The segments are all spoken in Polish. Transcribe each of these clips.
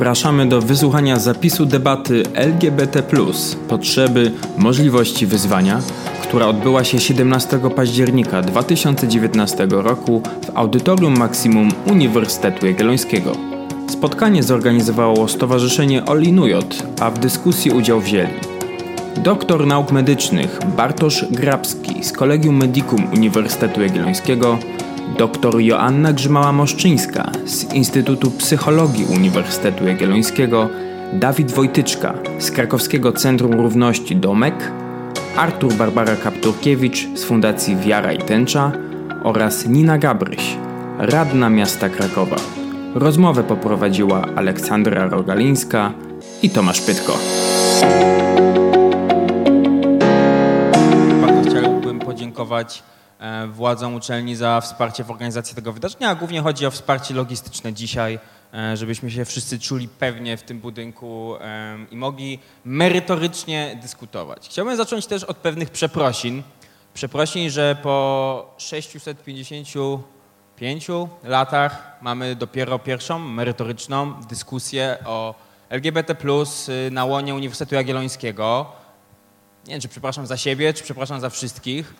Zapraszamy do wysłuchania zapisu debaty LGBT, potrzeby, możliwości wyzwania, która odbyła się 17 października 2019 roku w Audytorium Maksimum Uniwersytetu Jagiellońskiego. Spotkanie zorganizowało Stowarzyszenie Olinujot, a w dyskusji udział wzięli doktor nauk medycznych Bartosz Grabski z Kolegium Medicum Uniwersytetu Jagiellońskiego, dr Joanna Grzymała-Moszczyńska z Instytutu Psychologii Uniwersytetu Jagiellońskiego, Dawid Wojtyczka z Krakowskiego Centrum Równości Domek, Artur Barbara Kapturkiewicz z Fundacji Wiara i Tęcza oraz Nina Gabryś, radna miasta Krakowa. Rozmowę poprowadziła Aleksandra Rogalińska i Tomasz Pytko. Bardzo chciałbym podziękować e, władzom uczelni za wsparcie w organizacji tego wydarzenia, a głównie chodzi o wsparcie logistyczne dzisiaj, e, żebyśmy się wszyscy czuli pewnie w tym budynku e, i mogli merytorycznie dyskutować. Chciałbym zacząć też od pewnych przeprosin. Przeprosin, że po 655 latach mamy dopiero pierwszą merytoryczną dyskusję o LGBT na łonie Uniwersytetu Jagiellońskiego. Nie wiem, czy przepraszam za siebie, czy przepraszam za wszystkich.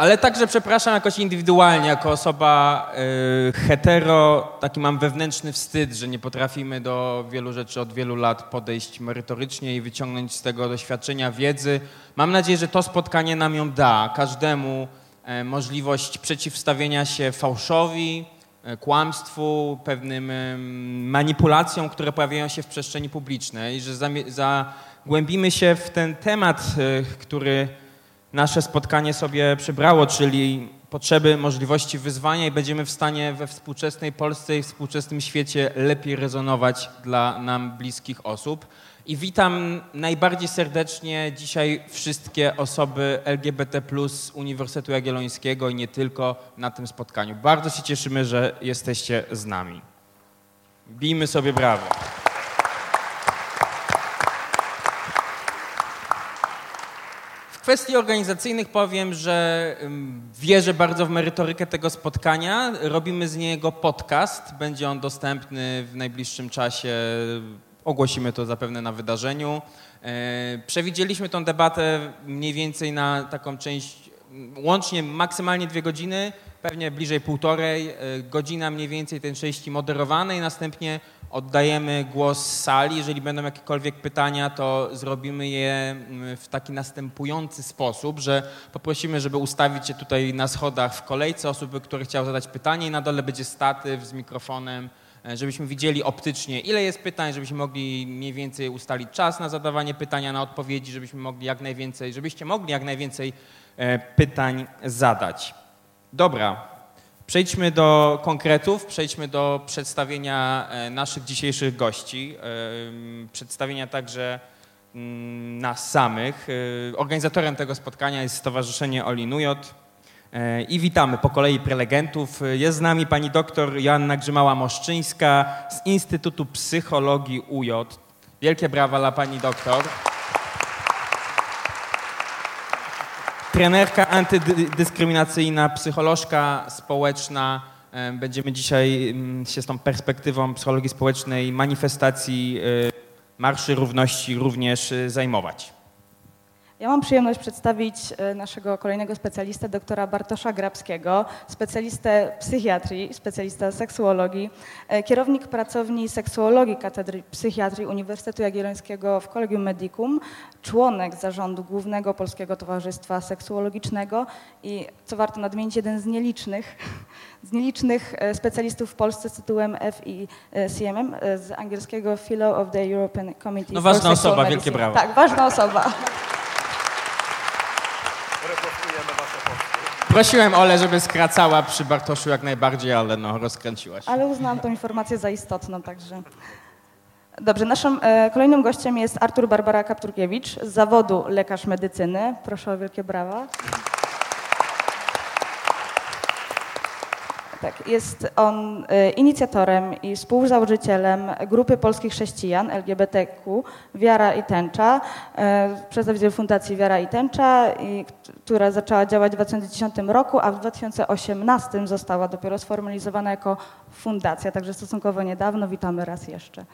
Ale także przepraszam jakoś indywidualnie, jako osoba y, hetero, taki mam wewnętrzny wstyd, że nie potrafimy do wielu rzeczy od wielu lat podejść merytorycznie i wyciągnąć z tego doświadczenia wiedzy. Mam nadzieję, że to spotkanie nam ją da, każdemu e, możliwość przeciwstawienia się fałszowi, e, kłamstwu, pewnym manipulacjom, które pojawiają się w przestrzeni publicznej, że zagłębimy się w ten temat, e, który nasze spotkanie sobie przybrało, czyli potrzeby, możliwości, wyzwania i będziemy w stanie we współczesnej Polsce i współczesnym świecie lepiej rezonować dla nam bliskich osób. I witam najbardziej serdecznie dzisiaj wszystkie osoby LGBT z Uniwersytetu Jagiellońskiego i nie tylko na tym spotkaniu. Bardzo się cieszymy, że jesteście z nami. Bijmy sobie brawo. W kwestii organizacyjnych powiem, że wierzę bardzo w merytorykę tego spotkania. Robimy z niego podcast. Będzie on dostępny w najbliższym czasie. Ogłosimy to zapewne na wydarzeniu. E, Przewidzieliśmy tą debatę mniej więcej na taką część, łącznie maksymalnie dwie godziny, pewnie bliżej półtorej. E, Godzina mniej więcej tej części moderowanej, następnie oddajemy głos sali. Jeżeli będą jakiekolwiek pytania, to zrobimy je mm, w taki następujący sposób, że poprosimy, żeby ustawić się tutaj na schodach w kolejce osoby, które chciały zadać pytanie i na dole będzie statyw z mikrofonem, e, żebyśmy widzieli optycznie, ile jest pytań, żebyśmy mogli mniej więcej ustalić czas na zadawanie pytania, na odpowiedzi, żebyśmy mogli jak najwięcej, żebyście mogli jak najwięcej e, pytań zadać. Dobra, Przejdźmy do konkretów, przejdźmy do przedstawienia e, naszych dzisiejszych gości, em, przedstawienia także nas samych. E, Organizatorem tego spotkania jest Stowarzyszenie Olinujot E, i witamy po kolei prelegentów. E, Jest z nami pani doktor Joanna Grzymała-Moszczyńska z Instytutu Psychologii UJ. Wielkie brawa dla pani doktor. Trenerka antydyskryminacyjna, psycholożka społeczna. Będziemy dzisiaj się z tą perspektywą psychologii społecznej, manifestacji e, Marszy Równości również e, zajmować. Ja mam przyjemność przedstawić e, naszego kolejnego specjalistę, doktora Bartosza Grabskiego, specjalistę psychiatrii, specjalistę seksuologii, e, kierownik pracowni seksuologii Katedry Psychiatrii Uniwersytetu Jagiellońskiego w Collegium Medicum, członek zarządu Głównego Polskiego Towarzystwa Seksuologicznego i, co warto nadmienić, jeden z nielicznych, z nielicznych e, specjalistów w Polsce z tytułem FECMM, e, z angielskiego Fellow of the European Committee No ważna osoba, wielkie brawa. Tak, ważna osoba. Prosiłem Ole, żeby skracała przy Bartoszu jak najbardziej, ale no, rozkręciłaś. Ale uznałam tą informację za istotną, także. Dobrze, naszym e, kolejnym gościem jest Artur Barbara Kapturkiewicz z zawodu lekarz medycyny. Proszę o wielkie brawa. Tak, jest on y, inicjatorem i współzałożycielem grupy polskich chrześcijan LGBTQ Wiara i Tęcza, y, przedstawiciel Fundacji Wiara i Tęcza, która zaczęła działać w 2010 roku, a w 2018 została dopiero sformalizowana jako fundacja, także stosunkowo niedawno. Witamy raz jeszcze.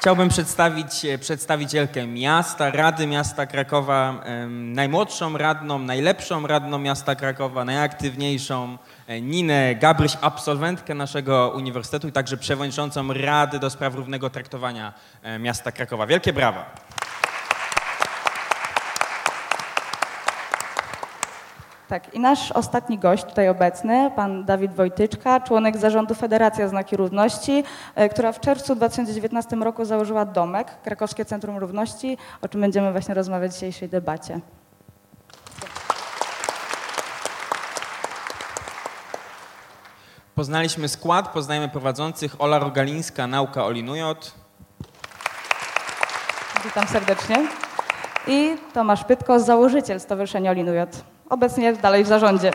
Chciałbym przedstawić e, przedstawicielkę miasta, Rady Miasta Krakowa, najmłodszą radną, najlepszą radną miasta Krakowa, najaktywniejszą, e, Ninę Gabryś, absolwentkę naszego uniwersytetu i także przewodniczącą Rady do spraw równego traktowania e, miasta Krakowa. Wielkie brawa. Tak, i nasz ostatni gość tutaj obecny, pan Dawid Wojtyczka, członek zarządu Federacja Znaki Równości, e, która w czerwcu 2019 roku założyła Domek, Krakowskie Centrum Równości, o czym będziemy właśnie rozmawiać w dzisiejszej debacie. Poznaliśmy skład, poznajemy prowadzących. Ola Rogalińska, Nauka Olinujot. Witam serdecznie. I Tomasz Pytko, założyciel Stowarzyszenia Olinujot obecnie dalej w zarządzie.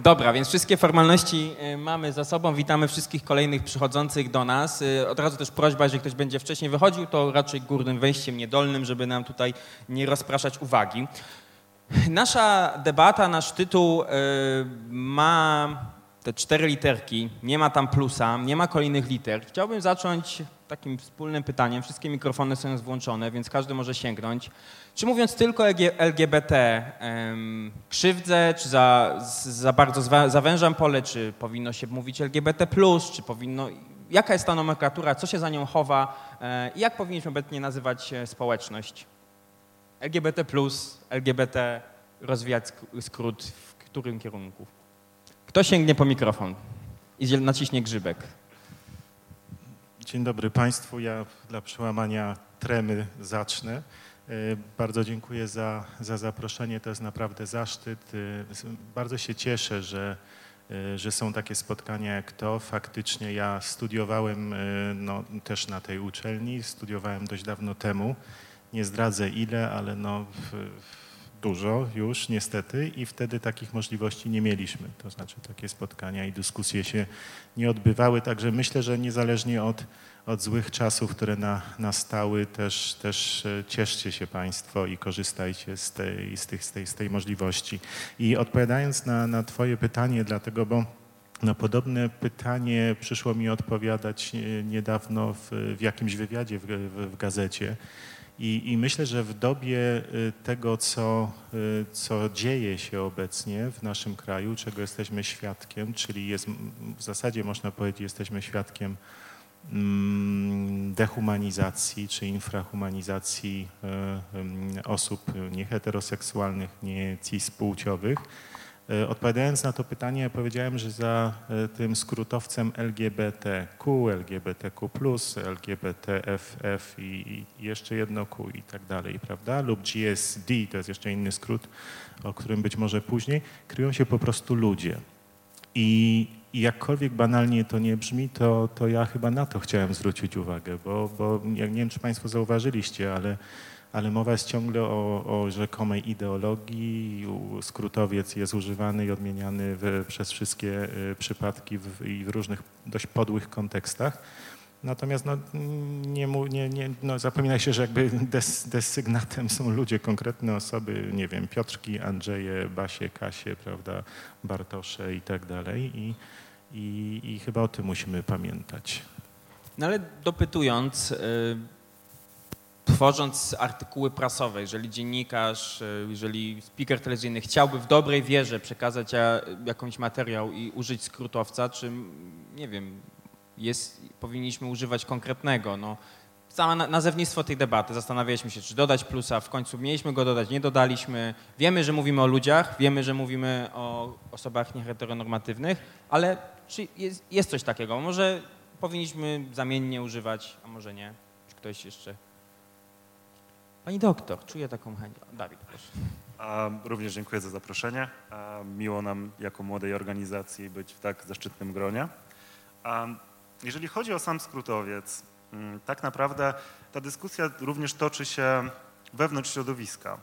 Dobra, więc wszystkie formalności y, mamy za sobą. Witamy wszystkich kolejnych przychodzących do nas. Y, od razu też prośba, jeżeli ktoś będzie wcześniej wychodził, to raczej górnym wejściem, nie dolnym, żeby nam tutaj nie rozpraszać uwagi. Nasza debata, nasz tytuł y, ma te cztery literki, nie ma tam plusa, nie ma kolejnych liter. Chciałbym zacząć takim wspólnym pytaniem. Wszystkie mikrofony są włączone, więc każdy może sięgnąć. Czy mówiąc tylko LGBT, krzywdzę, czy za, za bardzo zawężam pole, czy powinno się mówić LGBT, czy powinno. Jaka jest ta nomenklatura, co się za nią chowa e, i jak powinniśmy obecnie nazywać e, społeczność? LGBT, LGBT, rozwijać skrót w którym kierunku? Kto sięgnie po mikrofon i naciśnie grzybek? Dzień dobry Państwu. Ja dla przełamania tremy zacznę. E, bardzo dziękuję za, za zaproszenie. To jest naprawdę zaszczyt. E, bardzo się cieszę, że, e, że są takie spotkania jak to. Faktycznie ja studiowałem no, też na tej uczelni. Studiowałem dość dawno temu. Nie zdradzę ile, ale no, w, dużo już niestety i wtedy takich możliwości nie mieliśmy. To znaczy takie spotkania i dyskusje się nie odbywały, także myślę, że niezależnie od, od złych czasów, które na, nastały, też, też e, cieszcie się Państwo i korzystajcie z tej, z tych, z tej, z tej możliwości. I odpowiadając na, na Twoje pytanie, dlatego, bo na podobne pytanie przyszło mi odpowiadać e, niedawno w, w jakimś wywiadzie w, w, w gazecie. I, I, myślę, że w dobie y, tego, co, y, co dzieje się obecnie w naszym kraju, czego jesteśmy świadkiem, czyli jest, w zasadzie można powiedzieć, jesteśmy świadkiem mm, dehumanizacji czy infrahumanizacji y, osób nieheteroseksualnych, nie cispłciowych, odpowiadając na to pytanie, powiedziałem, że za e, tym skrótowcem LGBTQ, LGBTQ+, LGBTFF i jeszcze jedno Q i tak dalej, prawda? Lub GSD, to jest jeszcze inny skrót, o którym być może później, kryją się po prostu ludzie. I, i jakkolwiek banalnie to nie brzmi, to, to ja chyba na to chciałem zwrócić uwagę, bo, bo nie wiem, czy Państwo zauważyliście, ale ale mowa jest ciągle o, o rzekomej ideologii. Skrótowiec jest używany i odmieniany w, przez wszystkie y, przypadki w, i w różnych dość podłych kontekstach. Natomiast no, nie, nie, nie, no, zapomina się, że jakby des, desygnatem są ludzie, konkretne osoby, nie wiem, Piotrki, Andrzeje, Basie, Kasie, prawda, Bartosze i tak dalej. I, chyba o tym musimy pamiętać. No ale dopytując, y, tworząc artykuły prasowe, jeżeli dziennikarz, e, jeżeli speaker telewizyjny chciałby w dobrej wierze przekazać jakąś materiał i użyć skrótowca, czy nie wiem, jest, powinniśmy używać konkretnego. No, całe nazewnictwo tej debaty. Zastanawialiśmy się, czy dodać plusa. W końcu mieliśmy go dodać, nie dodaliśmy. Wiemy, że mówimy o ludziach, wiemy, że mówimy o osobach nieheteronormatywnych, ale czy jest, jest coś takiego? Może powinniśmy zamiennie używać, a może nie? Czy ktoś jeszcze Pani doktor, czuję taką chęć. Dawid, proszę. Również dziękuję za zaproszenie. Miło nam jako młodej organizacji być w tak zaszczytnym gronie. Jeżeli chodzi o sam skrótowiec, mm, tak naprawdę ta dyskusja również toczy się wewnątrz środowiska.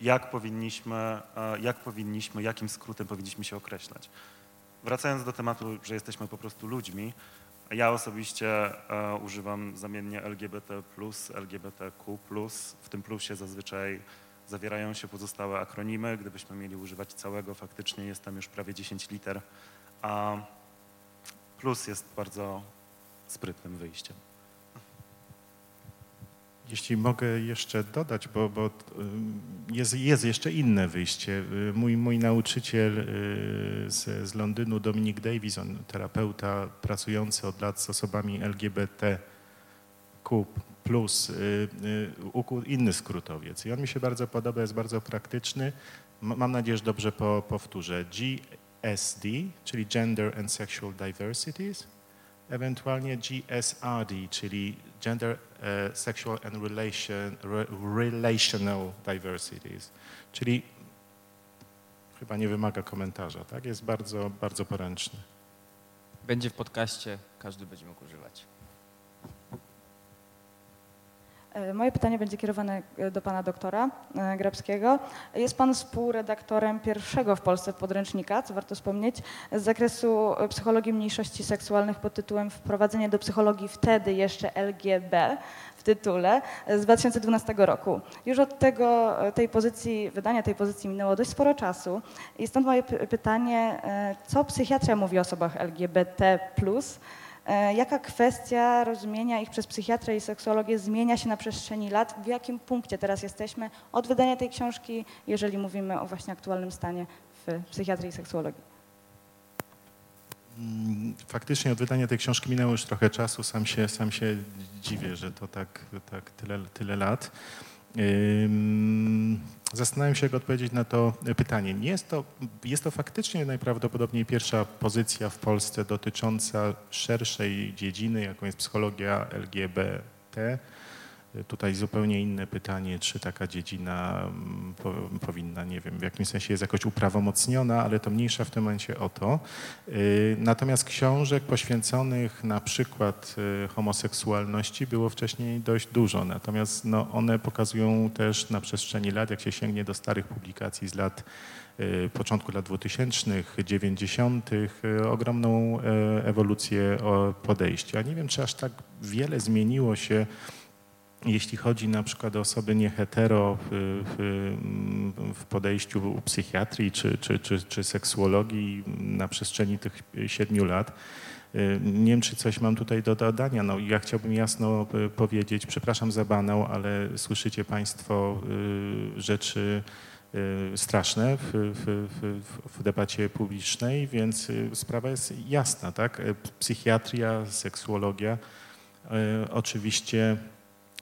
jak powinniśmy, jak powinniśmy, jakim skrótem powinniśmy się określać. Wracając do tematu, że jesteśmy po prostu ludźmi, ja osobiście używam zamiennie LGBT+, LGBTQ+, w tym plusie zazwyczaj zawierają się pozostałe akronimy. Gdybyśmy mieli używać całego, faktycznie jest tam już prawie 10 liter, a plus jest bardzo sprytnym wyjściem. Jeśli mogę jeszcze dodać, bo, bo jest, jest, jeszcze inne wyjście. Mój, mój nauczyciel y, z, z Londynu, Dominic Davis, on terapeuta pracujący od lat z osobami LGBTQ+, plus y, y, inny skrótowiec. I on mi się bardzo podoba, jest bardzo praktyczny. Mam nadzieję, że dobrze po, powtórzę. GSD, czyli Gender and Sexual Diversities, ewentualnie GSRD, czyli Gender, Sexual and relation, re, Relational Diversities, czyli chyba nie wymaga komentarza, tak? Jest bardzo, bardzo poręczny. Będzie w podcaście, każdy będzie mógł używać. E, moje pytanie będzie kierowane e, do pana doktora e, Grabskiego. Jest pan współredaktorem pierwszego w Polsce podręcznika, co warto wspomnieć, z zakresu psychologii mniejszości seksualnych pod tytułem Wprowadzenie do psychologii wtedy jeszcze LGB w tytule z 2012 roku. Już od tego, tej pozycji, wydania tej pozycji minęło dość sporo czasu i stąd moje pytanie, co psychiatria mówi o osobach LGBT+, E, jaka kwestia rozumienia ich przez psychiatrę i seksuologię zmienia się na przestrzeni lat? W jakim punkcie teraz jesteśmy od wydania tej książki, jeżeli mówimy o właśnie aktualnym stanie w psychiatrii i seksuologii? Mm, faktycznie od wydania tej książki minęło już trochę czasu. Sam się, sam się dziwię, że to tak, tak tyle, tyle lat. Zastanawiam się, jak odpowiedzieć na to pytanie. Nie jest, to, jest to faktycznie najprawdopodobniej pierwsza pozycja w Polsce dotycząca szerszej dziedziny, jaką jest psychologia LGBT. Tutaj zupełnie inne pytanie, czy taka dziedzina mm, po, powinna, nie wiem, w jakimś sensie jest jakoś uprawomocniona, ale to mniejsza w tym momencie o to. Y, natomiast książek poświęconych na przykład y, homoseksualności było wcześniej dość dużo, natomiast no, one pokazują też na przestrzeni lat, jak się sięgnie do starych publikacji z lat y, początku lat 2000, 90., ogromną ewolucję podejścia. Nie wiem, czy aż tak wiele zmieniło się jeśli chodzi na przykład o osoby niehetero w, w, w podejściu psychiatrii czy, czy, czy, czy seksuologii na przestrzeni tych siedmiu lat, y, nie wiem, czy coś mam tutaj do dodania. No, ja chciałbym jasno y, powiedzieć, przepraszam za banał, ale słyszycie Państwo y, rzeczy straszne w, w, w, debacie publicznej, więc sprawa jest jasna, tak? Psychiatria, seksuologia oczywiście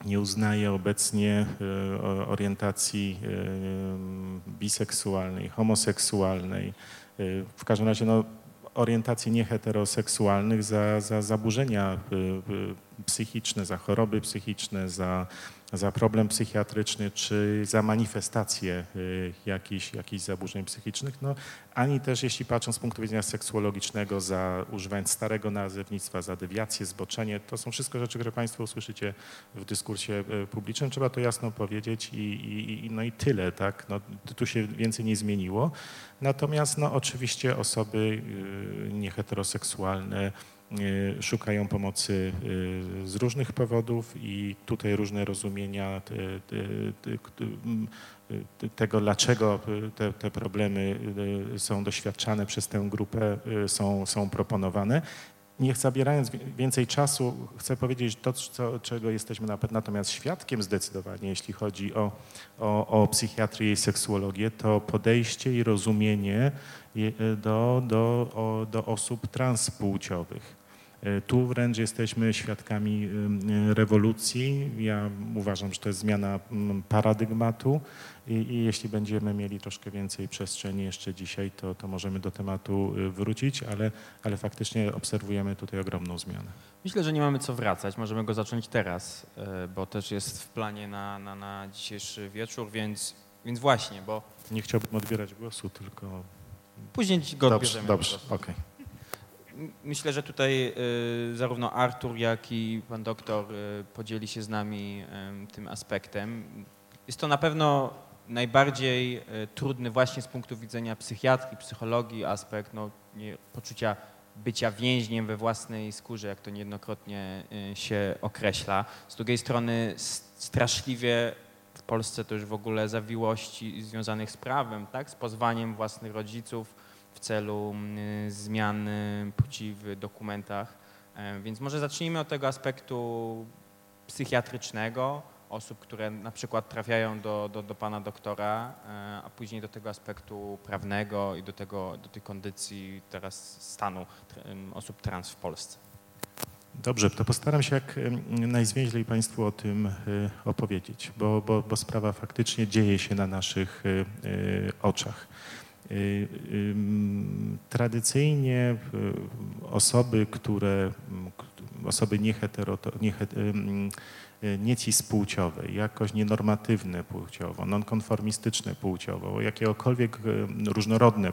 nie uznaje obecnie e, orientacji e, biseksualnej, homoseksualnej, e, w każdym razie no, orientacji nieheteroseksualnych za, za zaburzenia psychiczne, za choroby psychiczne, za za problem psychiatryczny czy za manifestację y, jakichś, jakichś zaburzeń psychicznych, no, ani też jeśli patrząc z punktu widzenia seksuologicznego za używając starego nazewnictwa, za dewiację, zboczenie, to są wszystko rzeczy, które Państwo usłyszycie w dyskursie y, publicznym. Trzeba to jasno powiedzieć i, i, no i tyle, tak? No, tu się więcej nie zmieniło. Natomiast no, oczywiście osoby y, nieheteroseksualne, szukają pomocy y, z różnych powodów i tutaj różne rozumienia tego, dlaczego te, te, problemy y, są doświadczane przez tę grupę, są, są proponowane. Nie zabierając więcej czasu, chcę powiedzieć to, co, czego jesteśmy natomiast świadkiem zdecydowanie, jeśli chodzi o, o, o psychiatrię i seksuologię, to podejście i rozumienie do, do, o, do osób transpłciowych. E, tu wręcz jesteśmy świadkami e, rewolucji. Ja uważam, że to jest zmiana paradygmatu i, i, jeśli będziemy mieli troszkę więcej przestrzeni jeszcze dzisiaj, to, to możemy do tematu e, wrócić, ale, ale faktycznie obserwujemy tutaj ogromną zmianę. Myślę, że nie mamy co wracać. Możemy go zacząć teraz, bo też jest w planie na, na, na dzisiejszy wieczór, więc, więc właśnie, bo... Nie chciałbym odbierać głosu, tylko... Później go dobrze, odbierzemy. Dobrze, okej. Okay myślę, że tutaj y, zarówno Artur, jak i pan doktor y, podzieli się z nami tym aspektem. Jest to na pewno najbardziej e, trudny właśnie z punktu widzenia psychiatrii, psychologii aspekt no, nie, poczucia bycia więźniem we własnej skórze, jak to niejednokrotnie się określa. Z drugiej strony straszliwie w Polsce to już w ogóle zawiłości związanych z prawem, tak? z pozwaniem własnych rodziców w celu zmiany płci w dokumentach. E, więc może zacznijmy od tego aspektu psychiatrycznego, osób, które na przykład trafiają do, do, do pana doktora, e, a później do tego aspektu prawnego i do, tego, do tej kondycji teraz stanu osób trans w Polsce. Dobrze, to postaram się jak najzwięźlej Państwu o tym e, opowiedzieć, bo, bo, bo sprawa faktycznie dzieje się na naszych oczach. Tradycyjnie osoby, które, osoby niehetero, niecispłciowej, jakoś nienormatywne płciowo, nonkonformistyczne płciowo, jakiegokolwiek różnorodne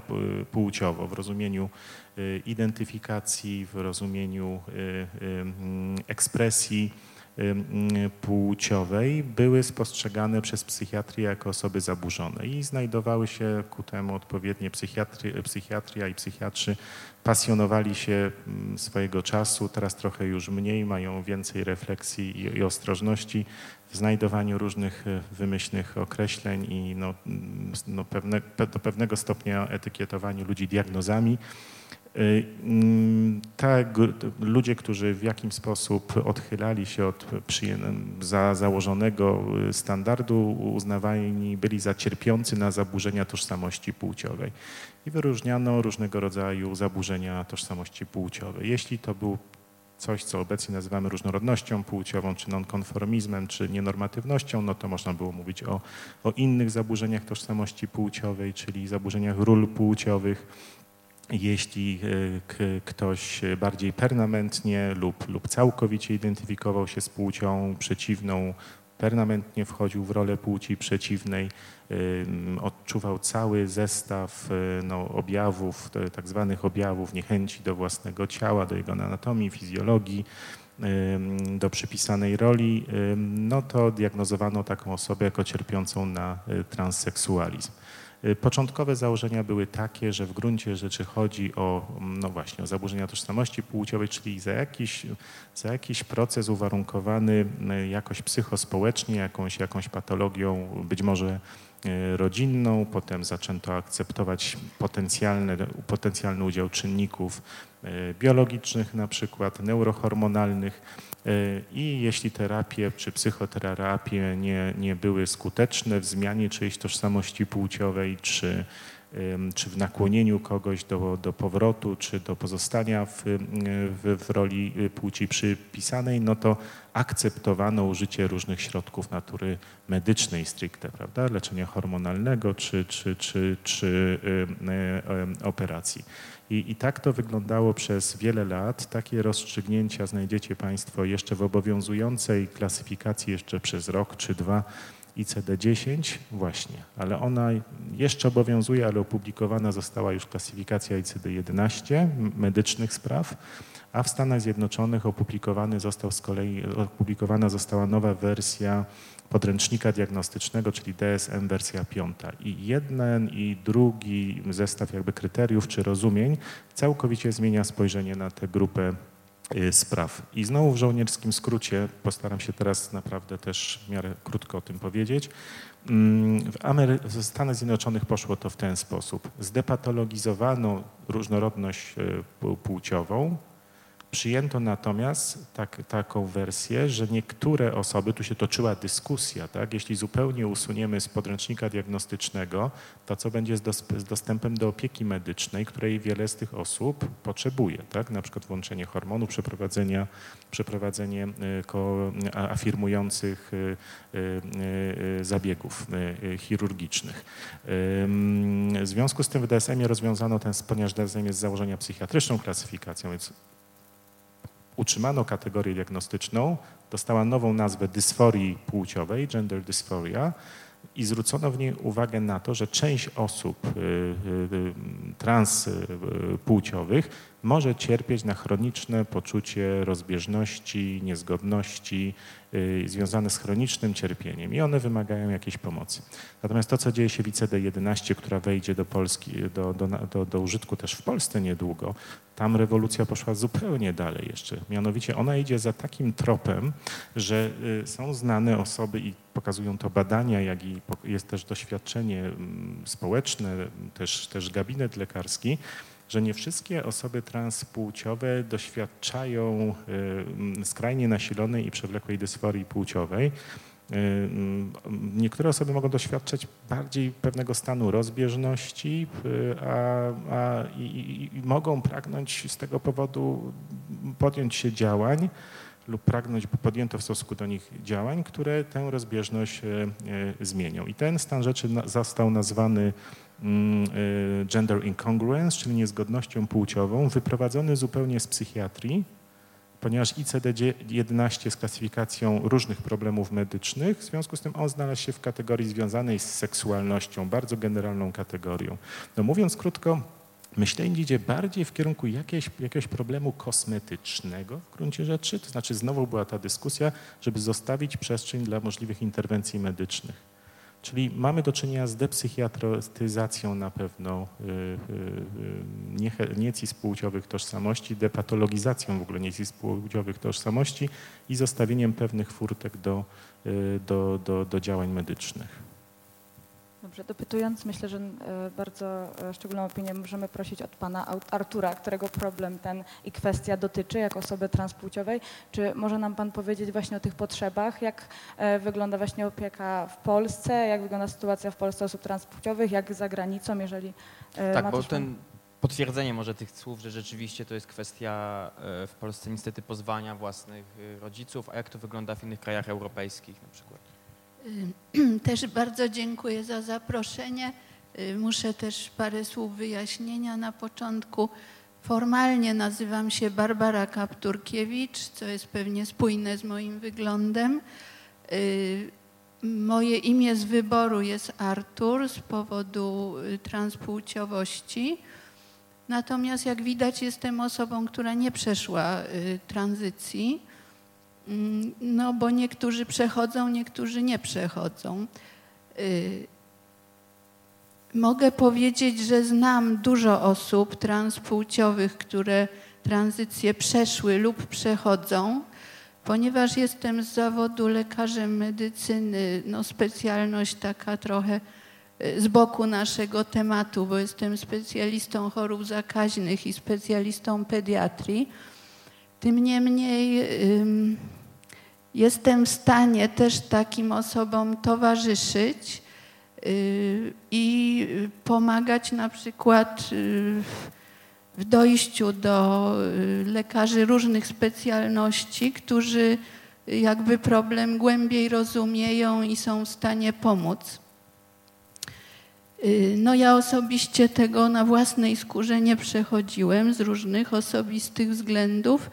płciowo w rozumieniu y, identyfikacji, w rozumieniu y, y, ekspresji płciowej były spostrzegane przez psychiatrię jako osoby zaburzone i znajdowały się ku temu odpowiednie psychiatria i psychiatrzy pasjonowali się mm, swojego czasu, teraz trochę już mniej, mają więcej refleksji i, i ostrożności w znajdowaniu różnych e, wymyślnych określeń i no, mm, no pewne, do pewnego stopnia etykietowaniu ludzi diagnozami. Y, mm, tak, ludzie, którzy w jakiś sposób odchylali się od za założonego y, standardu, uznawani byli za cierpiący na zaburzenia tożsamości płciowej. I wyróżniano różnego rodzaju zaburzenia tożsamości płciowej. Jeśli to był coś, co obecnie nazywamy różnorodnością płciową, czy nonkonformizmem, czy nienormatywnością, no to można było mówić o, o innych zaburzeniach tożsamości płciowej, czyli zaburzeniach ról płciowych, jeśli e, ktoś bardziej permanentnie lub, lub całkowicie identyfikował się z płcią przeciwną, permanentnie wchodził w rolę płci przeciwnej, odczuwał cały zestaw e, no, objawów, tak zwanych objawów niechęci do własnego ciała, do jego anatomii, fizjologii, do przypisanej roli, no to diagnozowano taką osobę jako cierpiącą na e, transseksualizm. Y, początkowe założenia były takie, że w gruncie rzeczy chodzi o, mm, no właśnie, o zaburzenia tożsamości płciowej, czyli za jakiś, za jakiś proces uwarunkowany y, jakoś psychospołecznie, jakąś, jakąś patologią, być może y, rodzinną, potem zaczęto akceptować potencjalny, potencjalny udział czynników biologicznych, na przykład neurohormonalnych, i jeśli terapie czy psychoterapie nie, nie były skuteczne w zmianie czyjejś tożsamości płciowej, czy, czy w nakłonieniu kogoś do, do powrotu, czy do pozostania w, w, w roli płci przypisanej, no to akceptowano użycie różnych środków natury medycznej stricte, prawda, leczenia hormonalnego czy, czy, czy, czy operacji. I, I tak to wyglądało przez wiele lat. Takie rozstrzygnięcia znajdziecie Państwo jeszcze w obowiązującej klasyfikacji jeszcze przez rok czy dwa ICD-10 właśnie, ale ona jeszcze obowiązuje, ale opublikowana została już klasyfikacja ICD-11 medycznych spraw, a w Stanach Zjednoczonych opublikowany został z kolei, opublikowana została nowa wersja podręcznika diagnostycznego, czyli DSM wersja piąta. I jeden i drugi zestaw jakby kryteriów czy rozumień całkowicie zmienia spojrzenie na tę grupę y, spraw. I znowu w żołnierskim skrócie, postaram się teraz naprawdę też w miarę krótko o tym powiedzieć. Mm, w, Amery w Stanach Zjednoczonych poszło to w ten sposób. Zdepatologizowano różnorodność y, płciową, Przyjęto natomiast tak, taką wersję, że niektóre osoby, tu się toczyła dyskusja, tak, jeśli zupełnie usuniemy z podręcznika diagnostycznego, to co będzie z, dos z dostępem do opieki medycznej, której wiele z tych osób potrzebuje, tak, na przykład włączenie hormonu, przeprowadzenia, przeprowadzenie y, afirmujących y, y, zabiegów chirurgicznych. W związku z tym w DSM-ie rozwiązano ten, ponieważ DSM jest z założenia psychiatryczną klasyfikacją, więc utrzymano kategorię diagnostyczną, dostała nową nazwę dysforii płciowej, gender dysphoria, i zwrócono w niej uwagę na to, że część osób y, y, y, transpłciowych może cierpieć na chroniczne poczucie rozbieżności, niezgodności y, związane z chronicznym cierpieniem i one wymagają jakiejś pomocy. Natomiast to, co dzieje się w ICD-11, która wejdzie do Polski, do, do, do, do użytku też w Polsce niedługo, tam rewolucja poszła zupełnie dalej jeszcze. Mianowicie ona idzie za takim tropem, że y, są znane osoby i pokazują to badania, jak i jest też doświadczenie mm, społeczne, też, też gabinet lekarski, że nie wszystkie osoby transpłciowe doświadczają y, skrajnie nasilonej i przewlekłej dysforii płciowej. Y, mm, niektóre osoby mogą doświadczać bardziej pewnego stanu rozbieżności, y, a, a i, i, mogą pragnąć z tego powodu podjąć się działań lub pragnąć, by podjęto w stosunku do nich działań, które tę rozbieżność zmienią. I ten stan rzeczy został nazwany Mm, gender incongruence, czyli niezgodnością płciową, wyprowadzony zupełnie z psychiatrii, ponieważ ICD-11 jest klasyfikacją różnych problemów medycznych, w związku z tym on znalazł się w kategorii związanej z seksualnością, bardzo generalną kategorią. No mówiąc krótko, myślenie idzie bardziej w kierunku jakiegoś, jakiegoś problemu kosmetycznego w gruncie rzeczy, to znaczy znowu była ta dyskusja, żeby zostawić przestrzeń dla możliwych interwencji medycznych. Czyli mamy do czynienia z depsychiatryzacją na pewno y, y, y, niecis płciowych tożsamości, depatologizacją w ogóle niecis płciowych tożsamości i zostawieniem pewnych furtek do, do, do, do działań medycznych. Dobrze, dopytując, myślę, że e, bardzo e, szczególną opinię możemy prosić od pana Artura, którego problem ten i kwestia dotyczy jako osoby transpłciowej. Czy może nam pan powiedzieć właśnie o tych potrzebach, jak e, wygląda właśnie opieka w Polsce, jak wygląda sytuacja w Polsce osób transpłciowych, jak za granicą, jeżeli Tak, bo ten potwierdzenie może tych słów, że rzeczywiście to jest kwestia w Polsce niestety pozwania własnych rodziców, a jak to wygląda w innych krajach europejskich na przykład? Też bardzo dziękuję za zaproszenie. Y, muszę też parę słów wyjaśnienia na początku. Formalnie nazywam się Barbara Kapturkiewicz, co jest pewnie spójne z moim wyglądem. Y, moje imię z wyboru jest Artur z powodu y, transpłciowości. Natomiast jak widać jestem osobą, która nie przeszła tranzycji. Mm, no bo niektórzy przechodzą, niektórzy nie przechodzą. Y, mogę powiedzieć, że znam dużo osób transpłciowych, które tranzycje przeszły lub przechodzą, ponieważ jestem z zawodu lekarzem medycyny, no specjalność taka trochę y, z boku naszego tematu, bo jestem specjalistą chorób zakaźnych i specjalistą pediatrii. Tym niemniej jestem w stanie też takim osobom towarzyszyć y, i pomagać na przykład y, w dojściu do y, lekarzy różnych specjalności, którzy jakby problem głębiej rozumieją i są w stanie pomóc. No ja osobiście tego na własnej skórze nie przechodziłem z różnych osobistych względów.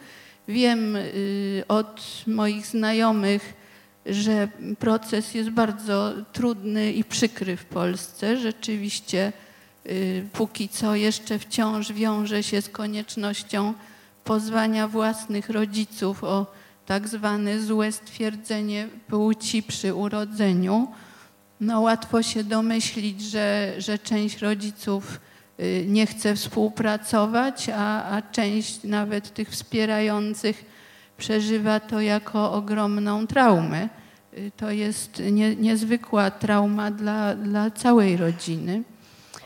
Wiem y, od moich znajomych, że proces jest bardzo trudny i przykry w Polsce. Rzeczywiście y, póki co jeszcze wciąż wiąże się z koniecznością pozwania własnych rodziców o tak zwane złe stwierdzenie płci przy urodzeniu. No łatwo się domyślić, że, że część rodziców nie chce współpracować, a, a część nawet tych wspierających przeżywa to jako ogromną traumę. Y, to jest nie, niezwykła trauma dla, dla całej rodziny.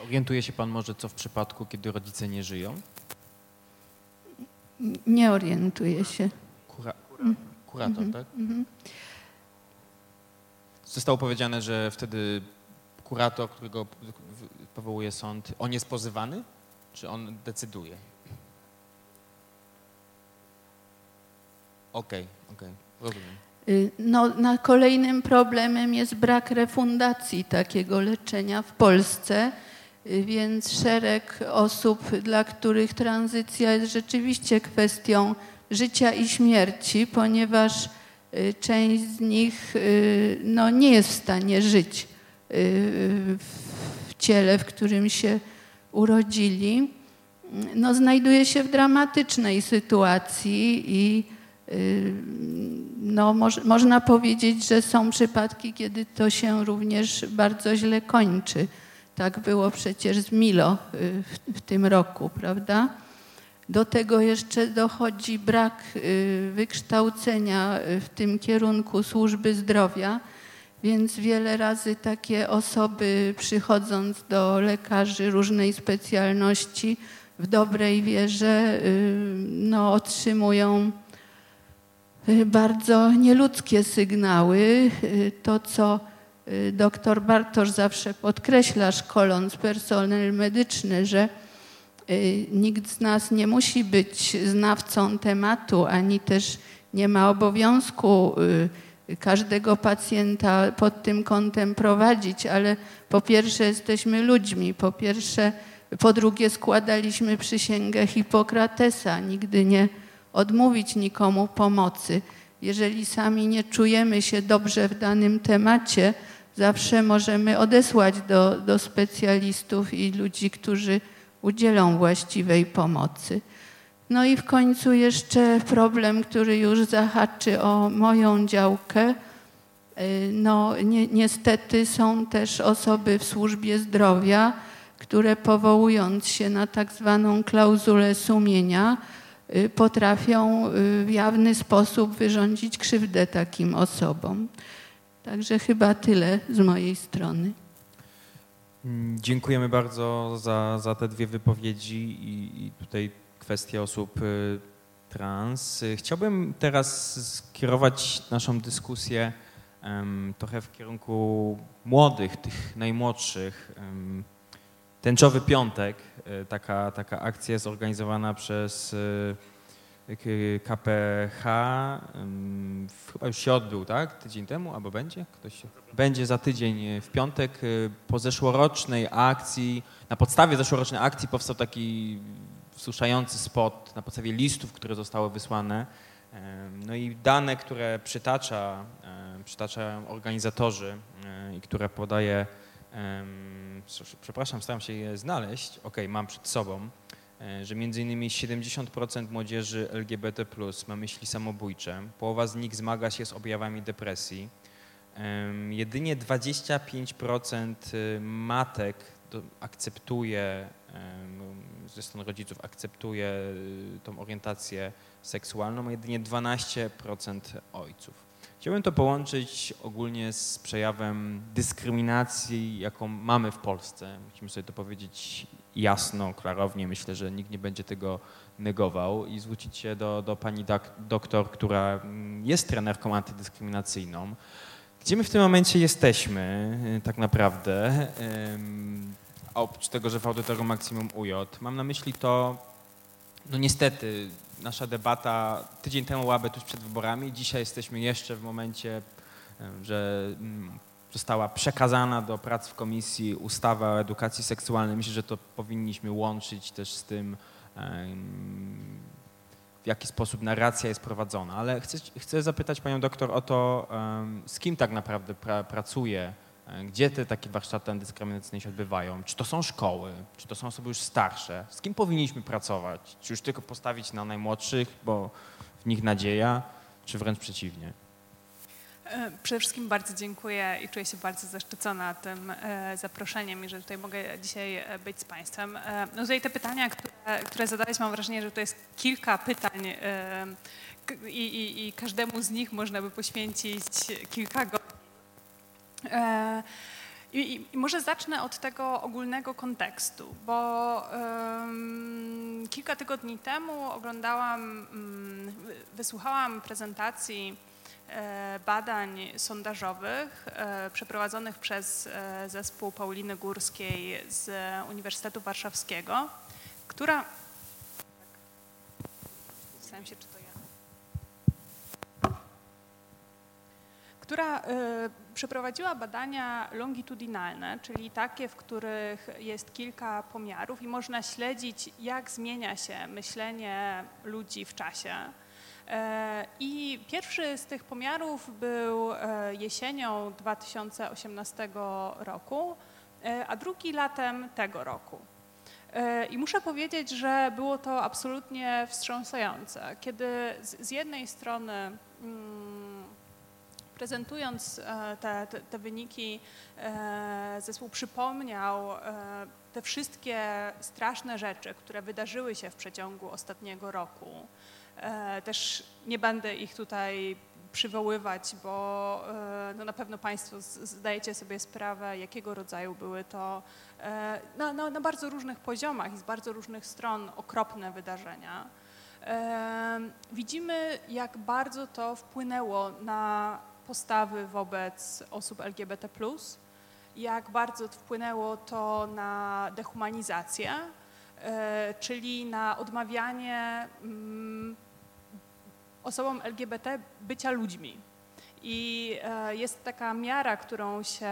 Orientuje się Pan może, co w przypadku, kiedy rodzice nie żyją? Nie orientuje się. Kura, kurator, mm -hmm. tak? Mm -hmm. Zostało powiedziane, że wtedy kurator, którego powołuje sąd, on jest pozywany, czy on decyduje? Okej, okay, okej, okay, rozumiem. Y, no, na kolejnym problemem jest brak refundacji takiego leczenia w Polsce, y, więc szereg osób, dla których tranzycja jest rzeczywiście kwestią życia i śmierci, ponieważ y, część z nich no, nie jest w stanie żyć w ciele, w którym się urodzili. no, znajduje się w dramatycznej sytuacji i y, no, moż, można powiedzieć, że są przypadki, kiedy to się również bardzo źle kończy. Tak było przecież z Milo y, w, w tym roku, prawda? Do tego jeszcze dochodzi brak y, wykształcenia w tym kierunku służby zdrowia, więc wiele razy takie osoby przychodząc do lekarzy różnej specjalności w dobrej wierze no, otrzymują Y, bardzo nieludzkie sygnały. Y, to, co y, doktor Bartosz zawsze podkreśla, szkoląc personel medyczny, że nikt z nas nie musi być znawcą tematu, ani też nie ma obowiązku każdego pacjenta pod tym kątem prowadzić, ale po pierwsze jesteśmy ludźmi, po pierwsze, po drugie składaliśmy przysięgę Hipokratesa, nigdy nie odmówić nikomu pomocy. Jeżeli sami nie czujemy się dobrze w danym temacie, zawsze możemy odesłać do, do specjalistów i ludzi, którzy udzielą właściwej pomocy. No i w końcu jeszcze problem, który już zahaczy o moją działkę. Y, no, ni niestety są też osoby w służbie zdrowia, które powołując się na tak zwaną klauzulę sumienia, Y, potrafią y, w jawny sposób wyrządzić krzywdę takim osobom. Także chyba tyle z mojej strony. Mm, dziękujemy bardzo za, za te dwie wypowiedzi i, i tutaj kwestia osób y, trans. Chciałbym teraz skierować naszą dyskusję trochę w kierunku młodych, tych najmłodszych. Tęczowy Piątek, e, taka, taka akcja zorganizowana przez e, KPH, chyba już się odbył, tak? Tydzień temu, albo będzie? Ktoś będzie za tydzień w piątek. Po zeszłorocznej akcji, na podstawie zeszłorocznej akcji powstał taki wzruszający spot na podstawie listów, które zostały wysłane. No i dane, które przytacza, przytaczają organizatorzy i które podaje przepraszam, staram się je znaleźć, ok, mam przed sobą, e, że między innymi 70% młodzieży LGBT+, ma myśli samobójcze, połowa z nich zmaga się z objawami depresji, jedynie 25% y, matek akceptuje, ze strony rodziców akceptuje y, tą orientację seksualną, a jedynie 12% ojców. Chciałbym to połączyć ogólnie z przejawem dyskryminacji, jaką mamy w Polsce. Musimy sobie to powiedzieć jasno, klarownie. Myślę, że nikt nie będzie tego negował i zwrócić się do, do pani doktor, która jest trenerką antydyskryminacyjną. Gdzie my w tym momencie jesteśmy y, tak naprawdę? Oprócz tego, że audytorium Maksimum UJ, mam na myśli to, no niestety, nasza debata tydzień temu byłaby tuż przed wyborami. Dzisiaj jesteśmy jeszcze w momencie, że mm, została przekazana do prac w komisji ustawa o edukacji seksualnej. Myślę, że to powinniśmy łączyć też z tym, w jaki sposób narracja jest prowadzona. Ale chcę, chcę zapytać panią doktor o to, z kim tak naprawdę pra, pracuje gdzie te takie warsztaty antydyskryminacyjne się odbywają? Czy to są szkoły? Czy to są osoby już starsze? Z kim powinniśmy pracować? Czy już tylko postawić na najmłodszych, bo w nich nadzieja, czy wręcz przeciwnie? E, przede wszystkim bardzo dziękuję i czuję się bardzo zaszczycona tym e, zaproszeniem i że tutaj mogę dzisiaj być z Państwem. No tutaj te pytania, które, które zadałeś, mam wrażenie, że to jest kilka pytań i, i, i każdemu z nich można by poświęcić kilka godzin. E, I, I, może zacznę od tego ogólnego kontekstu, bo um, kilka tygodni temu oglądałam, um, wysłuchałam prezentacji e, badań sondażowych e, przeprowadzonych przez e, zespół Pauliny Górskiej z Uniwersytetu Warszawskiego, która. Zastanawiam się, czy to która y, przeprowadziła badania longitudinalne, czyli takie, w których jest kilka pomiarów i można śledzić, jak zmienia się myślenie ludzi w czasie. Y, I pierwszy z tych pomiarów był y, jesienią 2018 roku, a drugi latem tego roku. I muszę powiedzieć, że było to absolutnie wstrząsające, kiedy z jednej strony mm, prezentując te, te, te, wyniki, zespół przypomniał te wszystkie straszne rzeczy, które wydarzyły się w przeciągu ostatniego roku. Też nie będę ich tutaj przywoływać, bo e, no na pewno Państwo zdajecie sobie sprawę, jakiego rodzaju były to e, na, bardzo różnych poziomach i z bardzo różnych stron okropne wydarzenia. E, widzimy, jak bardzo to wpłynęło na postawy wobec osób LGBT, jak bardzo wpłynęło to na dehumanizację, czyli na odmawianie mm, osobom LGBT bycia ludźmi. I e, jest taka miara, którą się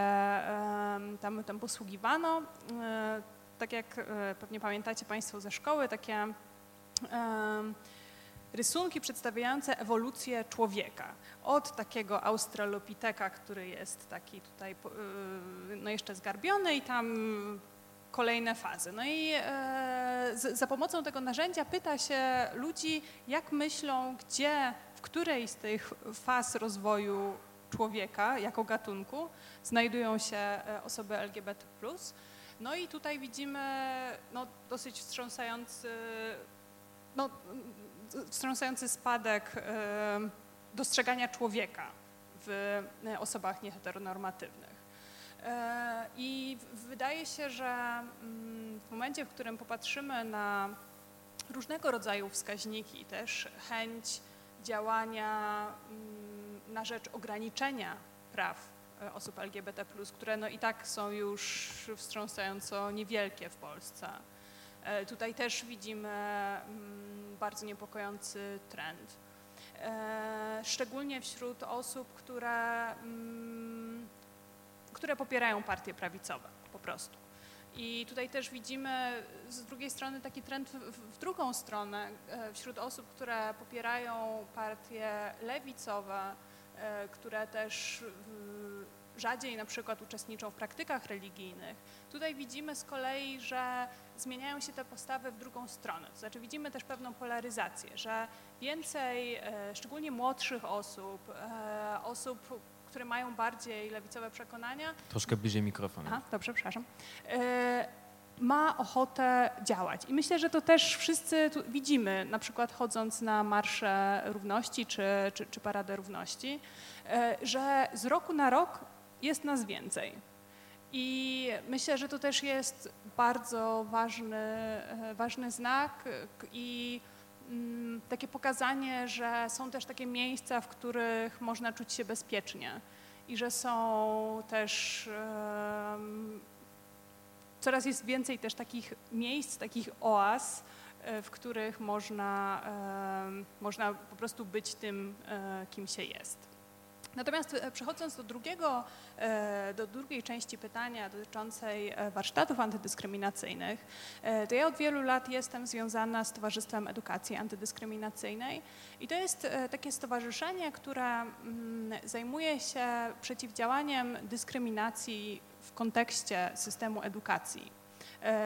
tam, tam posługiwano. E, tak jak e, pewnie pamiętacie Państwo ze szkoły, takie rysunki przedstawiające ewolucję człowieka. Od takiego australopiteka, który jest taki tutaj no jeszcze zgarbiony i tam kolejne fazy. No i e, z, za pomocą tego narzędzia pyta się ludzi, jak myślą, gdzie, w której z tych faz rozwoju człowieka jako gatunku znajdują się e, osoby LGBT. No i tutaj widzimy no, dosyć wstrząsający, no, wstrząsający spadek e, dostrzegania człowieka w osobach nieheteronormatywnych. E, I wydaje się, że mm, w momencie, w którym popatrzymy na różnego rodzaju wskaźniki, też chęć działania mm, na rzecz ograniczenia praw e, osób LGBT, które no i tak są już wstrząsająco niewielkie w Polsce. E, tutaj też widzimy mm, bardzo niepokojący trend. Szczególnie wśród osób, które które popierają partie prawicowe po prostu. I tutaj też widzimy z drugiej strony taki trend w, w, drugą stronę e, wśród osób, które popierają partie lewicowe, e, które też rzadziej na przykład uczestniczą w praktykach religijnych. Tutaj widzimy z kolei, że zmieniają się te postawy w drugą stronę. To znaczy widzimy też pewną polaryzację, że więcej, e, szczególnie młodszych osób, osób, które mają bardziej lewicowe przekonania. Troszkę bliżej mikrofonu. Aha, dobrze, przepraszam. E, ma ochotę działać. I myślę, że to też wszyscy widzimy, na przykład chodząc na Marsze Równości czy, czy, czy Paradę Równości, e, że z roku na rok jest nas więcej. I myślę, że to też jest bardzo ważny, e, ważny znak i Mm, takie pokazanie, że są też takie miejsca, w których można czuć się bezpiecznie i że są też coraz jest więcej też takich miejsc, takich oaz, e, w których można, można po prostu być tym, e, kim się jest. Natomiast e, przechodząc do, drugiego, e, do drugiej części pytania dotyczącej e, warsztatów antydyskryminacyjnych, to ja od wielu lat jestem związana z Towarzystwem Edukacji Antydyskryminacyjnej i to jest takie stowarzyszenie, które mm, zajmuje się przeciwdziałaniem dyskryminacji w kontekście systemu edukacji.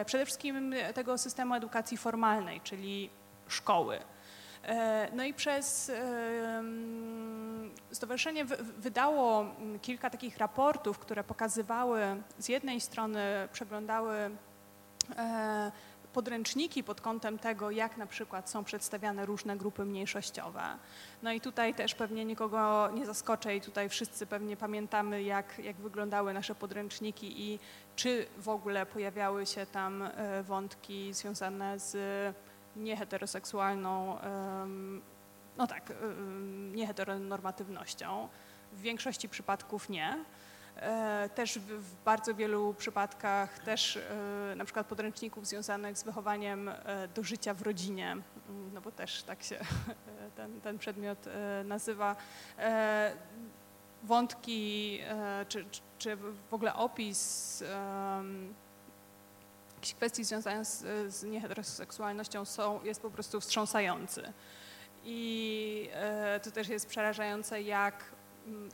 Przede wszystkim tego systemu edukacji formalnej, czyli szkoły. No i przez stowarzyszenie wydało kilka takich raportów, które pokazywały, z jednej strony przeglądały e, podręczniki pod kątem tego, jak na przykład są przedstawiane różne grupy mniejszościowe. No i tutaj też pewnie nikogo nie zaskoczę i tutaj wszyscy pewnie pamiętamy, jak, jak wyglądały nasze podręczniki i czy w ogóle pojawiały się tam e, wątki związane z nieheteroseksualną, no tak, nieheteronormatywnością. W większości przypadków nie. E, też w, bardzo wielu przypadkach też e, na przykład podręczników związanych z wychowaniem e, do życia w rodzinie, no bo też tak się ten, ten przedmiot nazywa. Wątki czy, czy w ogóle opis jakichś kwestii związanych z, z nieheteroseksualnością są, jest po prostu wstrząsający. I e, to też jest przerażające, jak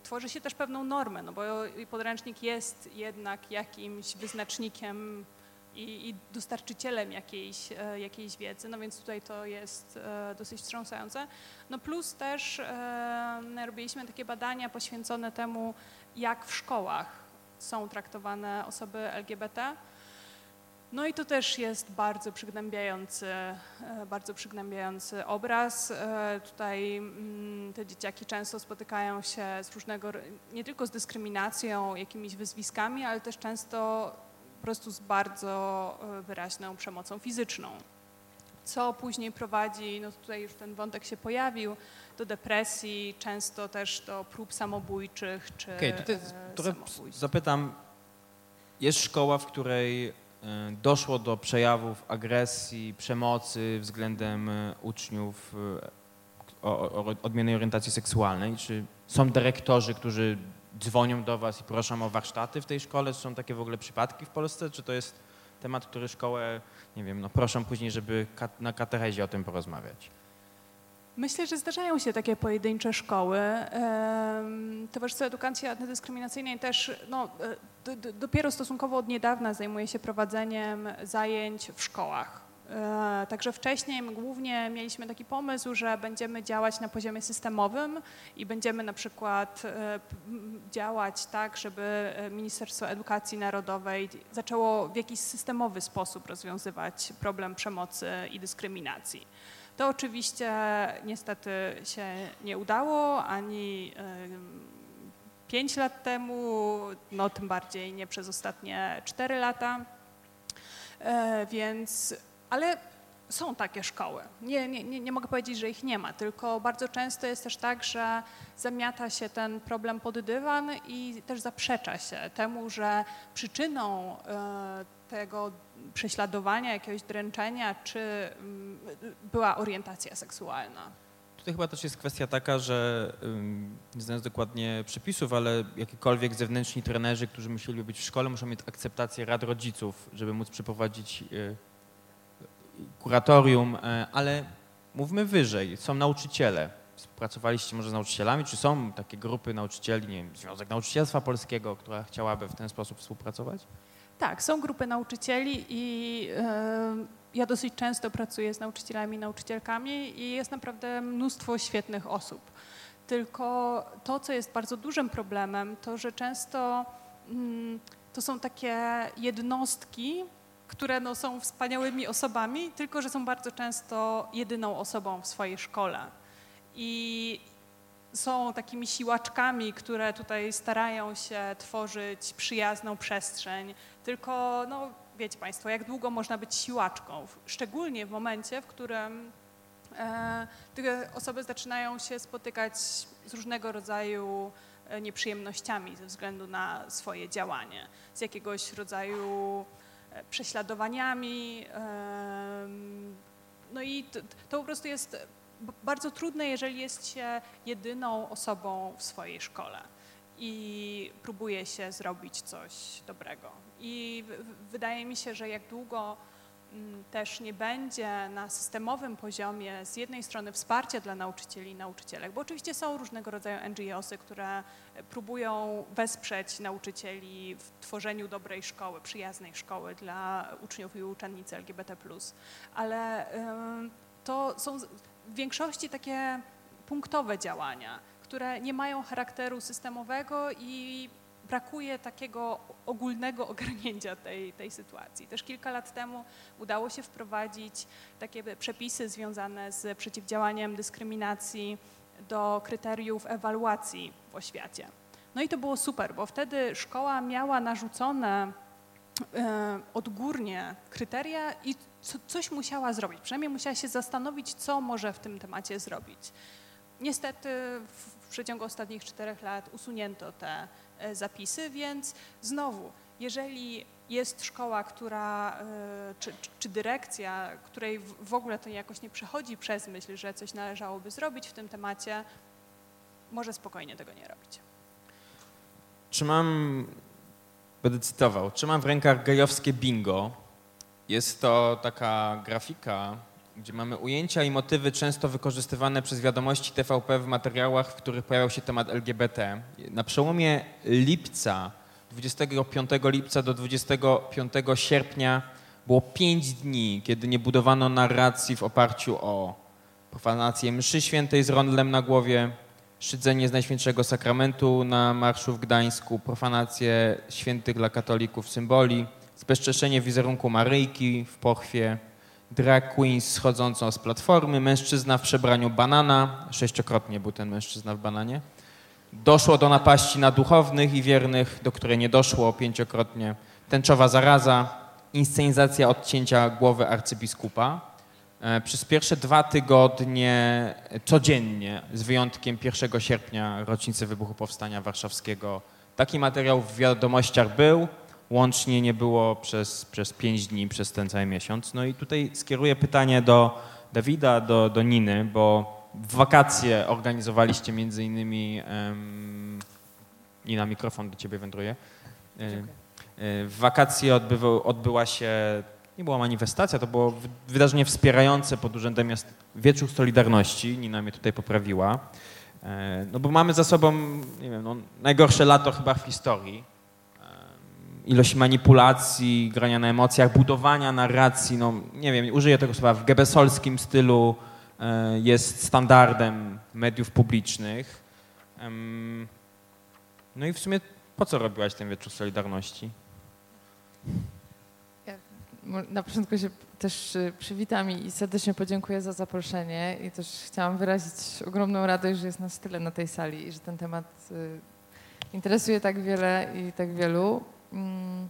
tworzy się też pewną normę, no bo podręcznik jest jednak jakimś wyznacznikiem i, i dostarczycielem jakiejś, e, jakiejś wiedzy, no więc tutaj to jest e, dosyć wstrząsające. No plus też e, robiliśmy takie badania poświęcone temu, jak w szkołach są traktowane osoby LGBT. No i to też jest bardzo przygnębiający, bardzo przygnębiający obraz. Tutaj mm, te dzieciaki często spotykają się z różnego, nie tylko z dyskryminacją, jakimiś wyzwiskami, ale też często po prostu z bardzo e, wyraźną przemocą fizyczną. Co później prowadzi, no tutaj już ten wątek się pojawił, do depresji, często też do prób samobójczych czy okay, tutaj e, zapytam, jest szkoła, w której e, doszło do przejawów agresji, przemocy względem uczniów o, o odmiennej orientacji seksualnej? Czy są dyrektorzy, którzy dzwonią do was i proszą o warsztaty w tej szkole? Czy są takie w ogóle przypadki w Polsce? Czy to jest temat, który szkołę, nie wiem, no proszą później, żeby na katechezie o tym porozmawiać? Myślę, że zdarzają się takie pojedyncze szkoły. Towarzystwo Edukacji Antydyskryminacyjnej też no, dopiero stosunkowo od niedawna zajmuje się prowadzeniem zajęć w szkołach. E, także wcześniej głównie mieliśmy taki pomysł, że będziemy działać na poziomie systemowym i będziemy na przykład e, działać tak, żeby e, Ministerstwo Edukacji Narodowej zaczęło w jakiś systemowy sposób rozwiązywać problem przemocy i dyskryminacji. To oczywiście niestety się nie udało, ani pięć lat temu, no tym bardziej nie przez ostatnie cztery lata. Więc ale są takie szkoły. Nie, nie, nie, nie mogę powiedzieć, że ich nie ma, tylko bardzo często jest też tak, że zamiata się ten problem pod dywan i też zaprzecza się temu, że przyczyną e, tego prześladowania, jakiegoś dręczenia, czy mm, była orientacja seksualna. Tutaj chyba też jest kwestia taka, że nie znając dokładnie przepisów, ale jakiekolwiek zewnętrzni trenerzy, którzy musieliby być w szkole, muszą mieć akceptację rad rodziców, żeby móc przeprowadzić e, kuratorium, e, ale mówmy wyżej, są nauczyciele. Współpracowaliście może z nauczycielami, czy są takie grupy nauczycieli, nie wiem, Związek Nauczycielstwa Polskiego, która chciałaby w ten sposób współpracować? Tak, są grupy nauczycieli i yy, ja dosyć często pracuję z nauczycielami nauczycielkami i jest naprawdę mnóstwo świetnych osób. Tylko to, co jest bardzo dużym problemem, to że często yy, to są takie jednostki, które no, są wspaniałymi osobami, tylko że są bardzo często jedyną osobą w swojej szkole. I są takimi siłaczkami, które tutaj starają się tworzyć przyjazną przestrzeń. Tylko, no, wiecie Państwo, jak długo można być siłaczką, szczególnie w momencie, w którym e, te osoby zaczynają się spotykać z różnego rodzaju e, nieprzyjemnościami ze względu na swoje działanie, z jakiegoś rodzaju prześladowaniami. No i to, to po prostu jest bardzo trudne, jeżeli jest się jedyną osobą w swojej szkole i próbuje się zrobić coś dobrego. I wydaje mi się, że jak długo Mm, też nie będzie na systemowym poziomie z jednej strony wsparcia dla nauczycieli i nauczycielek, bo oczywiście są różnego rodzaju NGOsy, które próbują wesprzeć nauczycieli w tworzeniu dobrej szkoły, przyjaznej szkoły dla uczniów i uczennic LGBT+, ale to są w większości takie punktowe działania, które nie mają charakteru systemowego i brakuje takiego ogólnego ogarnięcia tej, tej sytuacji. Też kilka lat temu udało się wprowadzić takie przepisy związane z przeciwdziałaniem dyskryminacji do kryteriów ewaluacji w oświacie. No i to było super, bo wtedy szkoła miała narzucone odgórnie kryteria i co, coś musiała zrobić. Przynajmniej musiała się zastanowić, co może w tym temacie zrobić. Niestety w, przeciągu ostatnich czterech lat usunięto te E, zapisy, więc znowu, jeżeli jest szkoła, która, e, czy, czy, dyrekcja, której w ogóle to jakoś nie przechodzi przez myśl, że coś należałoby zrobić w tym temacie, może spokojnie tego nie robić. Trzymam, będę cytował, trzymam w rękach gejowskie bingo. Jest to taka grafika, gdzie mamy ujęcia i motywy często wykorzystywane przez wiadomości TVP w materiałach, w których pojawiał się temat LGBT. Na przełomie lipca, 25 lipca do 25 sierpnia było pięć dni, kiedy nie budowano narracji w oparciu o profanację mszy świętej z rondlem na głowie, szydzenie z Najświętszego Sakramentu na marszu w Gdańsku, profanację świętych dla katolików symboli, zbezczeszenie wizerunku Maryjki w pochwie, drag queens schodzącą z platformy, mężczyzna w przebraniu banana, sześciokrotnie był ten mężczyzna w bananie. Doszło do napaści na duchownych i wiernych, do której nie doszło pięciokrotnie. Tęczowa zaraza, inscenizacja odcięcia głowy arcybiskupa. E, przez pierwsze dwa tygodnie codziennie, z wyjątkiem 1 sierpnia, rocznicy wybuchu Powstania Warszawskiego, taki materiał w wiadomościach był. Łącznie nie było przez, przez pięć dni, przez ten cały miesiąc. No i tutaj skieruję pytanie do Dawida, do, do Niny, bo w wakacje organizowaliście między innymi, um, Nina, mikrofon do ciebie wędruje. E, e, w wakacje odbyła się, nie była manifestacja, to było wydarzenie wspierające pod Urzędem Miast Wieczór Solidarności. Nina mnie tutaj poprawiła. E, no bo mamy za sobą, nie wiem, no, najgorsze lato chyba w historii ilość manipulacji, grania na emocjach, budowania narracji, no nie wiem, użyję tego słowa, w gebesolskim stylu e, jest standardem mediów publicznych. No i w sumie po co robiłaś ten wieczór Solidarności? Na początku się też y, przywitam i serdecznie podziękuję za zaproszenie i też chciałam wyrazić ogromną radość, że jest nas tyle na tej sali i że ten temat y, interesuje tak wiele i tak wielu. Mm.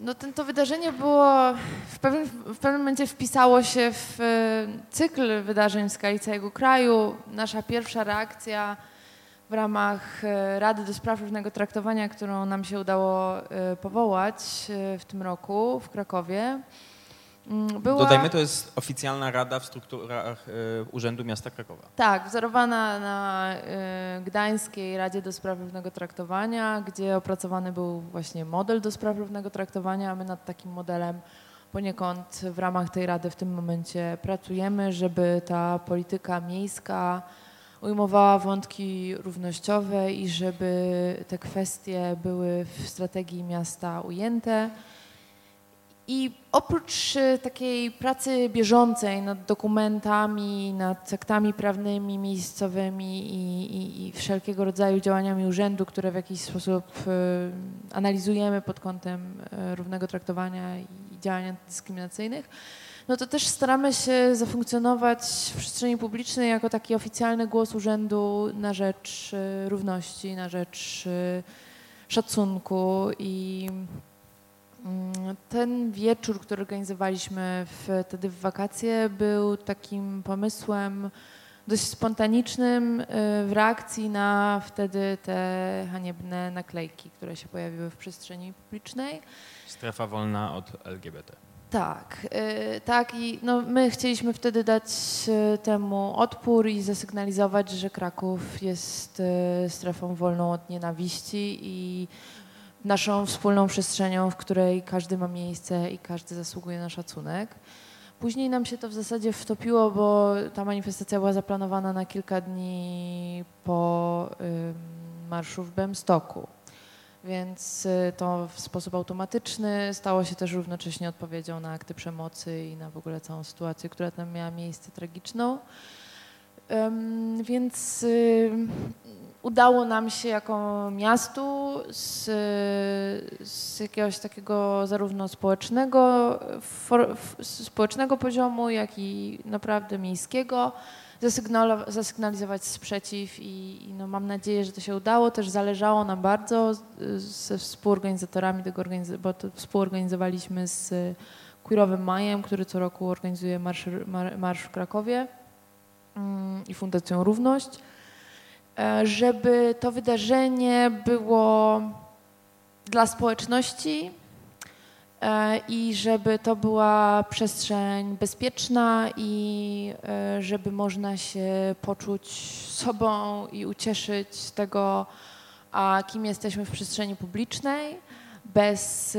No ten, to wydarzenie było, w pewnym, w pewnym momencie wpisało się w e, cykl wydarzeń w skali całego kraju. Nasza pierwsza reakcja w ramach e, Rady do Spraw Równego Traktowania, którą nam się udało e, powołać w tym roku w Krakowie, Mm, była... Dodajmy, to jest oficjalna rada w strukturach Urzędu Miasta Krakowa. Tak, wzorowana na Gdańskiej Radzie do Spraw Równego Traktowania, gdzie opracowany był właśnie model do spraw równego traktowania, a my nad takim modelem poniekąd w ramach tej rady w tym momencie pracujemy, żeby ta polityka miejska ujmowała wątki równościowe i żeby te kwestie były w strategii miasta ujęte. I oprócz e, takiej pracy bieżącej nad dokumentami, nad aktami prawnymi, miejscowymi i, i, i, wszelkiego rodzaju działaniami urzędu, które w jakiś sposób y, analizujemy pod kątem y, równego traktowania i działań antydyskryminacyjnych, no to też staramy się zafunkcjonować w przestrzeni publicznej jako taki oficjalny głos urzędu na rzecz y, równości, na rzecz szacunku i Mm, ten wieczór, który organizowaliśmy wtedy w wakacje, był takim pomysłem dość spontanicznym y, w reakcji na wtedy te haniebne naklejki, które się pojawiły w przestrzeni publicznej. Strefa wolna od LGBT. Tak, y, tak i no, my chcieliśmy wtedy dać y, temu odpór i zasygnalizować, że Kraków jest strefą wolną od nienawiści i naszą wspólną przestrzenią, w której każdy ma miejsce i każdy zasługuje na szacunek. Później nam się to w zasadzie wtopiło, bo ta manifestacja była zaplanowana na kilka dni po marszu w Bemstoku. Więc y, to w sposób automatyczny stało się też równocześnie odpowiedzią na akty przemocy i na w ogóle całą sytuację, która tam miała miejsce tragiczną. Więc udało nam się jako miastu z, z jakiegoś takiego zarówno społecznego, for, społecznego poziomu, jak i naprawdę miejskiego zasygnalizować sprzeciw i, i, no mam nadzieję, że to się udało. Też zależało nam bardzo ze współorganizatorami tego, bo to współorganizowaliśmy z Queerowym Majem, który co roku organizuje marsz, marsz w Krakowie mm, i Fundacją Równość E, żeby to wydarzenie było dla społeczności i żeby to była przestrzeń bezpieczna i e, żeby można się poczuć sobą i ucieszyć z tego, a kim jesteśmy w przestrzeni publicznej, bez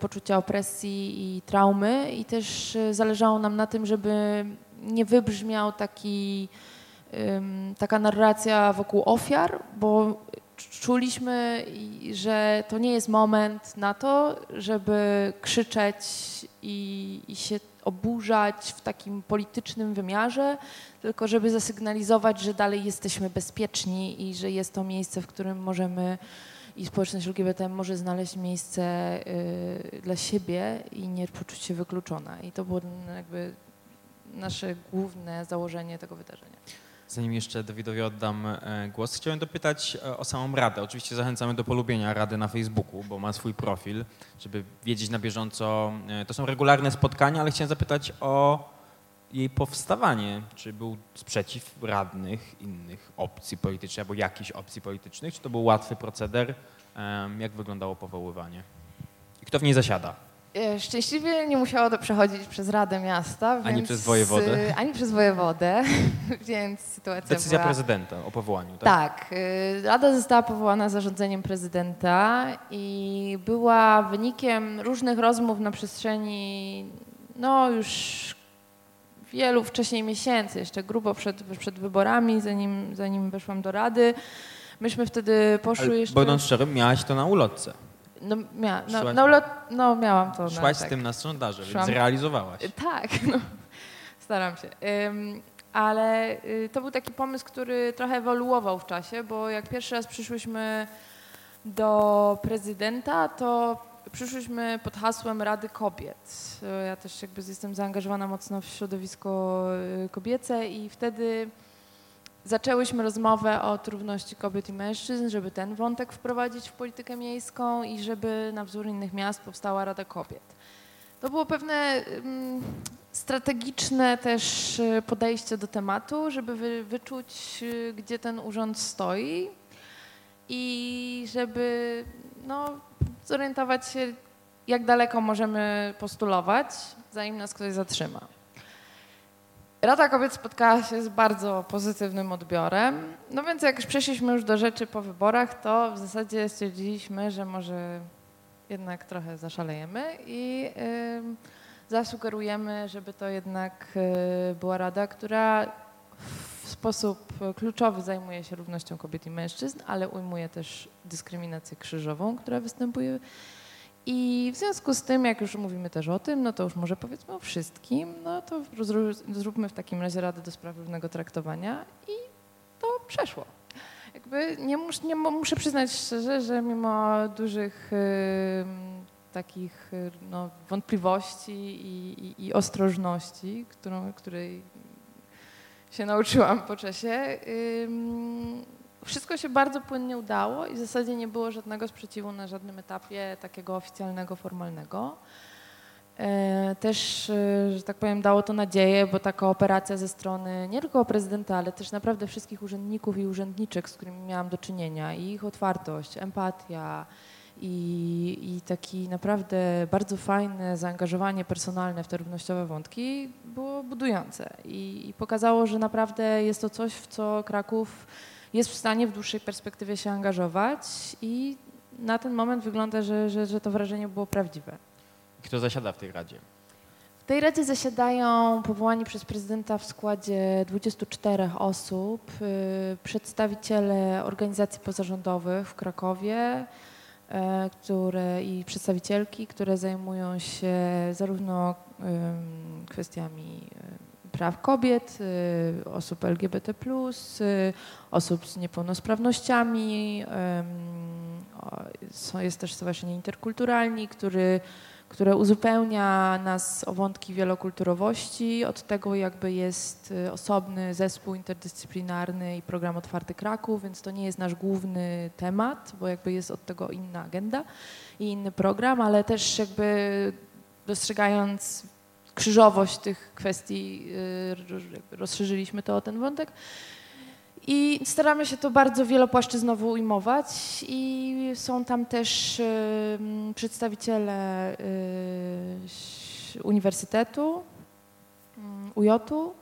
poczucia opresji i traumy. I też zależało nam na tym, żeby nie wybrzmiał taki taka narracja wokół ofiar, bo czuliśmy, że to nie jest moment na to, żeby krzyczeć i, i się oburzać w takim politycznym wymiarze, tylko żeby zasygnalizować, że dalej jesteśmy bezpieczni i że jest to miejsce, w którym możemy i społeczność LGBT może znaleźć miejsce y, dla siebie i nie poczuć się wykluczona. I to było jakby nasze główne założenie tego wydarzenia. Zanim jeszcze Dawidowi oddam e, głos, chciałem dopytać e, o samą Radę. Oczywiście zachęcamy do polubienia Rady na Facebooku, bo ma swój profil, żeby wiedzieć na bieżąco. E, to są regularne spotkania, ale chciałem zapytać o jej powstawanie. Czy był sprzeciw radnych innych opcji politycznych albo jakichś opcji politycznych? Czy to był łatwy proceder? Jak wyglądało powoływanie? I kto w niej zasiada? E, szczęśliwie nie musiało to przechodzić przez Radę Miasta. Ani więc, przez wojewodę? E, ani przez wojewodę, więc sytuacja Decyzja była... prezydenta o powołaniu, tak? Tak. E, Rada została powołana zarządzeniem prezydenta i była wynikiem różnych rozmów na przestrzeni no już wielu wcześniej miesięcy, jeszcze grubo przed, przed wyborami, zanim, zanim weszłam do Rady. Myśmy wtedy poszły Ale, jeszcze... Będąc szczerym, miałaś to na ulotce. No, mia, no, no, no, miałam to. Szłaś na, tak. z tym na sondaże, Szłam. więc zrealizowałaś. Tak, no, staram się. Ale y, to był taki pomysł, który trochę ewoluował w czasie, bo jak pierwszy raz przyszłyśmy do prezydenta, to przyszłyśmy pod hasłem Rady Kobiet. Ja też jakby jestem zaangażowana mocno w środowisko y, kobiece i wtedy zaczęłyśmy rozmowę o trudności kobiet i mężczyzn, żeby ten wątek wprowadzić w politykę miejską i żeby na wzór innych miast powstała Rada Kobiet. To było pewne um, strategiczne też y, podejście do tematu, żeby wy, wyczuć, y, gdzie ten urząd stoi i żeby no, zorientować się, jak daleko możemy postulować, zanim nas ktoś zatrzyma. Rada Kobiet spotkała się z bardzo pozytywnym odbiorem. No więc jak przeszliśmy już do rzeczy po wyborach, to w zasadzie stwierdziliśmy, że może jednak trochę zaszalejemy i zasugerujemy, żeby to jednak y, była rada, która w sposób kluczowy zajmuje się równością kobiet i mężczyzn, ale ujmuje też dyskryminację krzyżową, która występuje i w związku z tym, jak już mówimy też o tym, no to już może powiedzmy o wszystkim, no to zróbmy w takim razie Radę do Spraw Równego Traktowania i to przeszło. Jakby nie, mus, nie muszę przyznać szczerze, że mimo dużych y, takich no, wątpliwości i, i, i, ostrożności, którą, której się nauczyłam po czasie, y, wszystko się bardzo płynnie udało i w zasadzie nie było żadnego sprzeciwu na żadnym etapie takiego oficjalnego, formalnego. E, też, e, że tak powiem, dało to nadzieję, bo ta kooperacja ze strony nie tylko prezydenta, ale też naprawdę wszystkich urzędników i urzędniczek, z którymi miałam do czynienia, i ich otwartość, empatia i, i taki naprawdę bardzo fajne zaangażowanie personalne w te równościowe wątki było budujące i, i pokazało, że naprawdę jest to coś, w co Kraków jest w stanie w dłuższej perspektywie się angażować i na ten moment wygląda, że, że, że to wrażenie było prawdziwe. Kto zasiada w tej Radzie? W tej Radzie zasiadają powołani przez prezydenta w składzie 24 osób, y, przedstawiciele organizacji pozarządowych w Krakowie y, które, i przedstawicielki, które zajmują się zarówno y, kwestiami praw kobiet, y, osób LGBT, y, osób z niepełnosprawnościami. Jest też Stowarzyszenie Interkulturalni, który, które uzupełnia nas o wątki wielokulturowości. Od tego jakby jest y, osobny zespół interdyscyplinarny i program Otwarty Kraków, więc to nie jest nasz główny temat, bo jakby jest od tego inna agenda i inny program, ale też jakby dostrzegając krzyżowość tych kwestii, y, rozszerzyliśmy to o ten wątek. I staramy się to bardzo wielopłaszczyznowo ujmować i są tam też y, przedstawiciele y, Uniwersytetu, UJ-u,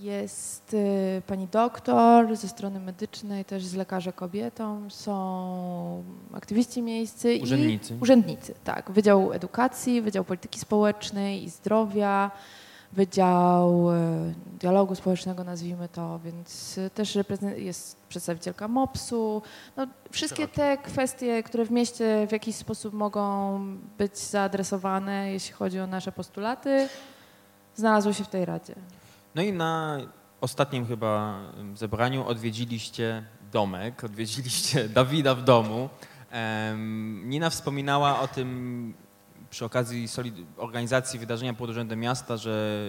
jest y, pani doktor ze strony medycznej, też z lekarza kobietą, są aktywiści miejscy urzędnicy. i urzędnicy, tak. Wydział Edukacji, Wydział Polityki Społecznej i Zdrowia, Wydział e, Dialogu Społecznego, nazwijmy to, więc też jest przedstawicielka MOPS-u. No, wszystkie te kwestie, które w mieście w jakiś sposób mogą być zaadresowane, jeśli chodzi o nasze postulaty, znalazły się w tej Radzie. No i na ostatnim chyba zebraniu odwiedziliście domek, odwiedziliście Dawida w domu. Nina wspominała o tym przy okazji organizacji wydarzenia pod Urzędem Miasta, że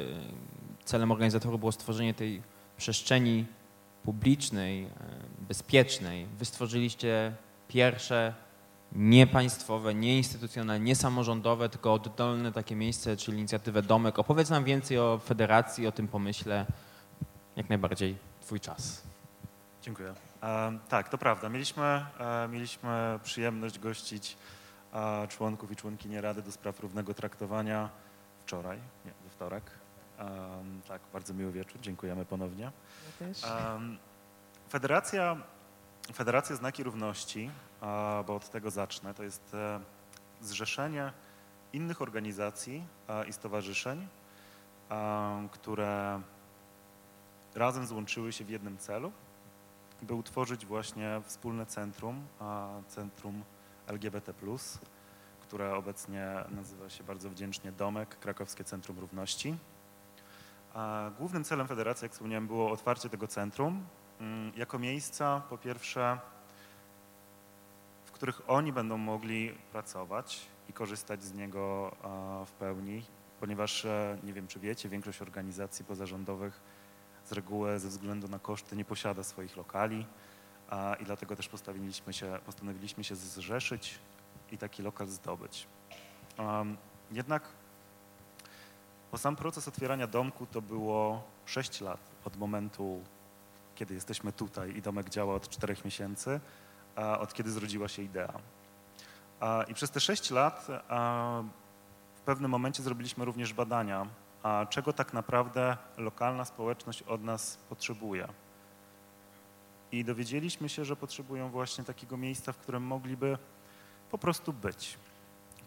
celem organizatorów było stworzenie tej przestrzeni publicznej, bezpiecznej. Wy stworzyliście pierwsze niepaństwowe, nieinstytucjonalne, niesamorządowe, tylko oddolne takie miejsce, czyli inicjatywę Domek. Opowiedz nam więcej o federacji, o tym pomyśle. Jak najbardziej twój czas. Dziękuję. E, tak, to prawda. Mieliśmy, e, mieliśmy przyjemność gościć e, członków i członkinie Rady do Spraw Równego Traktowania wczoraj, nie, we wtorek. tak, bardzo miły wieczór. Dziękujemy ponownie. Ja też. Federacja, Federacja Znaki Równości, bo od tego zacznę, to jest zrzeszenie innych organizacji i stowarzyszeń, które razem złączyły się w jednym celu, by utworzyć właśnie wspólne centrum, centrum LGBT+, które obecnie nazywa się bardzo wdzięcznie Domek, Krakowskie Centrum Równości. Głównym celem federacji, jak wspomniałem, było otwarcie tego centrum jako miejsca, po pierwsze, w których oni będą mogli pracować i korzystać z niego w pełni, ponieważ, e, nie wiem czy wiecie, większość organizacji pozarządowych z reguły ze względu na koszty nie posiada swoich lokali i dlatego też postawiliśmy się, postanowiliśmy się zrzeszyć i taki lokal zdobyć. Jednak po sam proces otwierania domku to było 6 lat od momentu, kiedy jesteśmy tutaj i domek działa od 4 miesięcy, od kiedy zrodziła się idea. I przez te 6 lat w pewnym momencie zrobiliśmy również badania czego tak naprawdę lokalna społeczność od nas potrzebuje. I dowiedzieliśmy się, że potrzebują właśnie takiego miejsca, w którym mogliby po prostu być,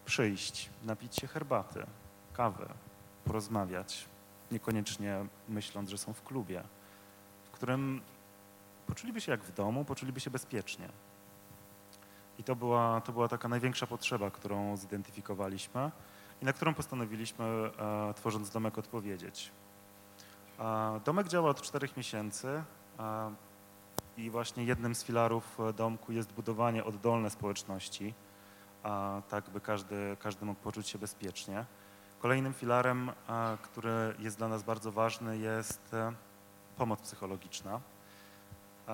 przyjść, napić się herbaty, kawy, porozmawiać, niekoniecznie myśląc, że są w klubie, którym poczuliby się jak w domu, poczuliby się bezpiecznie. I to była, to była taka największa potrzeba, którą zidentyfikowaliśmy i na którą postanowiliśmy, e, tworząc domek, odpowiedzieć. E, domek działa od czterech miesięcy e, i właśnie jednym z filarów domku jest budowanie oddolne społeczności, tak by każdy, każdy mógł poczuć się bezpiecznie. Kolejnym filarem, który jest dla nas bardzo ważny, jest pomoc psychologiczna.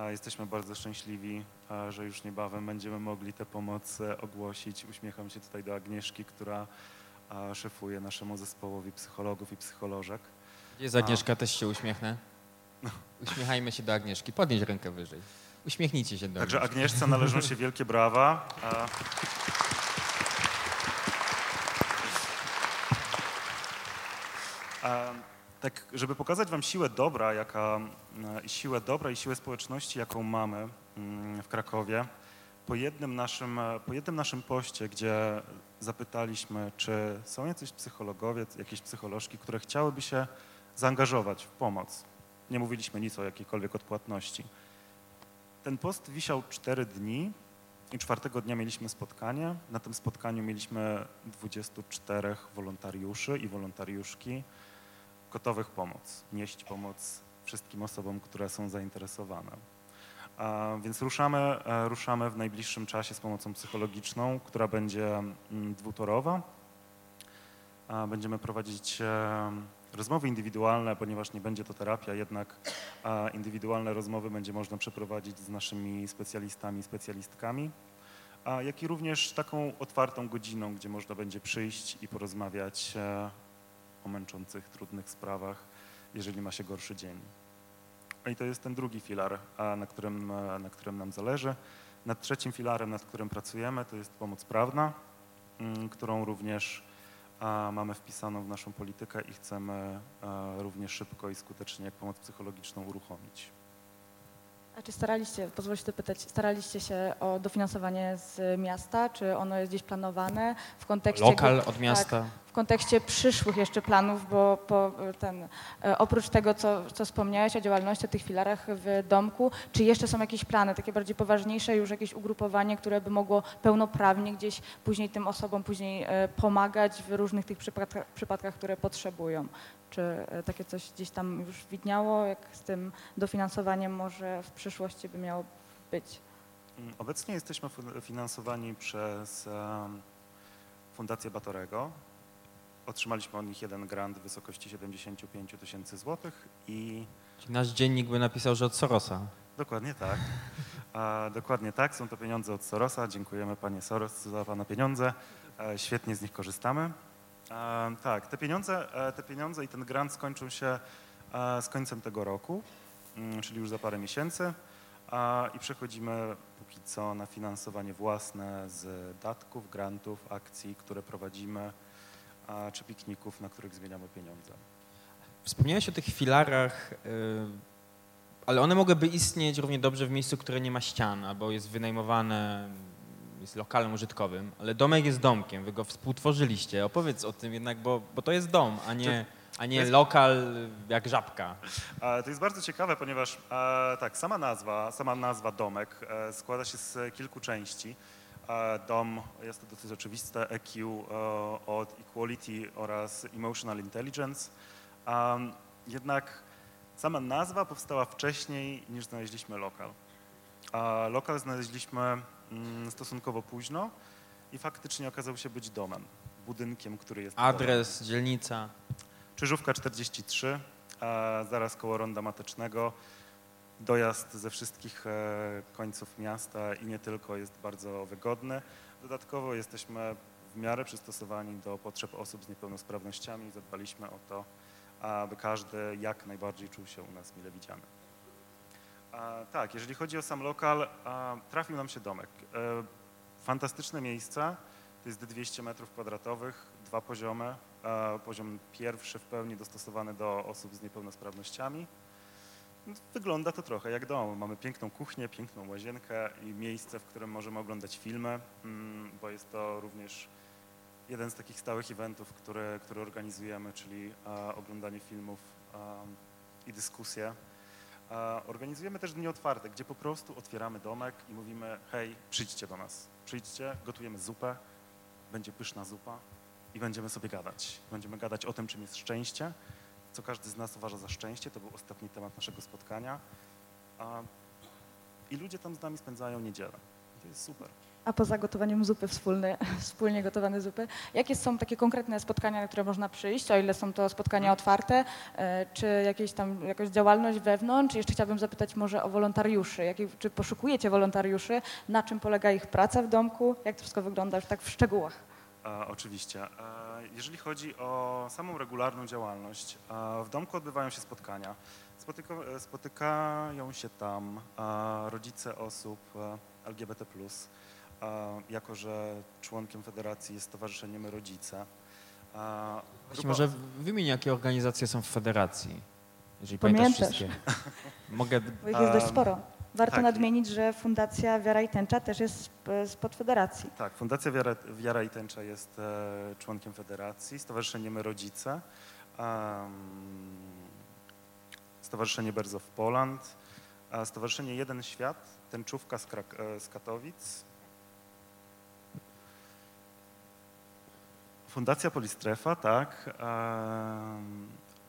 Jesteśmy bardzo szczęśliwi, że już niebawem będziemy mogli tę pomoc ogłosić. Uśmiecham się tutaj do Agnieszki, która szefuje naszemu zespołowi psychologów i psycholożek. Jest Agnieszka, też się uśmiechnę. Uśmiechajmy się do Agnieszki. Podnieś rękę wyżej. Uśmiechnijcie się do Także Agnieszce należą się wielkie brawa. Tak, żeby pokazać wam siłę dobra, jaka, siłę dobra i siłę społeczności, jaką mamy mm, w Krakowie, po jednym naszym, po jednym naszym poście, gdzie zapytaliśmy, czy są jacyś psychologowie, jakieś psycholożki, które chciałyby się zaangażować w pomoc. Nie mówiliśmy nic o jakiejkolwiek odpłatności. Ten post wisiał cztery dni i czwartego dnia mieliśmy spotkanie. Na tym spotkaniu mieliśmy 24 wolontariuszy i wolontariuszki gotowych pomoc, nieść pomoc wszystkim osobom, które są zainteresowane. Więc ruszamy, e, ruszamy w najbliższym czasie z pomocą psychologiczną, która będzie mm, dwutorowa. Będziemy prowadzić e, rozmowy indywidualne, ponieważ nie będzie to terapia, jednak indywidualne rozmowy będzie można przeprowadzić z naszymi specjalistami, specjalistkami, jak i również taką otwartą godziną, gdzie można będzie przyjść i porozmawiać e, o męczących, trudnych sprawach, jeżeli ma się gorszy dzień. I to jest ten drugi filar, na którym, na którym nam zależy. Nad trzecim filarem, nad którym pracujemy, to jest pomoc prawna, mm, którą również mamy wpisaną w naszą politykę i chcemy również szybko i skutecznie jak pomoc psychologiczną uruchomić. A czy staraliście, pozwolę się dopytać, staraliście się o dofinansowanie z miasta? Czy ono jest gdzieś planowane w kontekście... Lokal tak, od miasta. w kontekście przyszłych jeszcze planów, bo po ten, e, oprócz tego, co, co wspomniałeś o działalności, o tych filarach w domku, czy jeszcze są jakieś plany, takie bardziej poważniejsze, już jakieś ugrupowanie, które by mogło pełnoprawnie gdzieś później tym osobom później e, pomagać w różnych tych przypadkach, przypadkach które potrzebują? Czy e, takie coś gdzieś tam już widniało, jak z tym dofinansowaniem może w przyszłości by miało być? Mm, Obecnie jesteśmy finansowani przez Fundację Batorego. Otrzymaliśmy od nich jeden grant w wysokości 75 000 tysięcy złotych i Czyli nasz dziennik by napisał, że od Sorosa. dokładnie tak. A, dokładnie tak, są to pieniądze od Sorosa. Dziękujemy panie Soros za pana pieniądze. E, świetnie z nich korzystamy. E, tak, te pieniądze, e, te pieniądze i ten grant skończą się e, z końcem tego roku, mm, czyli już za parę miesięcy. A, I przechodzimy póki co na finansowanie własne z datków, grantów, akcji, które prowadzimy, a, czy pikników, na których zmieniamy pieniądze. Wspomniałeś o tych filarach, y, ale one mogłyby istnieć równie dobrze w miejscu, które nie ma ścian, albo jest wynajmowane, jest lokalem użytkowym, ale domek jest domkiem, wy go współtworzyliście. Opowiedz o tym jednak, bo, bo to jest dom, a nie, a nie jest- lokal jak żabka. To jest bardzo ciekawe, ponieważ tak, sama nazwa, sama nazwa domek e, składa się z kilku części. Dom, jest to dosyć oczywiste, EQ e, od Equality oraz Emotional Intelligence. Jednak sama nazwa powstała wcześniej niż znaleźliśmy lokal. A lokal znaleźliśmy mm, stosunkowo późno i faktycznie okazał się być domem, budynkiem, który jest domem. Adres, dzielnica. Czyżówka 43, a zaraz koło Ronda Matecznego. Dojazd ze wszystkich e, końców miasta i nie tylko jest bardzo wygodny. Dodatkowo jesteśmy w miarę przystosowani do potrzeb osób z niepełnosprawnościami i zadbaliśmy o to, aby każdy jak najbardziej czuł się u nas mile widziany. Tak, jeżeli chodzi o sam lokal, a, trafił nam się domek. E, fantastyczne miejsce, to jest 200 metrów kwadratowych, dwa poziomy. E, Poziom pierwszy w pełni dostosowany do osób z niepełnosprawnościami. Wygląda to trochę jak dom. Mamy piękną kuchnię, piękną łazienkę i miejsce, w którym możemy oglądać filmy, mm, bo jest to również jeden z takich stałych eventów, które, które organizujemy, czyli oglądanie filmów i dyskusje. Organizujemy też dni otwarte, gdzie po prostu otwieramy domek i mówimy hej, przyjdźcie do nas, przyjdźcie, gotujemy zupę, będzie pyszna zupa i będziemy sobie gadać. Będziemy gadać o tym, czym jest szczęście, co każdy z nas uważa za szczęście. To był ostatni temat naszego spotkania. I ludzie tam z nami spędzają niedzielę. To jest super. A poza gotowaniem zupy wspólne, wspólnie gotowane zupy, jakie są takie konkretne spotkania, na które można przyjść, o ile są to spotkania otwarte, e, czy jakieś tam jakaś działalność wewnątrz? Jeszcze chciałabym zapytać może o wolontariuszy. Jakie, czy poszukujecie wolontariuszy? Na czym polega ich praca w domku? Jak to wszystko wygląda tak w szczegółach? E, oczywiście. E, jeżeli chodzi o samą regularną działalność, e, w domku odbywają się spotkania. Spotyka, spotykają się tam rodzice osób LGBT+, e, jako że członkiem federacji jest Stowarzyszenie My Rodzice. Właśnie grupa może wymień, jakie organizacje są w federacji, jeżeli Pamiętasz. pamiętasz wszystkie. Mogę, Bo ich jest dość sporo. Warto tak. nadmienić, że Fundacja Wiara i Tęcza też jest sp- spod federacji. Tak, Fundacja Wiara, Wiara i Tęcza jest e, członkiem federacji, Stowarzyszenie My Rodzice, em, Stowarzyszenie Berzow Poland, a Stowarzyszenie Jeden Świat, Tęczówka z, Krak- e, z Katowic, Fundacja Polistrefa, tak,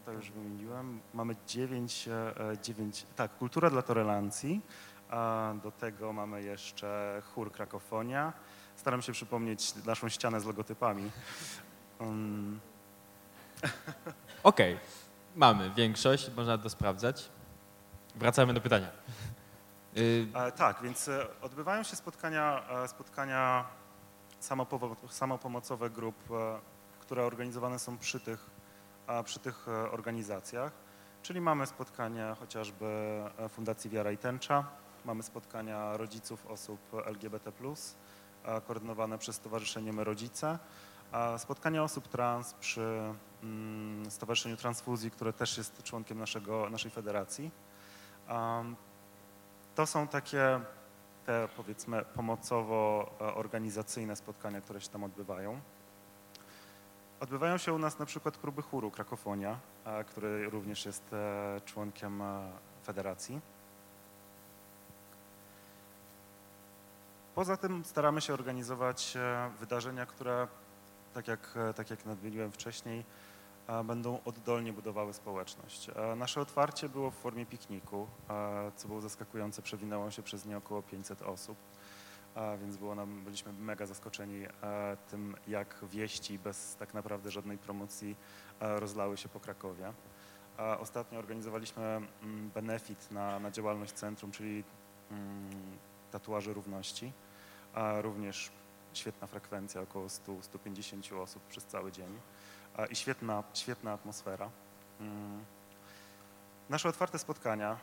to już wymieniłem. Mamy dziewięć, e, dziewięć, tak, Kultura dla Tolerancji, do tego mamy jeszcze chór Krakofonia. Staram się przypomnieć naszą ścianę z logotypami. Um, Okej, mamy większość, można to sprawdzać. Wracamy do pytania. E, tak, więc e, odbywają się spotkania, spotkania samopomocowe grup, e, które organizowane są przy tych, przy tych e, organizacjach. Czyli mamy spotkania chociażby e, Fundacji Wiara i Tęcza, mamy spotkania rodziców osób LGBT+, koordynowane przez Stowarzyszenie My Rodzice, spotkania osób trans przy mm, Stowarzyszeniu Transfuzji, które też jest członkiem naszego, naszej federacji. To są takie te powiedzmy pomocowo-organizacyjne spotkania, które się tam odbywają. Odbywają się u nas na przykład próby chóru Krakofonia, który również jest e, członkiem e, federacji. Poza tym staramy się organizować e, wydarzenia, które, tak jak, tak jak nadmieniłem wcześniej, będą oddolnie budowały społeczność. Nasze otwarcie było w formie pikniku, co było zaskakujące, przewinęło się przez nie około 500 osób więc było nam, byliśmy mega zaskoczeni tym, jak wieści bez tak naprawdę żadnej promocji rozlały się po Krakowie. Ostatnio organizowaliśmy mm, benefit na, na działalność centrum, czyli mm, tatuaże równości. Również świetna frekwencja, około 100-150 osób przez cały dzień i świetna, świetna atmosfera. Mm. Nasze otwarte spotkania,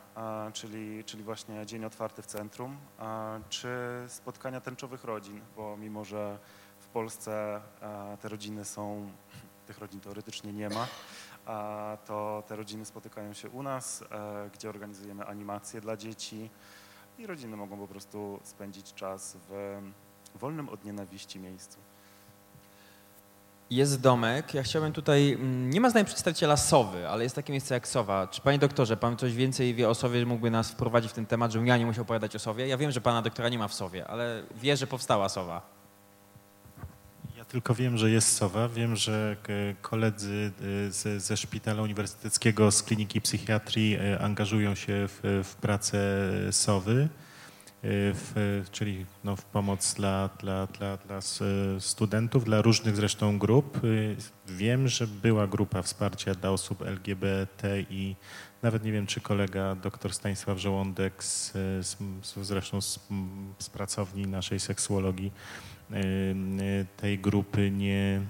czyli, czyli właśnie dzień otwarty w centrum, czy spotkania tęczowych rodzin, bo mimo, że w Polsce te rodziny są, tych rodzin teoretycznie nie ma, to te rodziny spotykają się u nas, gdzie organizujemy animacje dla dzieci i rodziny mogą po prostu spędzić czas w wolnym od nienawiści miejscu. Jest domek. Ja chciałbym tutaj. Mm, nie ma z nami przedstawiciela Sowy, ale jest takie miejsce jak Sowa. Czy panie doktorze, pan coś więcej wie o Sowie, mógłby nas wprowadzić w ten temat, żebym ja nie musiał opowiadać o Sowie? Ja wiem, że pana doktora nie ma w Sowie, ale wie, że powstała Sowa. Ja tylko wiem, że jest Sowa. Wiem, że koledzy y, ze, ze szpitala uniwersyteckiego z psychiatrii y, angażują się w, w pracę Sowy. Y, w, czyli no, w pomoc dla, dla, dla, dla studentów, dla różnych zresztą grup. Y, wiem, że była grupa wsparcia dla osób LGBT i nawet nie wiem, czy kolega dr Stanisław Żołądek z, z, zresztą z, z pracowni naszej seksuologii tej grupy nie,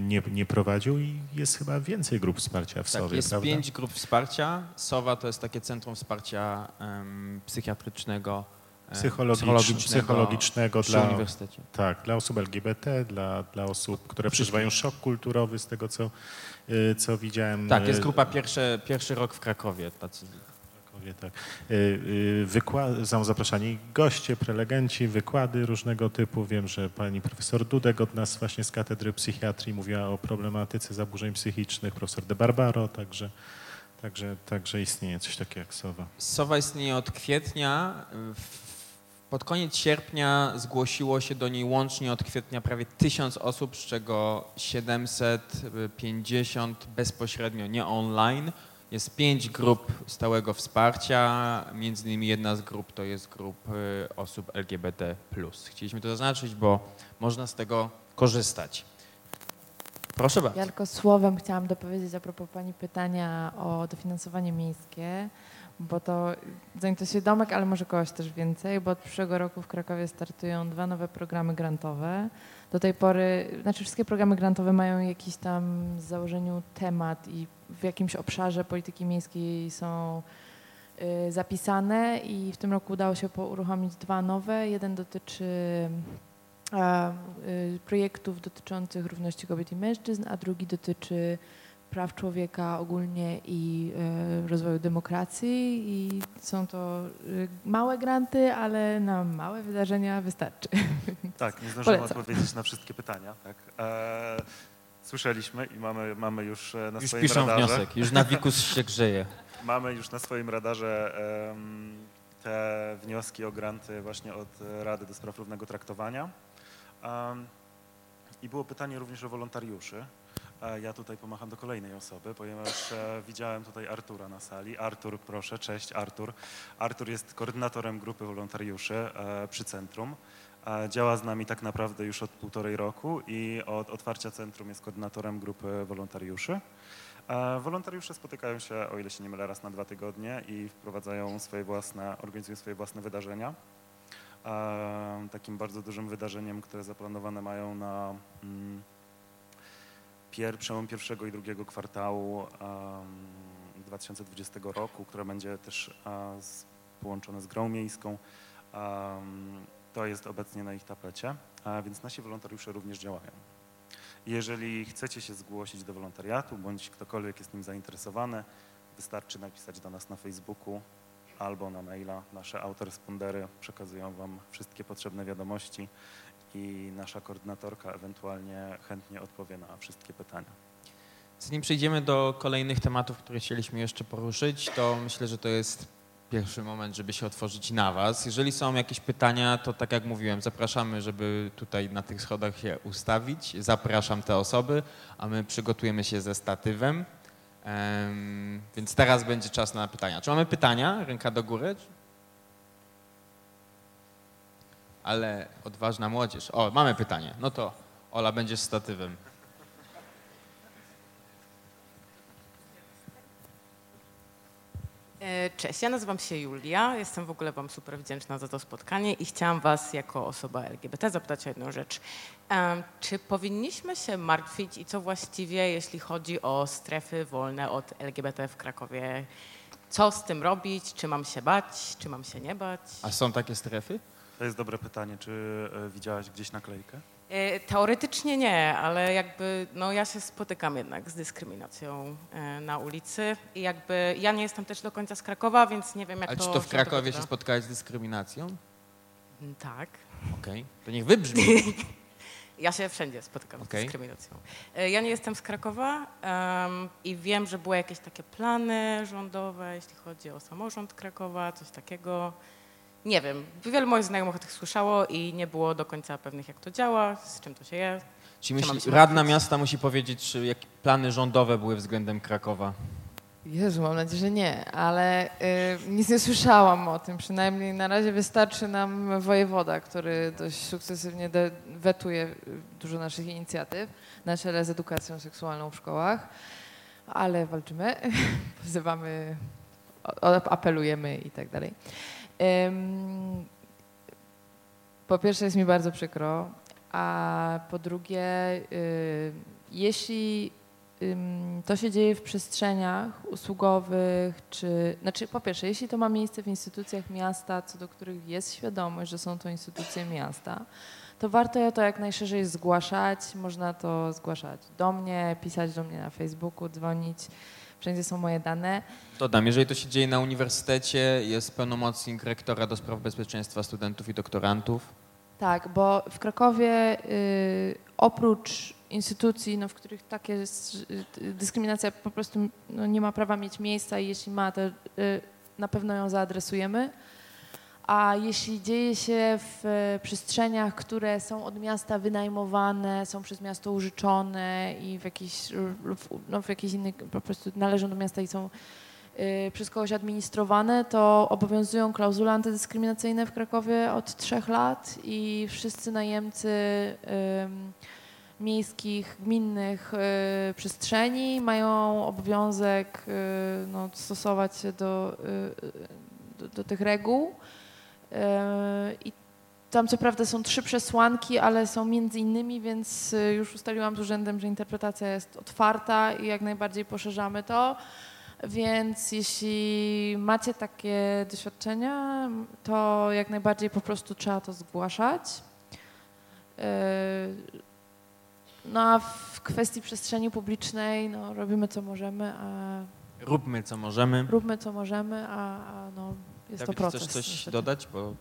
nie, nie prowadził i jest chyba więcej grup wsparcia w tak, Sowie, jest prawda? pięć grup wsparcia. Sowa to jest takie centrum wsparcia um, psychiatrycznego psychologicznego, psychologicznego dla, tak, dla osób LGBT, dla, dla osób, które przeżywają szok kulturowy z tego, co, y, co widziałem. Tak, jest y, grupa pierwszy, pierwszy rok w Krakowie. Tacy. Krakowie tak. Y, wykłady, są zapraszani goście, prelegenci, wykłady różnego typu. Wiem, że pani profesor Dudek od nas właśnie z Katedry Psychiatrii mówiła o problematyce zaburzeń psychicznych, profesor De Barbaro, także Także, także istnieje coś takiego jak SOWA. SOWA istnieje od kwietnia. Pod koniec sierpnia zgłosiło się do niej łącznie od kwietnia prawie 1000 osób, z czego 750 bezpośrednio, nie online. Jest pięć grup stałego wsparcia, między innymi jedna z grup to jest grup y, osób LGBT+. Chcieliśmy to zaznaczyć, bo można z tego korzystać. Proszę bardzo. Ja tylko słowem chciałam dopowiedzieć a propos Pani pytania o dofinansowanie miejskie bo to zainteresuje domek, ale może kogoś też więcej, bo od przyszłego roku w Krakowie startują dwa nowe programy grantowe. Do tej pory, znaczy wszystkie programy grantowe mają jakiś tam w założeniu temat i w jakimś obszarze polityki miejskiej są y, zapisane i w tym roku udało się uruchomić dwa nowe. Jeden dotyczy y, projektów dotyczących równości kobiet i mężczyzn, a drugi dotyczy praw człowieka ogólnie i e, rozwoju demokracji i są to e, małe granty, ale na małe wydarzenia wystarczy. Tak, nie zdążyłem odpowiedzieć na wszystkie pytania. Tak. E, słyszeliśmy i mamy, mamy już na już swoim piszą radarze. wniosek, już Nawikus się grzeje. Mamy już na swoim radarze te wnioski o granty właśnie od Rady do Spraw Równego Traktowania. I było pytanie również o wolontariuszy. Ja tutaj pomacham do kolejnej osoby, ponieważ e, widziałem tutaj Artura na sali. Artur, proszę, cześć Artur. Artur jest koordynatorem grupy wolontariuszy e, przy centrum. Działa z nami tak naprawdę już od półtorej roku i od otwarcia centrum jest koordynatorem grupy wolontariuszy. Wolontariusze spotykają się, o ile się nie mylę, raz na dwa tygodnie i wprowadzają swoje własne, organizują swoje własne wydarzenia. Takim bardzo dużym wydarzeniem, które zaplanowane mają na mm, pier, przełom pierwszego i drugiego kwartału um, 2020 roku, które będzie też połączone z grą miejską. To jest obecnie na ich tapecie, a więc nasi wolontariusze również działają. Jeżeli chcecie się zgłosić do wolontariatu, bądź ktokolwiek jest nim zainteresowany, wystarczy napisać do nas na Facebooku albo na maila. Nasze autorespondery przekazują Wam wszystkie potrzebne wiadomości i nasza koordynatorka ewentualnie chętnie odpowie na wszystkie pytania. Zanim przejdziemy do kolejnych tematów, które chcieliśmy jeszcze poruszyć, to myślę, że to jest pierwszy moment, żeby się otworzyć na Was. Jeżeli są jakieś pytania, to tak jak mówiłem, zapraszamy, żeby tutaj na tych schodach się ustawić. Zapraszam te osoby, a my przygotujemy się ze statywem. Em, więc teraz będzie czas na pytania. Czy mamy pytania? Ręka do góry. Ale odważna młodzież. O, mamy pytanie. No to Ola będzie z statywem. Cześć, ja nazywam się Julia. Jestem w ogóle Wam super wdzięczna za to spotkanie i chciałam Was jako osoba LGBT zapytać o jedną rzecz. Em, Czy powinniśmy się martwić i co właściwie, jeśli chodzi o strefy wolne od LGBT w Krakowie? Co z tym robić? Czy mam się bać? Czy mam się nie bać? A są takie strefy? To jest dobre pytanie. Czy e, widziałaś gdzieś naklejkę? E, Teoretycznie nie, ale jakby no ja się spotykam jednak z dyskryminacją e, na ulicy i jakby ja nie jestem też do końca z Krakowa, więc nie wiem jak Ale to czy to w Krakowie się spotkałeś z dyskryminacją? Mm, Tak. Okej, to niech wybrzmi. Ja się wszędzie spotykam Okej. z dyskryminacją. E, Ja nie jestem z Krakowa em, i wiem, że były jakieś takie plany rządowe, jeśli chodzi o samorząd Krakowa, coś takiego. Nie wiem, wielu moich znajomych o tych słyszało i nie było do końca pewnych, jak to działa, z czym to się je. Czy myśli, radna martwić? miasta musi powiedzieć, czy jakie plany rządowe były względem Krakowa? Jezu, mam nadzieję, że nie, ale y, nic nie słyszałam o tym. Przynajmniej na razie wystarczy nam wojewoda, który dość sukcesywnie de- wetuje y, dużo naszych inicjatyw na czele z edukacją seksualną w szkołach, ale walczymy, wzywamy, apelujemy i tak dalej. Po pierwsze jest mi bardzo przykro, a po drugie, y, jeśli to się dzieje w przestrzeniach usługowych, czy znaczy po pierwsze, jeśli to ma miejsce w instytucjach miasta, co do których jest świadomość, że są to instytucje miasta, to warto to jak najszerzej zgłaszać. Można to zgłaszać do mnie, pisać do mnie na Facebooku, dzwonić. Wszędzie są moje dane. Dodam, jeżeli to się dzieje na uniwersytecie, jest pełnomocnik rektora do spraw bezpieczeństwa studentów i doktorantów. Tak, bo w Krakowie y, oprócz instytucji, no, w których takie y, dyskryminacja po prostu no, nie ma prawa mieć miejsca i jeśli ma, to y, na pewno ją zaadresujemy. A jeśli dzieje się w y, przestrzeniach, które są od miasta wynajmowane, są przez miasto użyczone i w jakiś, no, w jakiś inny, po prostu należą do miasta i są y, przez kogoś administrowane, to obowiązują klauzule antydyskryminacyjne w Krakowie od trzech lat i wszyscy najemcy miejskich, gminnych y, przestrzeni mają obowiązek no, stosować się do, do, do tych reguł. Y, I tam co prawda są trzy przesłanki, ale są między innymi, więc y, już ustaliłam z urzędem, że interpretacja jest otwarta i jak najbardziej poszerzamy to. Więc jeśli macie takie doświadczenia, to jak najbardziej po prostu trzeba to zgłaszać. Yy, No a w kwestii przestrzeni publicznej no, robimy co możemy, a Róbmy co możemy. róbmy co możemy, a, a no, jest Dawid, to proces. chcesz coś niestety. dodać? Bo...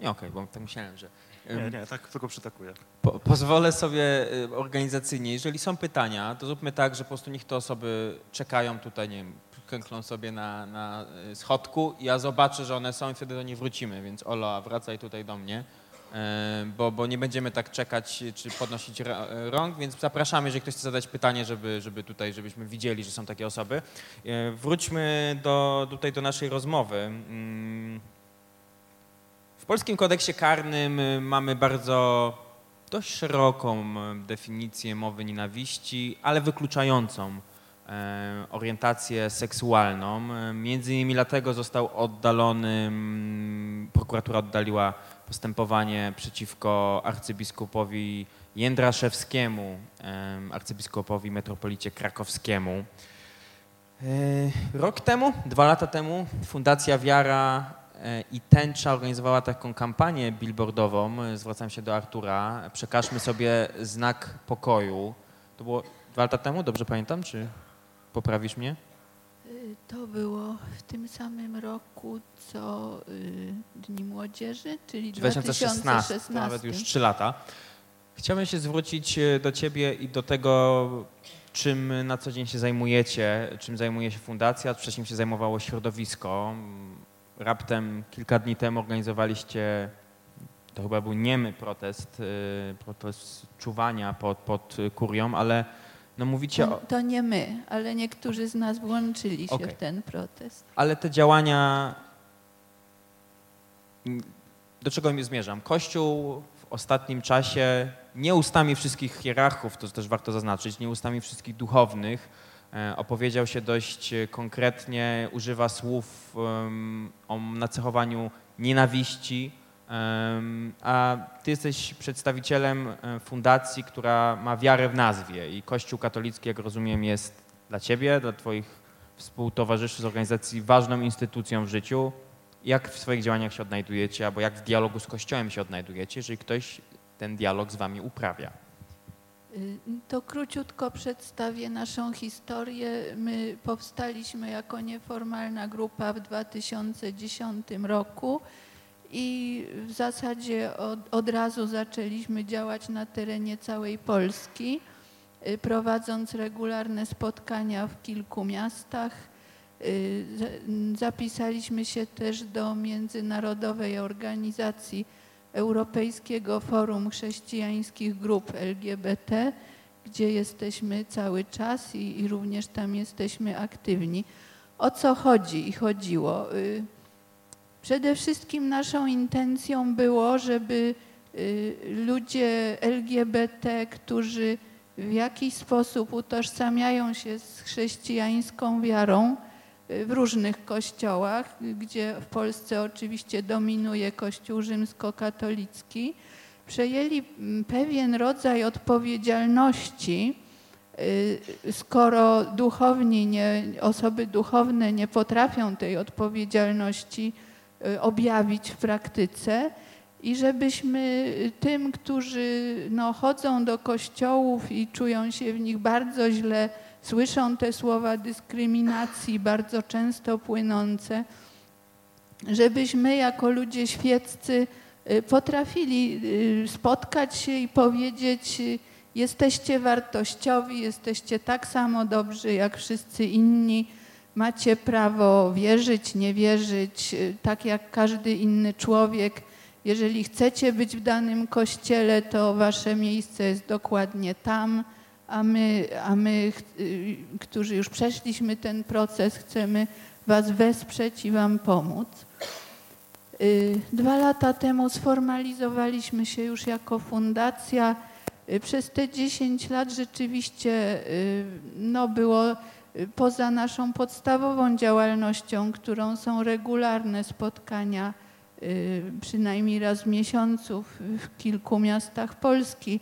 Nie, okej, bo tak myślałem, że... Nie, nie, tak tylko przytakuję. Po, pozwolę sobie y, organizacyjnie, jeżeli są pytania, to zróbmy tak, że po prostu niech te osoby czekają tutaj, nie wiem, sobie na, na y, schodku i ja zobaczę, że one są i wtedy do nich wrócimy, więc Ola, wracaj tutaj do mnie, bo, bo nie będziemy tak czekać czy podnosić rąk, więc zapraszamy, jeżeli ktoś chce zadać pytanie, żeby, żeby tutaj, żebyśmy widzieli, że są takie osoby. Y, Wróćmy do, tutaj do naszej rozmowy. Mm, W polskim kodeksie karnym mamy bardzo dość szeroką definicję mowy nienawiści, ale wykluczającą e, orientację seksualną. E, Między innymi dlatego został oddalony, mm, prokuratura oddaliła postępowanie przeciwko arcybiskupowi Jędraszewskiemu, em, arcybiskupowi metropolicie krakowskiemu. E, Rok temu, dwa lata temu, Fundacja Wiara e, i Tęcza organizowała taką kampanię billboardową. E, Zwracam się do Artura. Przekażmy sobie znak pokoju. To było dwa lata temu, dobrze pamiętam, czy poprawisz mnie? To było w tym samym roku, co y, Dni Młodzieży, czyli 2016, 2016. to nawet już 3 lata. Chciałbym się zwrócić e, do Ciebie i do tego, czym na co dzień się zajmujecie, czym zajmuje się fundacja, wcześniej się zajmowało środowisko. Raptem kilka dni temu organizowaliście, to chyba był niemy protest, e, protest czuwania pod, pod kurią, ale no mówicie To, o, to nie my, ale niektórzy z nas włączyli się Okej. w ten protest. Ale te działania. Do czego mi zmierzam? Kościół w ostatnim czasie, nie ustami wszystkich hierarchów, to też warto zaznaczyć, nie ustami wszystkich duchownych, e, opowiedział się dość konkretnie, używa słów em, o nacechowaniu nienawiści. A ty jesteś przedstawicielem e, fundacji, która ma wiarę w nazwie i Kościół katolicki, jak rozumiem, jest dla ciebie, dla twoich współtowarzyszy z organizacji ważną instytucją w życiu. Jak w swoich działaniach się odnajdujecie, albo jak w dialogu z Kościołem się odnajdujecie, jeżeli ktoś ten dialog z wami uprawia? Y, To króciutko przedstawię naszą historię. My powstaliśmy jako nieformalna grupa w 2010 roku i w zasadzie od, od razu zaczęliśmy działać na terenie całej Polski, y, prowadząc regularne spotkania w kilku miastach. Y, za- Zapisaliśmy się też do międzynarodowej organizacji Europejskiego Forum Chrześcijańskich Grup LGBT, gdzie jesteśmy cały czas i, i również tam jesteśmy aktywni. O co chodzi i chodziło? Przede wszystkim naszą intencją było, żeby y, ludzie LGBT, którzy w jakiś sposób utożsamiają się z chrześcijańską wiarą y, w różnych kościołach, gdzie w Polsce oczywiście dominuje Kościół rzymskokatolicki, przejęli mm, pewien rodzaj odpowiedzialności, y, skoro duchowni, nie, osoby duchowne nie potrafią tej odpowiedzialności objawić w praktyce i żebyśmy tym, którzy no, chodzą do kościołów i czują się w nich bardzo źle, słyszą te słowa dyskryminacji bardzo często płynące, żebyśmy jako ludzie świeccy y, potrafili y, spotkać się i powiedzieć, y, jesteście wartościowi, jesteście tak samo dobrzy jak wszyscy inni, macie prawo wierzyć, nie wierzyć, y, tak jak każdy inny człowiek. Jeżeli chcecie być w danym kościele, to wasze miejsce jest dokładnie tam, a my, a my y, którzy już przeszliśmy ten proces, chcemy was wesprzeć i wam pomóc. Y, Dwa lata temu sformalizowaliśmy się już jako fundacja. Przez te 10 lat rzeczywiście no, było poza naszą podstawową działalnością, którą są regularne spotkania, y, przynajmniej raz w miesiącu w- kilku miastach Polski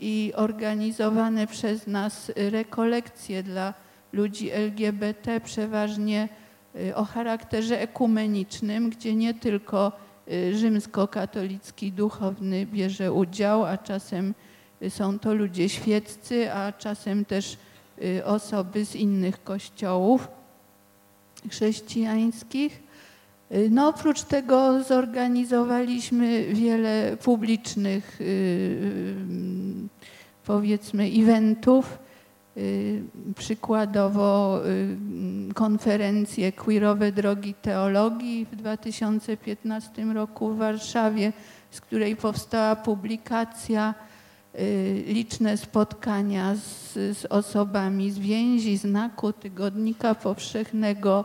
i organizowane przez nas rekolekcje dla ludzi LGBT, przeważnie y, o charakterze ekumenicznym, gdzie nie tylko y, rzymskokatolicki duchowny bierze udział, a czasem są to ludzie świeccy, a czasem też osoby z innych kościołów chrześcijańskich. Y, No, oprócz tego zorganizowaliśmy wiele publicznych, y, y, powiedzmy, eventów. Y, Przykładowo y, konferencję Queerowe Drogi Teologii w 2015 roku w Warszawie, z której powstała publikacja, y, liczne spotkania z, z osobami z więzi, znaku, tygodnika powszechnego.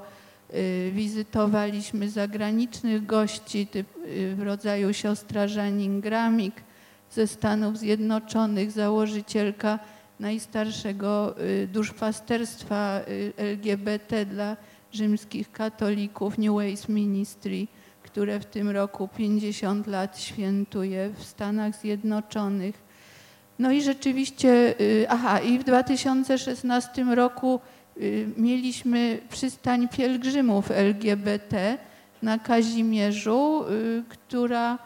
Y, Wizytowaliśmy zagranicznych gości typ, y, w rodzaju siostra Żanin Gramik ze Stanów Zjednoczonych, założycielka najstarszego y, duszpasterstwa y, LGBT dla rzymskich katolików New Ways Ministry, które w tym roku 50 lat świętuje w Stanach Zjednoczonych. No i rzeczywiście, y, aha, i w 2016 roku y, mieliśmy przystań pielgrzymów LGBT na Kazimierzu, y, która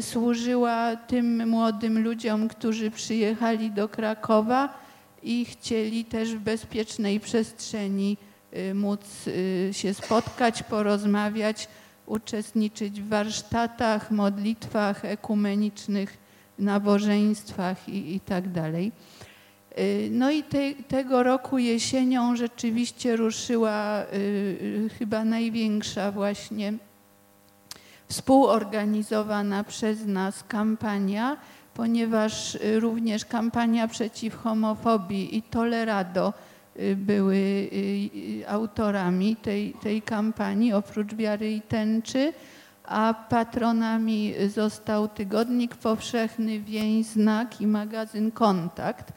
służyła tym młodym ludziom, którzy przyjechali do Krakowa i chcieli też w bezpiecznej przestrzeni móc się spotkać, porozmawiać, uczestniczyć w warsztatach, modlitwach ekumenicznych, nabożeństwach i, i tak dalej. Y, no i te, tego roku jesienią rzeczywiście ruszyła y, y, chyba największa właśnie współorganizowana przez nas kampania, ponieważ również kampania przeciw homofobii i Tolerado były autorami tej, tej kampanii, oprócz wiary i tęczy, a patronami został Tygodnik Powszechny, Wień, Znak i magazyn Kontakt.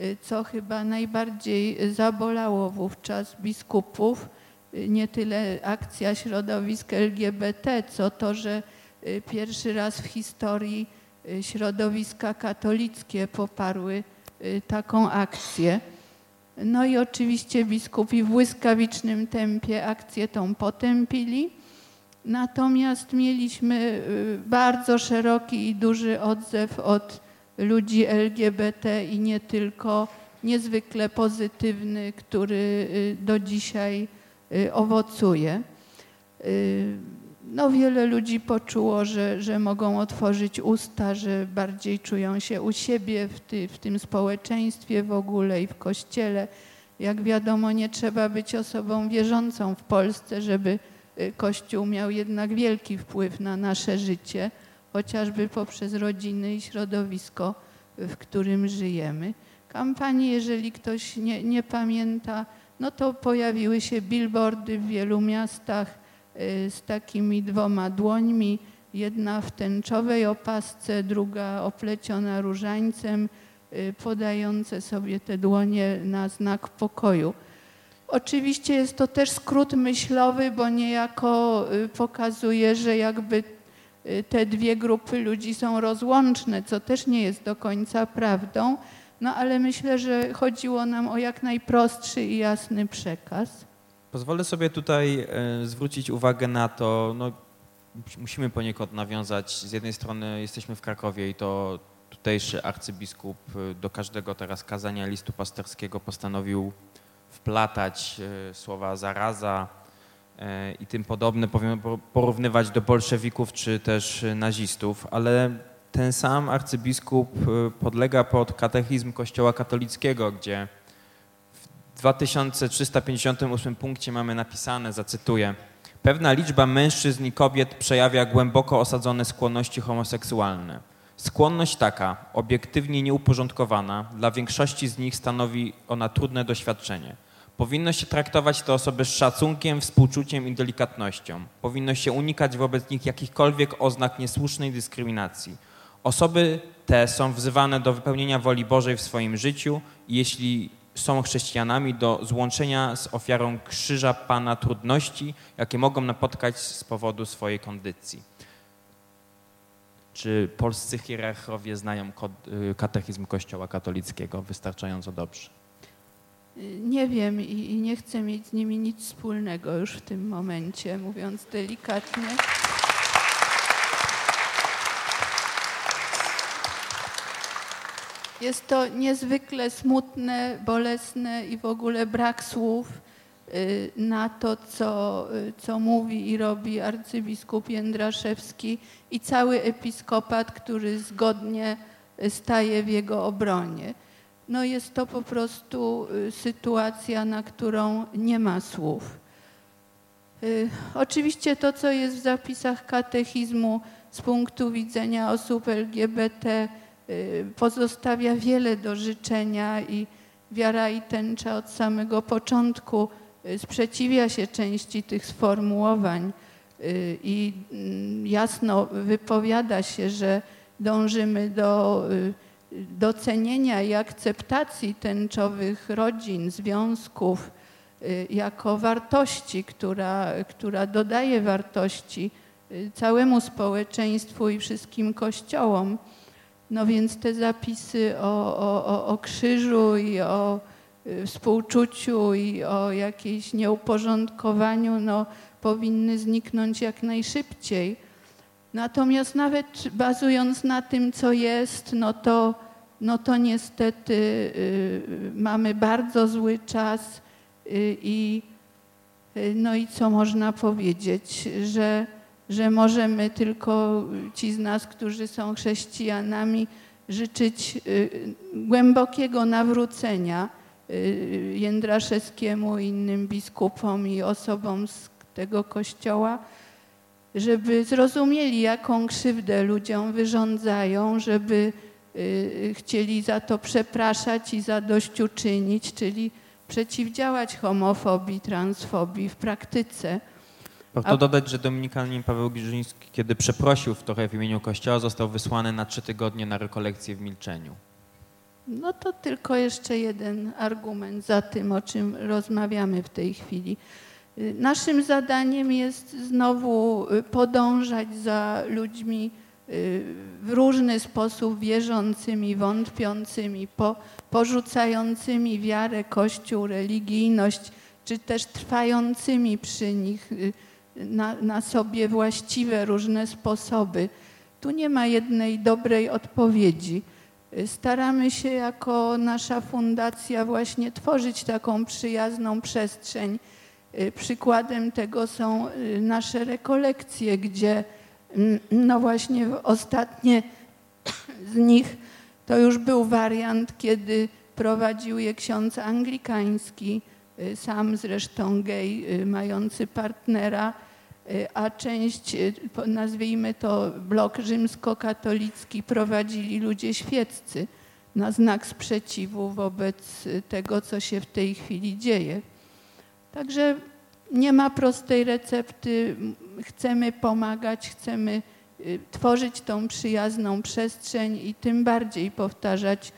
Y, co chyba najbardziej zabolało wówczas biskupów, y, nie tyle akcja środowisk LGBT, co to, że y, pierwszy raz w historii środowiska katolickie poparły taką akcję. No i oczywiście biskupi w błyskawicznym tempie akcję tą potępili. Natomiast mieliśmy bardzo szeroki i duży odzew od ludzi LGBT i nie tylko, niezwykle pozytywny, który y, do dzisiaj y, owocuje. Y, no, wiele ludzi poczuło, że, że mogą otworzyć usta, że bardziej czują się u siebie w, ty, w tym społeczeństwie w ogóle i w kościele. Jak wiadomo, nie trzeba być osobą wierzącą w Polsce, żeby Kościół miał jednak wielki wpływ na nasze życie chociażby poprzez rodziny i środowisko, w którym żyjemy. Kampanii, jeżeli ktoś nie, nie pamięta, no to pojawiły się billboardy w wielu miastach y, z takimi dwoma dłońmi, jedna w tęczowej opasce, druga opleciona różańcem, y, podające sobie te dłonie na znak pokoju. Oczywiście jest to też skrót myślowy, bo niejako y, pokazuje, że jakby Y, te dwie grupy ludzi są rozłączne, co też nie jest do końca prawdą, no ale myślę, że chodziło nam o jak najprostszy i jasny przekaz. Pozwolę sobie tutaj e, zwrócić uwagę na to, no, musimy poniekąd nawiązać, z jednej strony jesteśmy w Krakowie i to tutejszy arcybiskup e, do każdego teraz kazania listu pasterskiego postanowił wplatać e, słowa zaraza, E, i tym podobne porównywać do bolszewików czy też nazistów, ale ten sam arcybiskup e, podlega pod katechizm Kościoła katolickiego, gdzie w 2358 punkcie mamy napisane, zacytuję, pewna liczba mężczyzn i kobiet przejawia głęboko osadzone skłonności homoseksualne. Skłonność taka, obiektywnie nieuporządkowana, dla większości z nich stanowi ona trudne doświadczenie – Powinno się traktować te osoby z szacunkiem, współczuciem i delikatnością. Powinno się unikać wobec nich jakichkolwiek oznak niesłusznej dyskryminacji. Osoby te są wzywane do wypełnienia woli Bożej w swoim życiu i jeśli są chrześcijanami, do złączenia z ofiarą krzyża Pana trudności, jakie mogą napotkać z powodu swojej kondycji. Czy polscy hierarchowie znają y, katechizm Kościoła katolickiego wystarczająco dobrze? Nie wiem i, i, nie chcę mieć z nimi nic wspólnego już w tym momencie, mówiąc delikatnie. Jest to niezwykle smutne, bolesne i w ogóle brak słów y, na to, co, y, co mówi i robi arcybiskup Jędraszewski i cały episkopat, który zgodnie staje w jego obronie no jest to po prostu y, sytuacja, na którą nie ma słów. Y, oczywiście to, co jest w zapisach katechizmu z punktu widzenia osób LGBT, y, pozostawia wiele do życzenia i wiara i tęcza od samego początku sprzeciwia się części tych sformułowań i mm, jasno wypowiada się, że dążymy do docenienia i akceptacji tęczowych rodzin, związków y, jako wartości, która, która dodaje wartości y, całemu społeczeństwu i wszystkim kościołom. No więc te zapisy o, o, o krzyżu i o y, współczuciu i o jakiejś nieuporządkowaniu no, powinny zniknąć jak najszybciej. Natomiast nawet bazując na tym, co jest, no to, no to niestety y, mamy bardzo zły czas y, i No i co można powiedzieć, że, że możemy tylko ci z nas, którzy są chrześcijanami, życzyć głębokiego nawrócenia Jędraszewskiemu, innym biskupom i osobom z tego kościoła, żeby zrozumieli, jaką krzywdę ludziom wyrządzają, żeby y, chcieli za to przepraszać i zadośćuczynić, czyli przeciwdziałać homofobii, transfobii w praktyce. Warto A... dodać, że Dominikanin Paweł Giżyński, kiedy przeprosił w trochę w imieniu Kościoła, został wysłany na trzy tygodnie na rekolekcję w milczeniu. No to tylko jeszcze jeden argument za tym, o czym rozmawiamy w tej chwili. Naszym zadaniem jest znowu y, podążać za ludźmi y, w różny sposób wierzącymi, wątpiącymi, po, porzucającymi wiarę, Kościół, religijność, czy też trwającymi przy nich y, na, na sobie właściwe różne sposoby. Tu nie ma jednej dobrej odpowiedzi. Staramy się jako nasza fundacja właśnie tworzyć taką przyjazną przestrzeń, Y, przykładem tego są y, nasze rekolekcje, gdzie no właśnie ostatnie z nich to już był wariant, kiedy prowadził je ksiądz anglikański, y, sam zresztą gej, mający partnera, a część, nazwijmy to blok rzymskokatolicki, prowadzili ludzie świeccy na znak sprzeciwu wobec tego, co się w tej chwili dzieje. Także nie ma prostej recepty. Chcemy pomagać, chcemy y, tworzyć tą przyjazną przestrzeń i tym bardziej powtarzać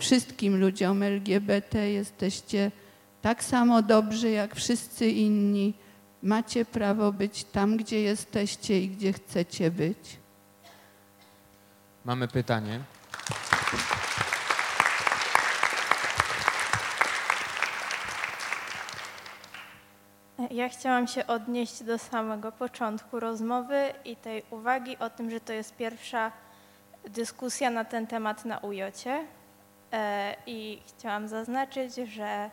wszystkim ludziom LGBT jesteście tak samo dobrzy jak wszyscy inni. Macie prawo być tam, gdzie jesteście i gdzie chcecie być. Mamy pytanie. Ja chciałam się odnieść do samego początku rozmowy i tej uwagi o tym, że to jest pierwsza dyskusja na ten temat na UJOcie. I chciałam zaznaczyć, że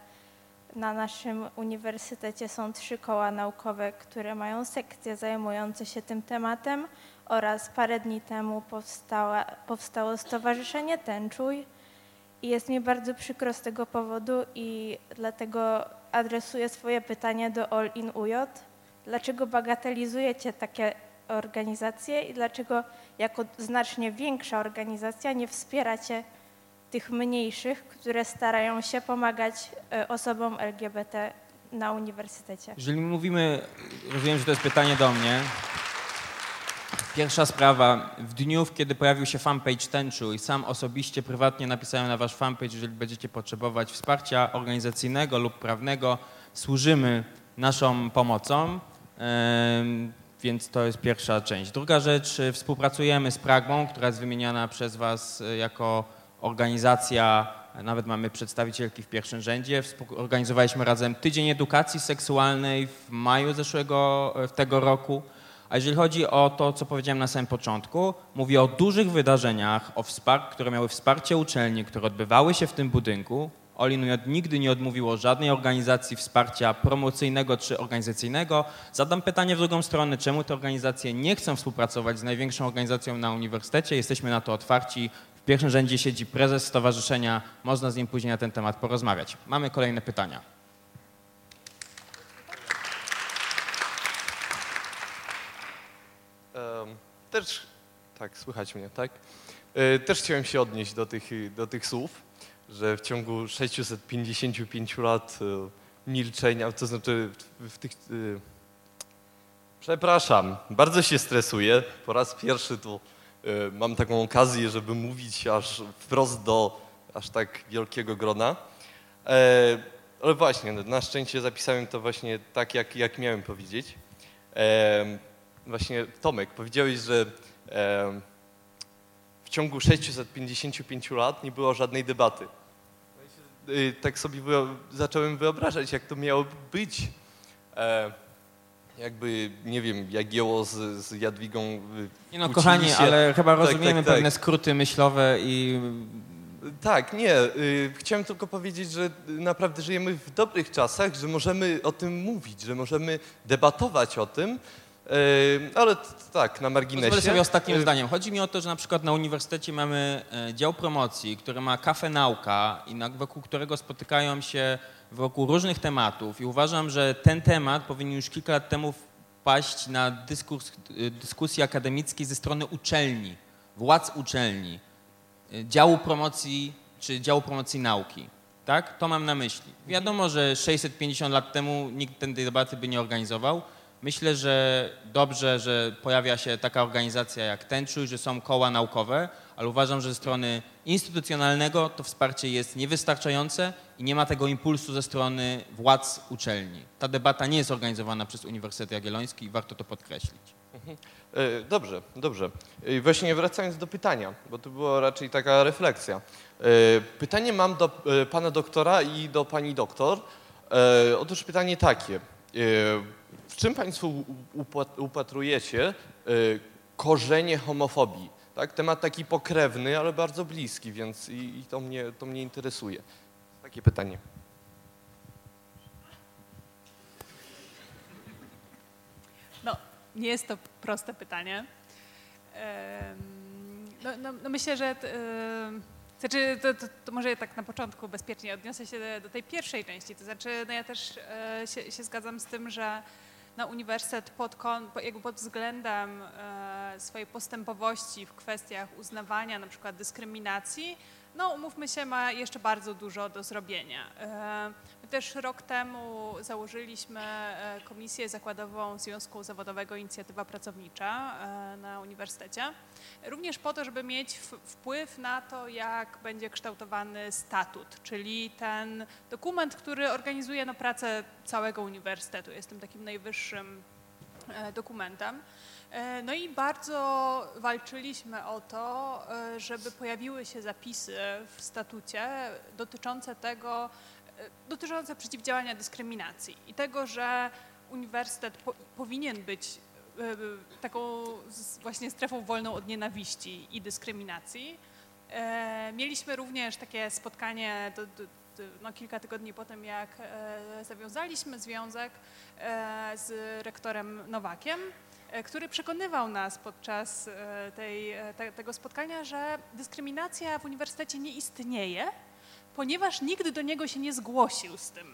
na naszym uniwersytecie są trzy koła naukowe, które mają sekcje zajmujące się tym tematem oraz parę dni temu powstała, powstało Stowarzyszenie Tęczuj. I jest mi bardzo przykro z tego powodu i dlatego adresuję swoje pytanie do All in UJ. Dlaczego bagatelizujecie takie organizacje i dlaczego jako znacznie większa organizacja nie wspieracie tych mniejszych, które starają się pomagać e, osobom LGBT na uniwersytecie? Jeżeli mówimy, rozumiem, że to jest pytanie do mnie, Pierwsza sprawa. W dniu, kiedy pojawił się fanpage Tęczu i sam osobiście, prywatnie napisałem na wasz fanpage, jeżeli będziecie potrzebować wsparcia organizacyjnego lub prawnego, służymy naszą pomocą, więc to jest pierwsza część. Druga rzecz, współpracujemy z Pragmą, która jest wymieniana przez was e, jako organizacja, nawet mamy przedstawicielki w pierwszym rzędzie. Organizowaliśmy razem Tydzień Edukacji Seksualnej w maju zeszłego e, tego roku. A jeżeli chodzi o to, co powiedziałem na samym początku, mówię o dużych wydarzeniach, o wspar- które miały wsparcie uczelni, które odbywały się w tym budynku. Olinujot nigdy nie odmówiło żadnej organizacji wsparcia promocyjnego czy organizacyjnego. Zadam pytanie w drugą stronę, czemu te organizacje nie chcą współpracować z największą organizacją na uniwersytecie? Jesteśmy na to otwarci. W pierwszym rzędzie siedzi prezes stowarzyszenia, można z nim później na ten temat porozmawiać. Mamy kolejne pytania. Też, tak, słychać mnie, tak? E, też chciałem się odnieść do tych, do tych słów, że w ciągu 655 lat e, milczenia, to znaczy w tych... E, przepraszam, bardzo się stresuję. Po raz pierwszy tu mam taką okazję, żeby mówić aż wprost do aż tak wielkiego grona. Ale właśnie, na szczęście zapisałem to właśnie tak, jak, jak miałem powiedzieć właśnie Tomek, powiedziałeś, że e, w ciągu 655 lat nie było żadnej debaty. E, tak sobie zacząłem wyobrażać, jak to miało być. E, jakby, nie wiem, Jagieło z, z Jadwigą Nie no, kochani, się. ale chyba tak, rozumiemy tak, tak, pewne skróty myślowe i Tak, nie. y, Chciałem tylko powiedzieć, że naprawdę żyjemy w dobrych czasach, że możemy o tym mówić, że możemy debatować o tym, y, ale tak, na marginesie. Pozwolę sobie ostatnim zdaniem. Chodzi mi o to, że na przykład na uniwersytecie mamy e, dział promocji, który ma kafę nauka i wokół którego spotykają się wokół różnych tematów i uważam, że ten temat powinien już kilka lat temu wpaść na dyskurs, dyskusji akademickiej ze strony uczelni, władz uczelni, y, działu promocji czy działu promocji nauki. Tak? To mam na myśli. Wiadomo, że 650 lat temu nikt tej debaty by nie organizował. Myślę, że dobrze, że pojawia się taka organizacja jak Tęczuj, że są koła naukowe, ale uważam, że ze strony instytucjonalnego to wsparcie jest niewystarczające i nie ma tego impulsu ze strony władz uczelni. Ta debata nie jest organizowana przez Uniwersytet Jagielloński i warto to podkreślić. Mhm. E, Dobrze, dobrze. Właśnie wracając do pytania, bo to była raczej taka refleksja. E, Pytanie mam do e, pana doktora i do pani doktor. Otóż pytanie takie. W czym państwo upatrujecie e, korzenie homofobii? Tak? Temat taki pokrewny, ale bardzo bliski, więc i, i to, mnie, to mnie interesuje. Takie pytanie. No, nie jest to proste pytanie. No, no, no myślę, że znaczy, to, to, to może tak na początku bezpiecznie odniosę się do, do tej pierwszej części. To znaczy, no ja też e, się, się zgadzam z tym, że na uniwersytet pod, pod względem e, swojej postępowości w kwestiach uznawania na przykład dyskryminacji, no umówmy się, ma jeszcze bardzo dużo do zrobienia. Też rok temu założyliśmy e, komisję zakładową Związku Zawodowego Inicjatywa Pracownicza e, na uniwersytecie, również po to, żeby mieć wpływ na to, jak będzie kształtowany statut, czyli ten dokument, który organizuje no, pracę całego uniwersytetu. Jest tym takim najwyższym e, dokumentem. No i bardzo walczyliśmy o to, żeby pojawiły się zapisy w statucie dotyczące tego, e, dotyczące przeciwdziałania dyskryminacji i tego, że uniwersytet po, powinien być e, taką z- właśnie strefą wolną od nienawiści i dyskryminacji. E, Mieliśmy również takie spotkanie do, do, no, kilka tygodni po tym, jak e, zawiązaliśmy związek e, z rektorem Nowakiem, e, który przekonywał nas podczas e, tej, e, te, tego spotkania, że dyskryminacja w uniwersytecie nie istnieje, ponieważ nikt do niego się nie zgłosił z tym.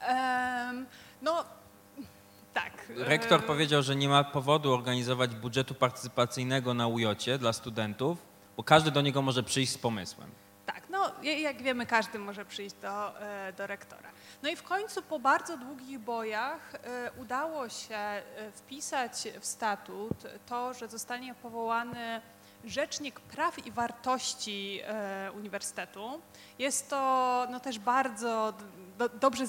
Em, no, tak. Rektor powiedział, że nie ma powodu organizować budżetu partycypacyjnego na UJ dla studentów, bo każdy do niego może przyjść z pomysłem. Tak, no ja- jak wiemy, każdy może przyjść do, e, do rektora. No i w końcu po bardzo długich bojach e, udało się e, wpisać w statut to, że zostanie powołany Rzecznik Praw i Wartości e, Uniwersytetu. Jest to no, też bardzo do, dobrze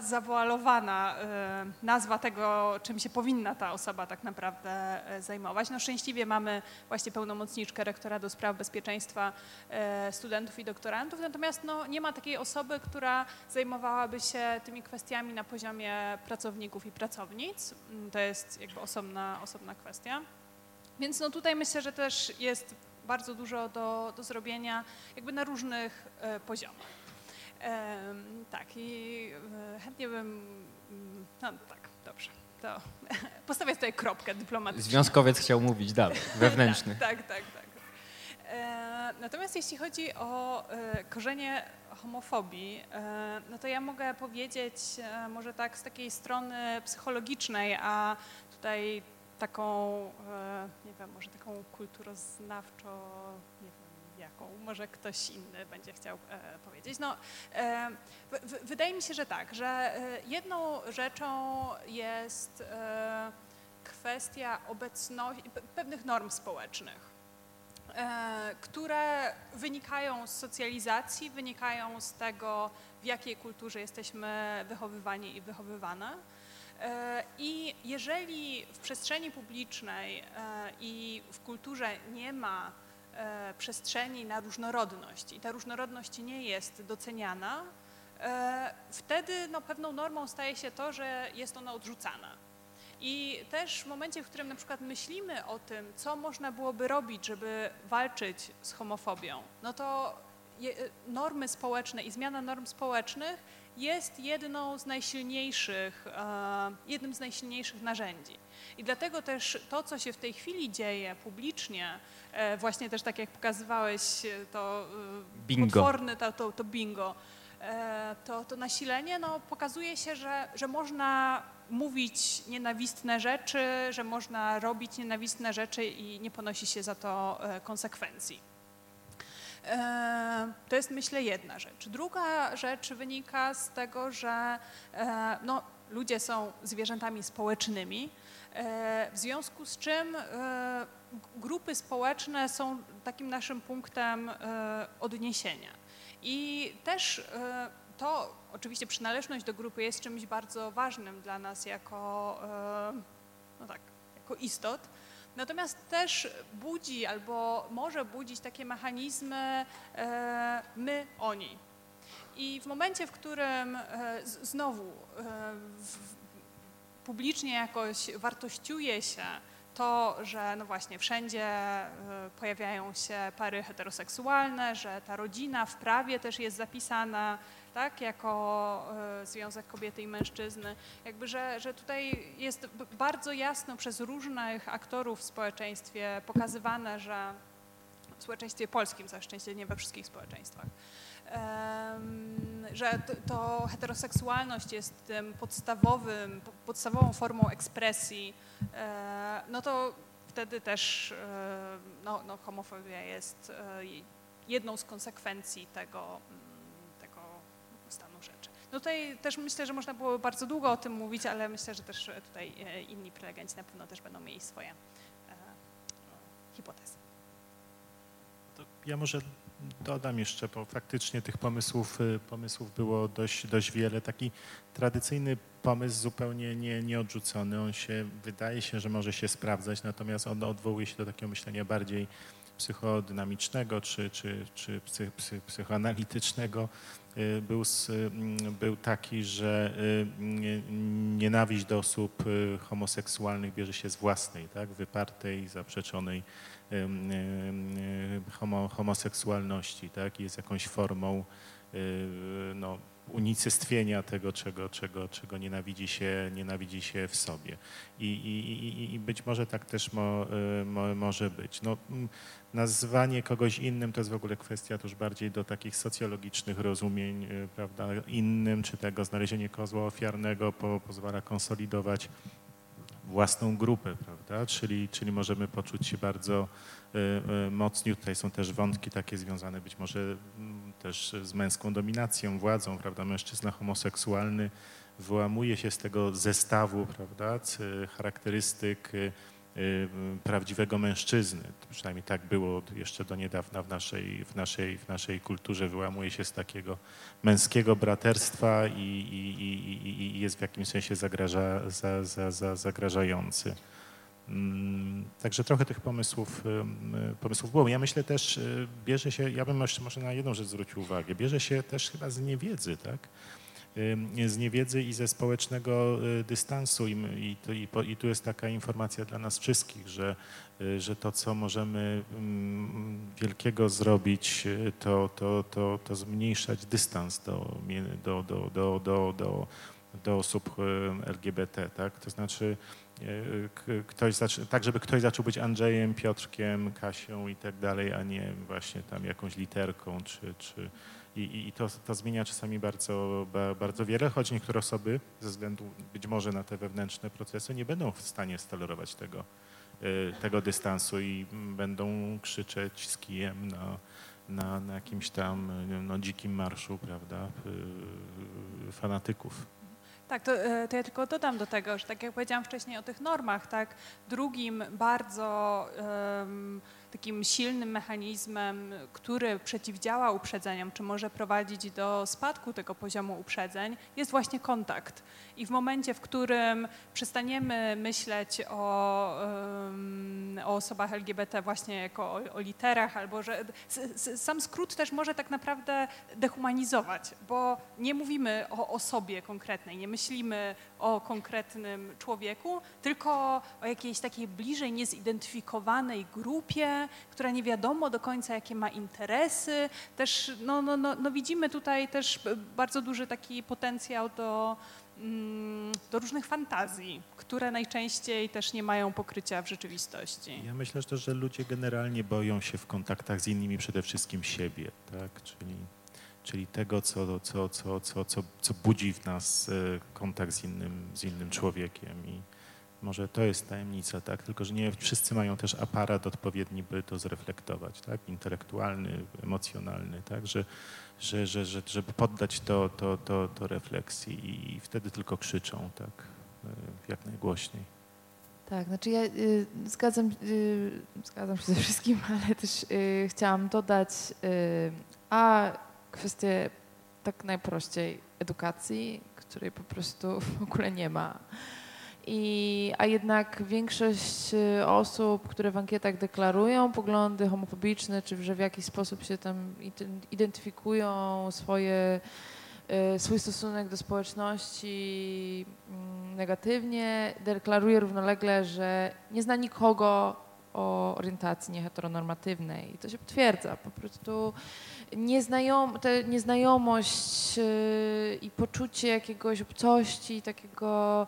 zawoalowana e, nazwa tego, czym się powinna ta osoba tak naprawdę e, zajmować. No szczęśliwie mamy właśnie pełnomocniczkę rektora do spraw bezpieczeństwa studentów i doktorantów, natomiast no, nie ma takiej osoby, która zajmowałaby się tymi kwestiami na poziomie pracowników i pracownic. Mm, To jest jakby osobna, osobna kwestia. Więc no tutaj myślę, że też jest bardzo dużo do, do zrobienia jakby na różnych e, poziomach. Tak i e, chętnie bym, no tak, dobrze, to postawię tutaj kropkę dyplomatycznie. Związkowiec chciał mówić dalej, wewnętrzny. Tak, tak, tak. tak. E, natomiast jeśli chodzi o e, korzenie homofobii, e, no to ja mogę powiedzieć e, może tak z takiej strony psychologicznej, a tutaj taką, e, nie wiem, może taką kulturoznawczo, nie wiem jaką, może ktoś inny będzie chciał e, powiedzieć. No, e, wydaje mi się, że tak, że jedną rzeczą jest kwestia obecności, pe- pewnych norm społecznych, które wynikają z socjalizacji, wynikają z tego, w jakiej kulturze jesteśmy wychowywani i wychowywane. E, I jeżeli w przestrzeni publicznej e, i w kulturze nie ma e, przestrzeni na różnorodność i ta różnorodność nie jest doceniana, wtedy no, pewną normą staje się to, że jest ona odrzucana. I też w momencie, w którym na przykład myślimy o tym, co można byłoby robić, żeby walczyć z homofobią, no to normy społeczne i zmiana norm społecznych jest jedną z najsilniejszych, e, jednym z najsilniejszych narzędzi. I dlatego też to, co się w tej chwili dzieje publicznie, e, właśnie też tak jak pokazywałeś, to e, bingo. potworne to, to, to bingo, to, to nasilenie no, pokazuje się, że, że można mówić nienawistne rzeczy, że można robić nienawistne rzeczy i nie ponosi się za to konsekwencji. E, to jest myślę jedna rzecz. Druga rzecz wynika z tego, że e, no, ludzie są zwierzętami społecznymi, e, w związku z czym grupy społeczne są takim naszym punktem odniesienia. I też to, oczywiście przynależność do grupy jest czymś bardzo ważnym dla nas jako, no tak, jako istot, Natomiast też budzi albo może budzić takie mechanizmy e, my, oni. I w momencie, w którym e, znowu e, publicznie jakoś wartościuje się to, że no właśnie wszędzie pojawiają się pary heteroseksualne, że ta rodzina w prawie też jest zapisana, tak, jako e, związek kobiety i mężczyzny. Jakby, że, że tutaj jest bardzo jasno przez różnych aktorów w społeczeństwie pokazywane, że w społeczeństwie polskim, całe szczęście nie we wszystkich społeczeństwach, że to heteroseksualność jest tym podstawowym, podstawową formą ekspresji, e, no to wtedy też e, no, no homofobia jest jedną z konsekwencji tego, no tutaj też myślę, że można było bardzo długo o tym mówić, ale myślę, że też tutaj e, inni prelegenci na pewno też będą mieli swoje e, hipotezy. To ja może dodam jeszcze, bo faktycznie tych pomysłów, e, pomysłów było dość, dość wiele. Taki tradycyjny pomysł zupełnie nie, nieodrzucony. On się, wydaje się, że może się sprawdzać, natomiast on odwołuje się do takiego myślenia bardziej psychodynamicznego czy, czy, czy psy, psy, psychoanalitycznego. Y, był, mm, był taki, że y, nienawiść do osób y, homoseksualnych bierze się z własnej, tak, wypartej, zaprzeczonej homo, homoseksualności, tak, jest jakąś formą no, unicestwienia tego, czego, czego, czego nienawidzi, się, nienawidzi się w sobie. I, i, i być może tak też mo, mo, może być. No, Nazwanie kogoś innym to jest w ogóle kwestia już bardziej do takich socjologicznych rozumień, y, prawda, innym, czy tego znalezienie kozła ofiarnego po, pozwala konsolidować własną grupę, prawda, czyli, czyli możemy poczuć się bardzo y, y, mocni. Tutaj są też wątki takie związane być może też z męską dominacją, władzą, prawda, mężczyzna homoseksualny wyłamuje się z tego zestawu, prawda, charakterystyk Y, prawdziwego mężczyzny. Przynajmniej tak było jeszcze do niedawna w naszej, w naszej, w naszej kulturze. Wyłamuje się z takiego męskiego braterstwa i, i, i, i jest w jakimś sensie zagraża, za, za, za, zagrażający. Mm, także trochę tych pomysłów, y, pomysłów było. Ja myślę też, y, bierze się, ja bym jeszcze może na jedną rzecz zwrócił uwagę, bierze się też chyba z niewiedzy, tak? z niewiedzy i ze społecznego y, dystansu. I, i, i, i, tu jest taka informacja dla nas wszystkich, że, że to, co możemy wielkiego zrobić, to, to, to, to zmniejszać dystans do, do, do, do, do, do, do osób LGBT. Tak? To znaczy, ktoś tak, żeby ktoś zaczął być Andrzejem, Piotrkiem, Kasią i tak dalej, a nie właśnie tam jakąś literką czy, czy, i, i to, to, zmienia czasami bardzo, bardzo wiele, choć niektóre osoby ze względu być może na te wewnętrzne procesy nie będą w stanie stolerować tego, y, tego dystansu i będą krzyczeć z kijem na, na, na jakimś tam no, dzikim marszu, prawda, y, fanatyków. Tak, to, e, to, ja tylko dodam do tego, że tak jak powiedziałam wcześniej o tych normach, tak, drugim bardzo takim silnym mechanizmem, który przeciwdziała uprzedzeniom, czy może prowadzić do spadku tego poziomu uprzedzeń, jest właśnie kontakt. I w momencie, w którym przestaniemy myśleć o, o osobach LGBT właśnie jako o, o literach, albo że sam skrót też może tak naprawdę dehumanizować, bo nie mówimy o osobie konkretnej, nie myślimy o konkretnym człowieku, tylko o jakiejś takiej bliżej niezidentyfikowanej grupie, która nie wiadomo do końca, jakie ma interesy. Też no, no, no, no widzimy tutaj też bardzo duży taki potencjał do Mm, do różnych fantazji, które najczęściej też nie mają pokrycia w rzeczywistości. Ja myślę też, że ludzie generalnie boją się w kontaktach z innymi przede wszystkim siebie, tak? czyli, czyli tego, co, co, co, co, co, co budzi w nas e, kontakt z innym, z innym człowiekiem. I może to jest tajemnica, tak? tylko że nie wszyscy mają też aparat odpowiedni, by to zreflektować, tak? intelektualny, emocjonalny, tak? że że, że, że, żeby poddać to, to, to, to refleksji i wtedy tylko krzyczą, tak, e, jak najgłośniej. Tak, znaczy ja y, zgadzam, y, zgadzam się ze wszystkim, ale też y, chciałam dodać y, a kwestię tak najprościej edukacji, której po prostu w ogóle nie ma. I, a jednak większość y, osób, które w ankietach deklarują poglądy homofobiczne, czy że w jakiś sposób się tam identyfikują swoje, y, swój stosunek do społeczności mm, negatywnie, deklaruje równolegle, że nie zna nikogo o orientacji nieheteronormatywnej. I to się potwierdza. Po prostu nieznajom, nieznajomość y, i poczucie jakiegoś obcości, takiego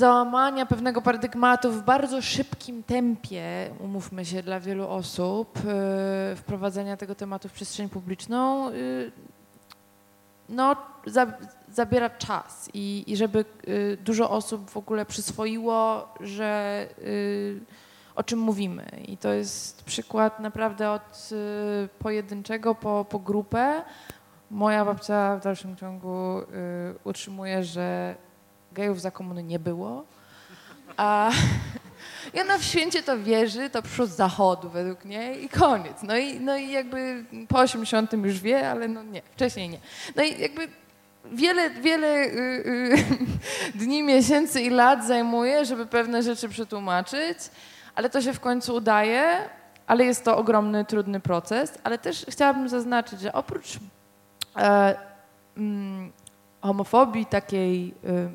załamania pewnego paradygmatu w bardzo szybkim tempie, umówmy się, dla wielu osób, yy, wprowadzenia tego tematu w przestrzeń publiczną, yy, no, za, zabiera czas i, i żeby yy, dużo osób w ogóle przyswoiło, że o czym mówimy. I to jest przykład naprawdę od pojedynczego po, po grupę. Moja babcia w dalszym ciągu utrzymuje, że gejów za komuny nie było. A i ona w święcie to wierzy, to z zachodu według niej i koniec. No i, no i jakby po 80 już wie, ale no nie, wcześniej nie. No i jakby wiele, wiele y, y, dni, miesięcy i lat zajmuje, żeby pewne rzeczy przetłumaczyć, ale to się w końcu udaje, ale jest to ogromny, trudny proces. Ale też chciałabym zaznaczyć, że oprócz e, mm, homofobii takiej y,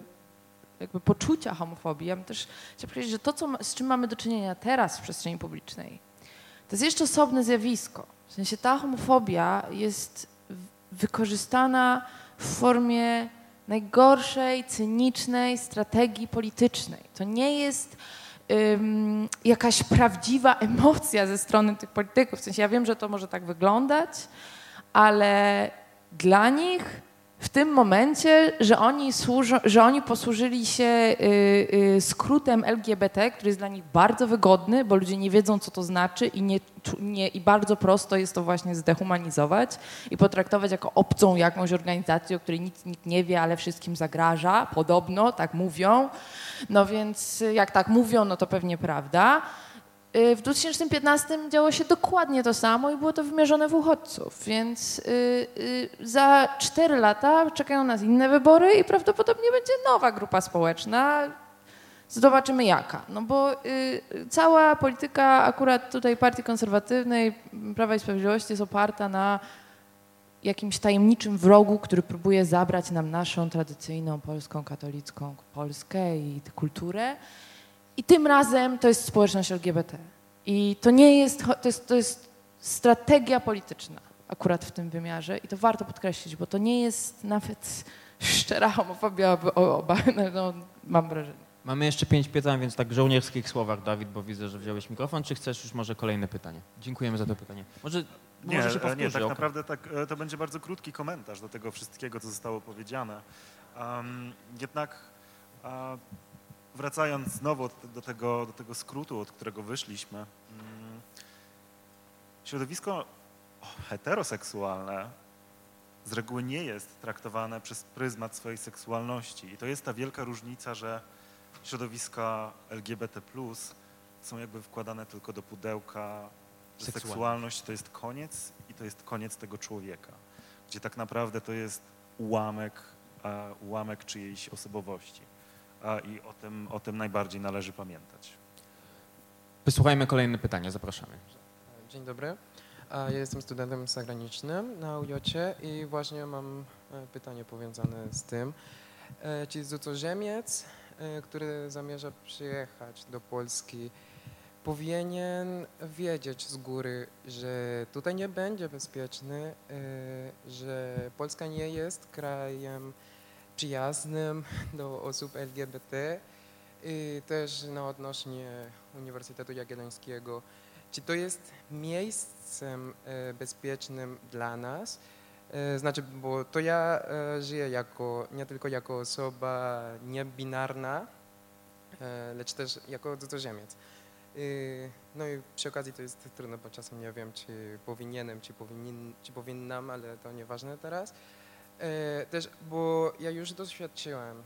jakby poczucia homofobii, ja bym też chciała powiedzieć, że to, co, z czym mamy do czynienia teraz w przestrzeni publicznej, to jest jeszcze osobne zjawisko. W sensie ta homofobia jest wykorzystana w formie najgorszej, cynicznej strategii politycznej. To nie jest um, jakaś prawdziwa emocja ze strony tych polityków. W sensie ja wiem, że to może tak wyglądać, ale dla nich w tym momencie, że oni, służą, że oni posłużyli się y, y, skrótem LGBT, który jest dla nich bardzo wygodny, bo ludzie nie wiedzą, co to znaczy i, nie, nie, i bardzo prosto jest to właśnie zdehumanizować i potraktować jako obcą jakąś organizację, o której nic nikt nie wie, ale wszystkim zagraża, podobno, tak mówią. No więc jak tak mówią, no to pewnie prawda. Y, w 2015 działo się dokładnie to samo i było to wymierzone w uchodźców, więc y, y, za 4 lata czekają nas inne wybory i prawdopodobnie będzie nowa grupa społeczna. Zobaczymy jaka. No bo cała polityka akurat tutaj Partii Konserwatywnej, Prawa i Sprawiedliwości jest oparta na jakimś tajemniczym wrogu, który próbuje zabrać nam naszą tradycyjną polską, katolicką Polskę i kulturę i tym razem to jest społeczność LGBT. I to nie jest, to jest, to jest strategia polityczna akurat w tym wymiarze i to warto podkreślić, bo to nie jest nawet szczera homofobia oba, no, mam wrażenie. Mamy jeszcze pięć pytań, więc tak w żołnierskich słowach, Dawid, bo widzę, że wziąłeś mikrofon. Czy chcesz już może kolejne pytanie? Dziękujemy za to pytanie. Może, nie, może się powtórzy. Nie, tak okay. naprawdę tak, e, to będzie bardzo krótki komentarz do tego wszystkiego, co zostało powiedziane. Um, jednak uh, wracając znowu do tego, do tego skrótu, od którego wyszliśmy, mm, środowisko heteroseksualne z reguły nie jest traktowane przez pryzmat swojej seksualności. I to jest ta wielka różnica, że środowiska LGBT są jakby wkładane tylko do pudełka, że seksualność to jest koniec i to jest koniec tego człowieka, gdzie tak naprawdę to jest ułamek, ułamek czyjejś osobowości i o tym, o tym najbardziej należy pamiętać. Wysłuchajmy kolejne pytania, zapraszamy. Dzień dobry. Ja jestem studentem zagranicznym na UJOcie i właśnie mam e, pytanie powiązane z tym. E, czy cudzoziemiec, e, który zamierza przyjechać do Polski, powinien wiedzieć z góry, że tutaj nie będzie bezpieczny, że Polska nie jest krajem przyjaznym do osób LGBT i też no, odnośnie Uniwersytetu Jagiellońskiego. Czy to jest miejscem e, bezpiecznym dla nas? E, znaczy, bo to ja e, żyję jako, nie tylko jako osoba niebinarna, lecz też jako cudzoziemiec. No i przy okazji to jest trudno, bo czasem nie wiem, czy powinienem, czy, powinien, czy powinnam, ale to nieważne teraz. Też, bo ja już doświadczyłem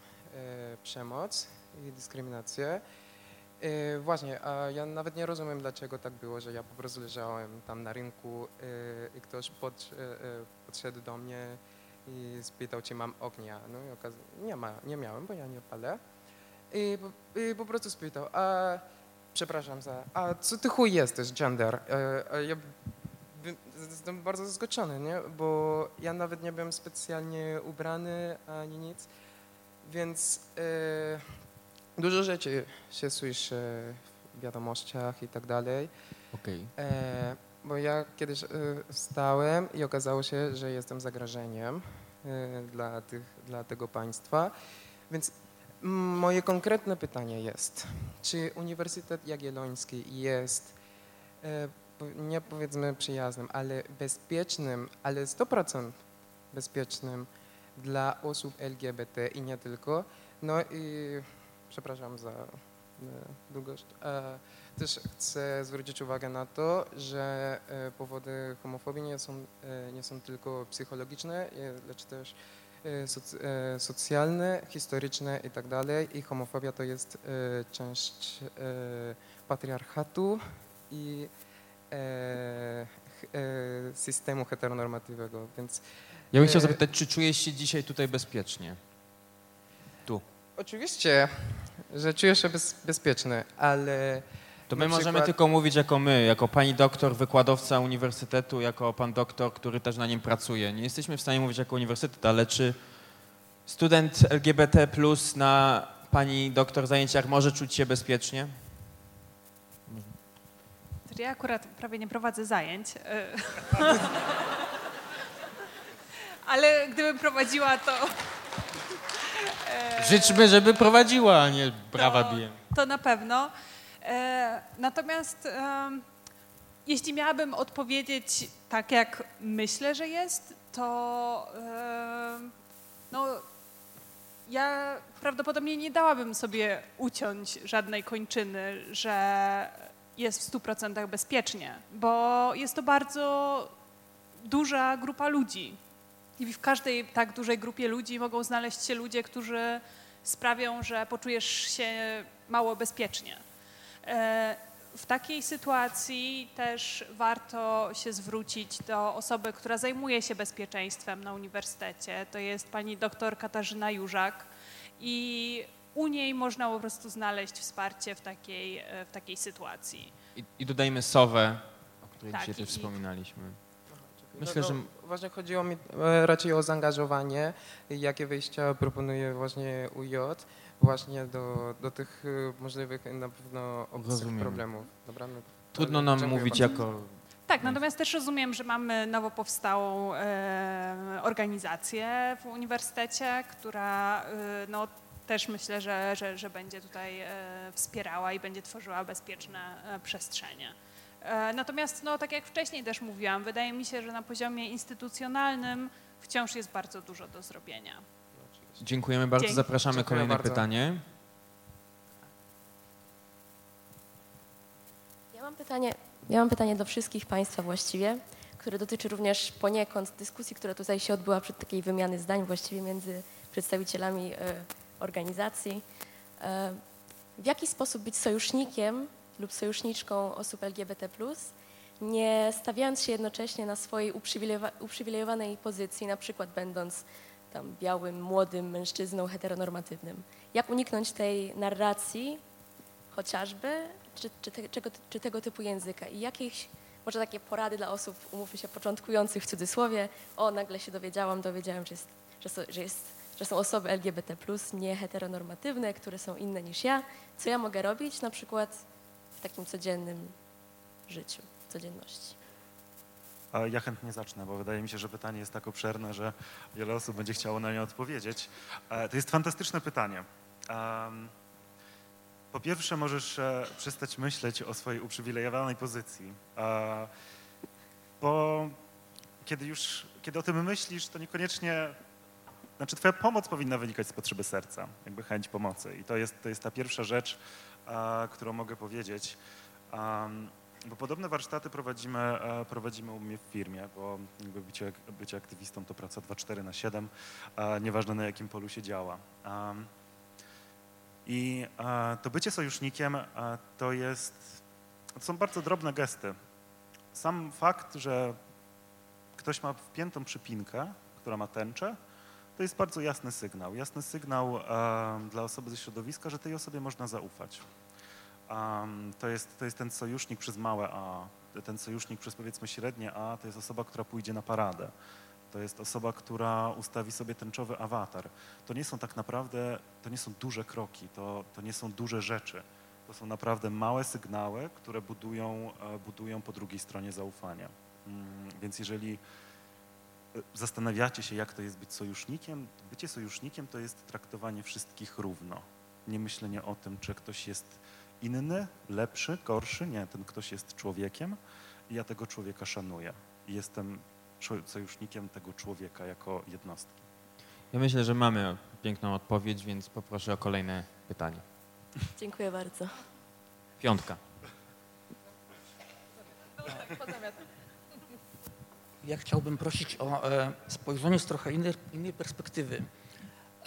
przemoc i dyskryminację E, właśnie, a ja nawet nie rozumiem, dlaczego tak było, że ja po prostu leżałem tam na rynku e, i ktoś pod, e, podszedł do mnie i spytał, czy mam ognia. No i okaz- nie, ma, nie miałem, bo ja nie palę. I, I, po prostu spytał, a przepraszam za, a co ty chuj jesteś, gender? A ja jestem bardzo zaskoczony, nie? bo ja nawet nie byłem specjalnie ubrany ani nic, więc dużo rzeczy się słyszy w wiadomościach i tak dalej. Okay. E, bo ja kiedyś e, stałem i okazało się, że jestem zagrożeniem e, dla, tych, dla tego państwa. Więc moje konkretne pytanie jest, czy Uniwersytet Jagielloński jest e, nie powiedzmy przyjaznym, ale bezpiecznym, ale 100% bezpiecznym dla osób LGBT i nie tylko. No i przepraszam za e, długość. E, też chcę zwrócić uwagę na to, że e, powody homofobii nie są, nie są tylko psychologiczne, lecz też socjalne, historyczne i tak dalej. I homofobia to jest część patriarchatu i systemu heteronormatywnego, więc... Ja bym chciał zapytać, czy czujesz się dzisiaj tutaj bezpiecznie? Tu. Oczywiście, że czuję się bez, bezpieczny, ale... To my możemy przykład... tylko mówić jako my, jako pani doktor, wykładowca uniwersytetu, jako pan doktor, który też na nim pracuje. Nie jesteśmy w stanie mówić jako uniwersytet, ale czy student LGBT plus na pani doktor zajęciach może czuć się bezpiecznie? Ja akurat prawie nie prowadzę zajęć. ale gdybym prowadziła, to Życzmy, żeby prowadziła, a nie brawa to, bije. To na pewno. E, natomiast jeśli miałabym odpowiedzieć tak, jak myślę, że jest, to no, ja prawdopodobnie nie dałabym sobie uciąć żadnej kończyny, że jest w 100% bezpiecznie, bo jest to bardzo duża grupa ludzi, i w każdej tak dużej grupie ludzi mogą znaleźć się ludzie, którzy sprawią, że poczujesz się mało bezpiecznie. E, w takiej sytuacji też warto się zwrócić do osoby, która zajmuje się bezpieczeństwem na uniwersytecie. To jest pani doktor Katarzyna Jurzak i u niej można po prostu znaleźć wsparcie w takiej, e, w takiej sytuacji. I, i dodajmy Sowę, o której tak, dzisiaj też wspominaliśmy. Myślę, no, że właśnie chodziło mi e, raczej o zaangażowanie, jakie wyjścia proponuje właśnie UJ właśnie do, do tych e, możliwych na pewno problemów. Dobra? No, Trudno nam mówić bardzo. jako... Tak, natomiast też rozumiem, że mamy nowo powstałą e, organizację w uniwersytecie, która e, no, też myślę, że, że, że będzie tutaj e, wspierała i będzie tworzyła bezpieczne e, przestrzenie. E, natomiast, no, tak jak wcześniej też mówiłam, wydaje mi się, że na poziomie instytucjonalnym wciąż jest bardzo dużo do zrobienia. Dziękujemy bardzo. Dzięki. Zapraszamy Dziękuję kolejne bardzo. pytanie. Ja mam pytanie, ja mam pytanie do wszystkich Państwa właściwie, które dotyczy również poniekąd dyskusji, która tutaj się odbyła przed takiej wymiany zdań właściwie między przedstawicielami organizacji. E, w jaki sposób być sojusznikiem lub sojuszniczką osób LGBT+, nie stawiając się jednocześnie na swojej uprzywilejowanej pozycji, na przykład będąc tam białym, młodym mężczyzną heteronormatywnym. Jak uniknąć tej narracji, chociażby, czy, czy, te, czego, czy tego typu języka i jakieś może takie porady dla osób, umówmy się, początkujących w cudzysłowie, o nagle się dowiedziałam, dowiedziałem, że, jest, że, so, że, jest, że są osoby LGBT+, nie heteronormatywne, które są inne niż ja, co ja mogę robić na przykład w takim codziennym życiu, codzienności. Ja chętnie zacznę, bo wydaje mi się, że pytanie jest tak obszerne, że wiele osób będzie chciało na nie odpowiedzieć. E, to jest fantastyczne pytanie. Po pierwsze, możesz e, przestać myśleć o swojej uprzywilejowanej pozycji, bo kiedy już, kiedy o tym myślisz, to niekoniecznie, znaczy twoja pomoc powinna wynikać z potrzeby serca, jakby chęć pomocy. I to jest, to jest ta pierwsza rzecz, którą mogę powiedzieć. Bo podobne warsztaty prowadzimy, prowadzimy u mnie w firmie, bo bycie, bycie aktywistą to praca 2-4 na 7, nieważne na jakim polu się działa. I to bycie sojusznikiem to jest, to są bardzo drobne gesty. Sam fakt, że ktoś ma wpiętą przypinkę, która ma tęczę, to jest bardzo jasny sygnał. Jasny sygnał dla osoby ze środowiska, że tej osobie można zaufać. To jest, to jest ten sojusznik przez małe A, ten sojusznik przez powiedzmy średnie A, to jest osoba, która pójdzie na paradę. To jest osoba, która ustawi sobie tęczowy awatar. To nie są tak naprawdę, to nie są duże kroki, to, to nie są duże rzeczy. To są naprawdę małe sygnały, które budują, e, budują po drugiej stronie zaufania. Mm, więc jeżeli zastanawiacie się, jak to jest być sojusznikiem, bycie sojusznikiem to jest traktowanie wszystkich równo. Nie myślenie o tym, czy ktoś jest inny, lepszy, gorszy. Nie, ten ktoś jest człowiekiem i ja tego człowieka szanuję. Jestem sojusznikiem tego człowieka jako jednostki. Ja myślę, że mamy piękną odpowiedź, więc poproszę o kolejne pytanie. Dziękuję bardzo. Piątka. Ja chciałbym prosić o e, spojrzenie z trochę innej, innej perspektywy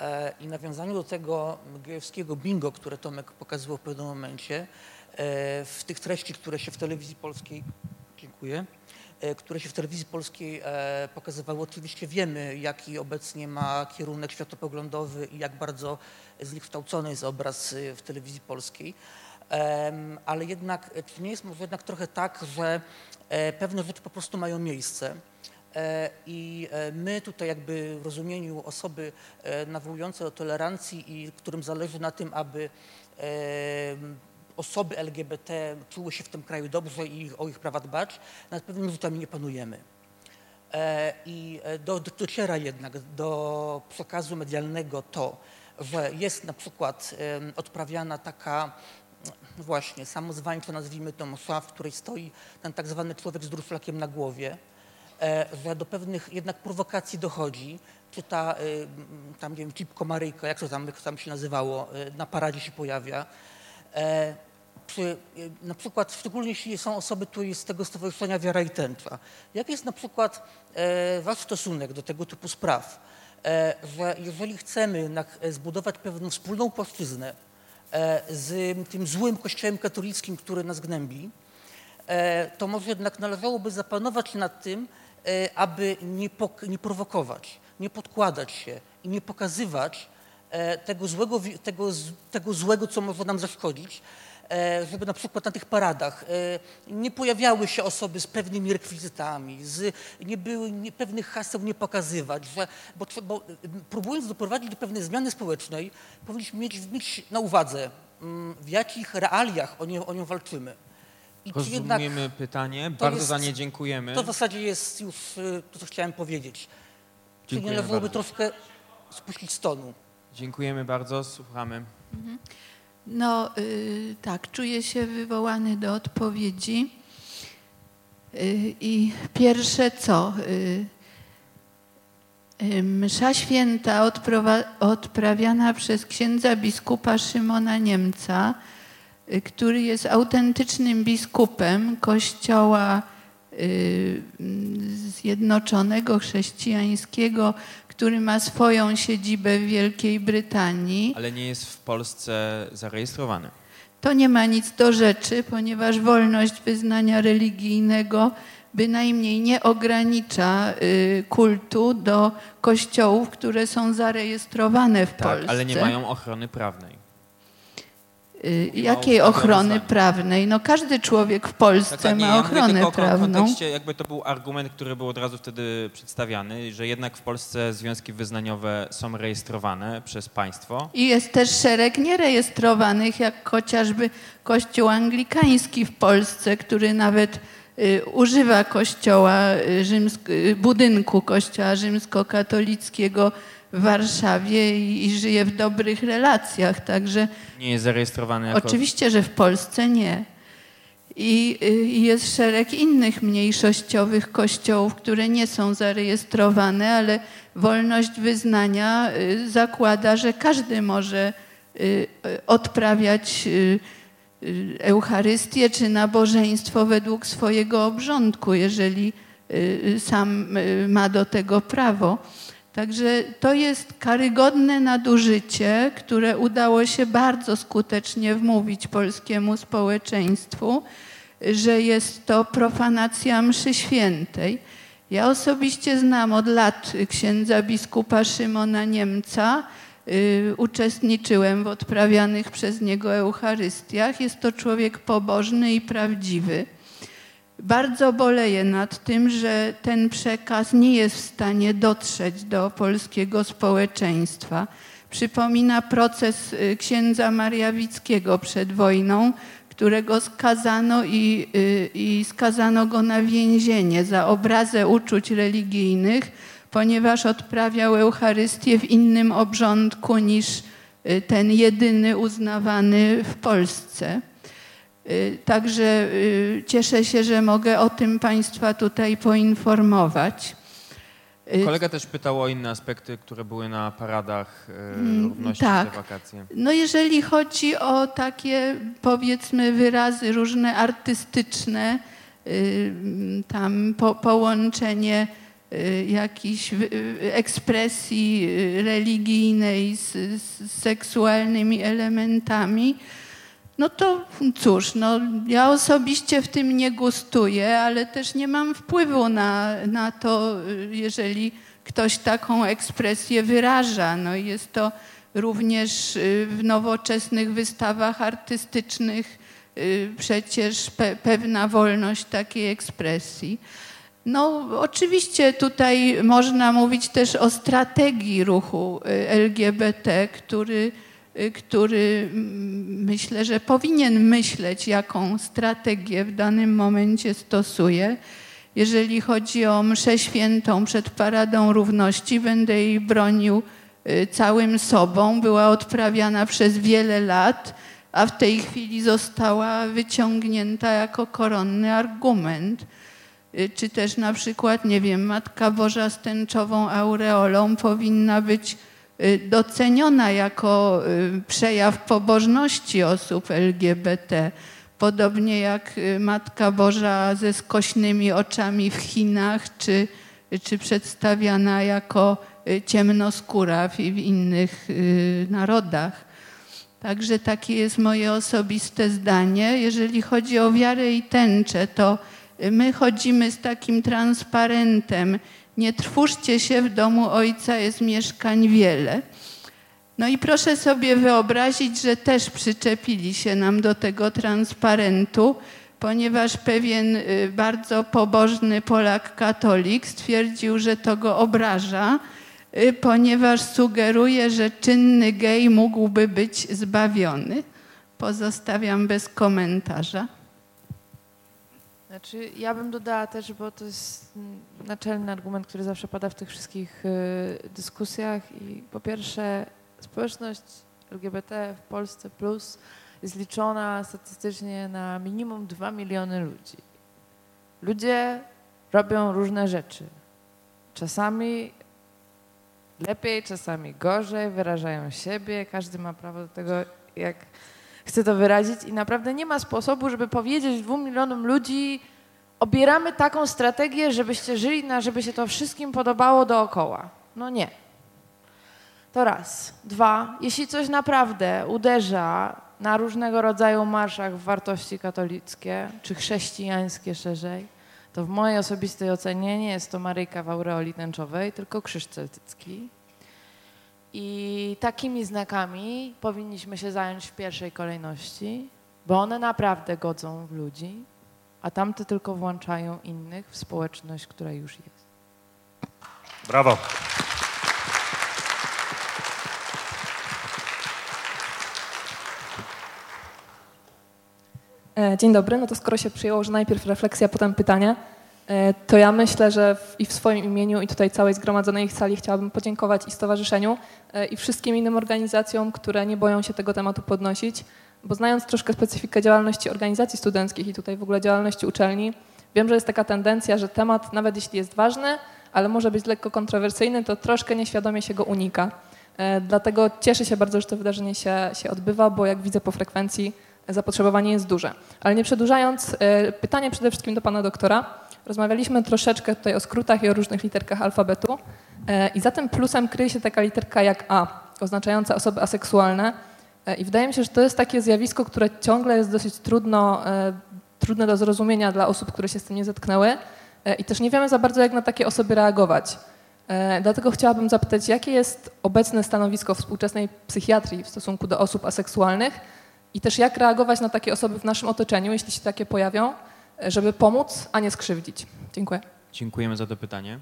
e, i nawiązaniu do tego gejowskiego bingo, które Tomek pokazywał w pewnym momencie, e, w tych treści, które się w telewizji polskiej, dziękuję, które się w telewizji polskiej pokazywały. Oczywiście wiemy, jaki obecnie ma kierunek światopoglądowy i jak bardzo zniekształcony jest obraz w telewizji polskiej. Ale jednak, czy nie jest może jednak trochę tak, że pewne rzeczy po prostu mają miejsce. I my tutaj jakby w rozumieniu osoby nawołujące do tolerancji i którym zależy na tym, aby osoby LGBT czuły się w tym kraju dobrze i o ich prawa dbać, nad pewnymi rzeczami nie panujemy. E, I e, do, dociera jednak do przekazu medialnego to, że jest na przykład odprawiana taka właśnie samozwańczo nazwijmy to msza, w której stoi ten tak zwany człowiek z durflakiem na głowie, e, że do pewnych jednak prowokacji dochodzi, czy ta, tam nie wiem, Cipko Maryjko, jak to tam, jak tam się nazywało, na paradzie się pojawia, czy e, na przykład, szczególnie jeśli są osoby tu z tego stowarzyszenia Wiara i Tęcza, jaki jest na przykład e, wasz stosunek do tego typu spraw? E, że jeżeli chcemy zbudować pewną wspólną płaszczyznę e, z tym złym kościołem katolickim, który nas gnębi, e, to może jednak należałoby zapanować nad tym, e, aby nie, nie prowokować, nie podkładać się i nie pokazywać tego złego, tego, tego złego, co może nam zaszkodzić, E, żeby na przykład na tych paradach e, nie pojawiały się osoby z pewnymi rekwizytami, z, nie były nie, pewnych haseł nie pokazywać, że, bo, bo próbując doprowadzić do pewnej zmiany społecznej, powinniśmy mieć, mieć na uwadze, mm, w jakich realiach o, nie, o nią walczymy. I Rozumiemy pytanie, bardzo jest, za nie dziękujemy. To w zasadzie jest już e, to, co chciałem powiedzieć. Czyli należałoby troszkę spuścić stonu. Dziękujemy bardzo, słuchamy. Mhm. No y, tak, czuję się wywołany do odpowiedzi. Y, I pierwsze co? Y, msza święta odprawiana przez księdza biskupa Szymona Niemca, który jest autentycznym biskupem Kościoła Zjednoczonego Chrześcijańskiego który ma swoją siedzibę w Wielkiej Brytanii. Ale nie jest w Polsce zarejestrowany. To nie ma nic do rzeczy, ponieważ wolność wyznania religijnego bynajmniej nie ogranicza y, kultu do kościołów, które są zarejestrowane w tak, Polsce. Ale nie mają ochrony prawnej. Y, jakiej ochrony prawnej? No każdy człowiek w Polsce Tak, nie, ma ja ochronę o prawną. kontekście, jakby to był argument, który był od razu wtedy przedstawiany, że jednak w Polsce związki wyznaniowe są rejestrowane przez państwo. I jest też szereg nierejestrowanych, jak chociażby Kościół Anglikański w Polsce, który nawet y, używa kościoła y, rzymsk- y, budynku kościoła rzymskokatolickiego w Warszawie i, i żyje w dobrych relacjach. Także Nie jest zarejestrowany jako... Oczywiście, że w Polsce nie. I y, i jest szereg innych mniejszościowych kościołów, które nie są zarejestrowane, ale wolność wyznania y, zakłada, że każdy może y, odprawiać Eucharystię czy nabożeństwo według swojego obrządku, jeżeli sam ma do tego prawo. Także to jest karygodne nadużycie, które udało się bardzo skutecznie wmówić polskiemu społeczeństwu, że jest to profanacja mszy świętej. Ja osobiście znam od lat księdza biskupa Szymona Niemca. Y, uczestniczyłem w odprawianych przez niego Eucharystiach. Jest to człowiek pobożny i prawdziwy. Bardzo boleję nad tym, że ten przekaz nie jest w stanie dotrzeć do polskiego społeczeństwa. Przypomina proces y, księdza Mariawickiego przed wojną, którego skazano i, y, i skazano go na więzienie za obrazę uczuć religijnych, ponieważ odprawiał Eucharystię w innym obrządku niż y, ten jedyny uznawany w Polsce. Y, Także y, cieszę się, że mogę o tym Państwa tutaj poinformować. Y, Kolega też pytał o inne aspekty, które były na paradach Mm, równości tak. te wakacje. No jeżeli chodzi o takie powiedzmy wyrazy różne artystyczne, tam po, połączenie jakichś ekspresji religijnej z, z seksualnymi elementami, no to cóż, no, ja osobiście w tym nie gustuję, ale też nie mam wpływu na, na to, jeżeli ktoś taką ekspresję wyraża. No, jest to również y, w nowoczesnych wystawach artystycznych y, przecież pe, pewna wolność takiej ekspresji. No, oczywiście tutaj można mówić też o strategii ruchu y, LGBT, który, który mm, myślę, że powinien myśleć, jaką strategię w danym momencie stosuje. Jeżeli chodzi o mszę świętą przed Paradą Równości, będę jej bronił y, całym sobą. Była odprawiana przez wiele lat, a w tej chwili została wyciągnięta jako koronny argument. Y, Czy też na przykład, nie wiem, Matka Boża z tęczową aureolą powinna być y, doceniona jako y, przejaw pobożności osób LGBT. Podobnie jak y, Matka Boża ze skośnymi oczami w Chinach, czy, czy przedstawiana jako y, ciemnoskóra w, w innych y, narodach. Także takie jest moje osobiste zdanie. Jeżeli chodzi o wiarę i tęczę, to my chodzimy z takim transparentem. Nie trwóżcie się, w domu ojca jest mieszkań wiele. No i proszę sobie wyobrazić, że też przyczepili się nam do tego transparentu, ponieważ pewien y, bardzo pobożny Polak katolik stwierdził, że to go obraża, y, ponieważ sugeruje, że czynny gej mógłby być zbawiony. Pozostawiam bez komentarza. Znaczy, ja bym dodała też, bo to jest naczelny argument, który zawsze pada w tych wszystkich y, dyskusjach i po pierwsze społeczność LGBT w Polsce plus jest liczona statystycznie na minimum 2 miliony ludzi. Ludzie robią różne rzeczy. Czasami lepiej, czasami gorzej, wyrażają siebie, każdy ma prawo do tego, jak chce to wyrazić i naprawdę nie ma sposobu, żeby powiedzieć dwóm milionom ludzi, obieramy taką strategię, żebyście żyli, na, żeby się to wszystkim podobało dookoła. No nie. To raz. Dwa, jeśli coś naprawdę uderza na różnego rodzaju marszach w wartości katolickie, czy chrześcijańskie szerzej, to w mojej osobistej ocenie nie jest to Maryjka w aureoli tęczowej, tylko krzyż celtycki. I takimi znakami powinniśmy się zająć w pierwszej kolejności, bo one naprawdę godzą w ludzi, a tamte tylko włączają innych w społeczność, która już jest. Brawo. E, dzień dobry. No to skoro się przyjęło, że najpierw refleksja, potem pytanie, to ja myślę, że w, i w swoim imieniu, i tutaj całej zgromadzonej sali chciałabym podziękować i stowarzyszeniu, e, i wszystkim innym organizacjom, które nie boją się tego tematu podnosić, bo znając troszkę specyfikę działalności organizacji studenckich i tutaj w ogóle działalności uczelni, wiem, że jest taka tendencja, że temat, nawet jeśli jest ważny, ale może być lekko kontrowersyjny, to troszkę nieświadomie się go unika. Dlatego cieszę się bardzo, że to wydarzenie się, się odbywa, bo jak widzę po frekwencji, zapotrzebowanie jest duże. Ale nie przedłużając, e, pytanie przede wszystkim do pana doktora. Rozmawialiśmy troszeczkę tutaj o skrótach i o różnych literkach alfabetu e, i za tym plusem kryje się taka literka jak A, oznaczająca osoby aseksualne e, i wydaje mi się, że to jest takie zjawisko, które ciągle jest dosyć trudno, trudne do zrozumienia dla osób, które się z tym nie zetknęły i też nie wiemy za bardzo, jak na takie osoby reagować. Dlatego chciałabym zapytać, jakie jest obecne stanowisko współczesnej psychiatrii w stosunku do osób aseksualnych i też jak reagować na takie osoby w naszym otoczeniu, jeśli się takie pojawią, żeby pomóc, a nie skrzywdzić. Dziękuję. Dziękujemy za to pytanie.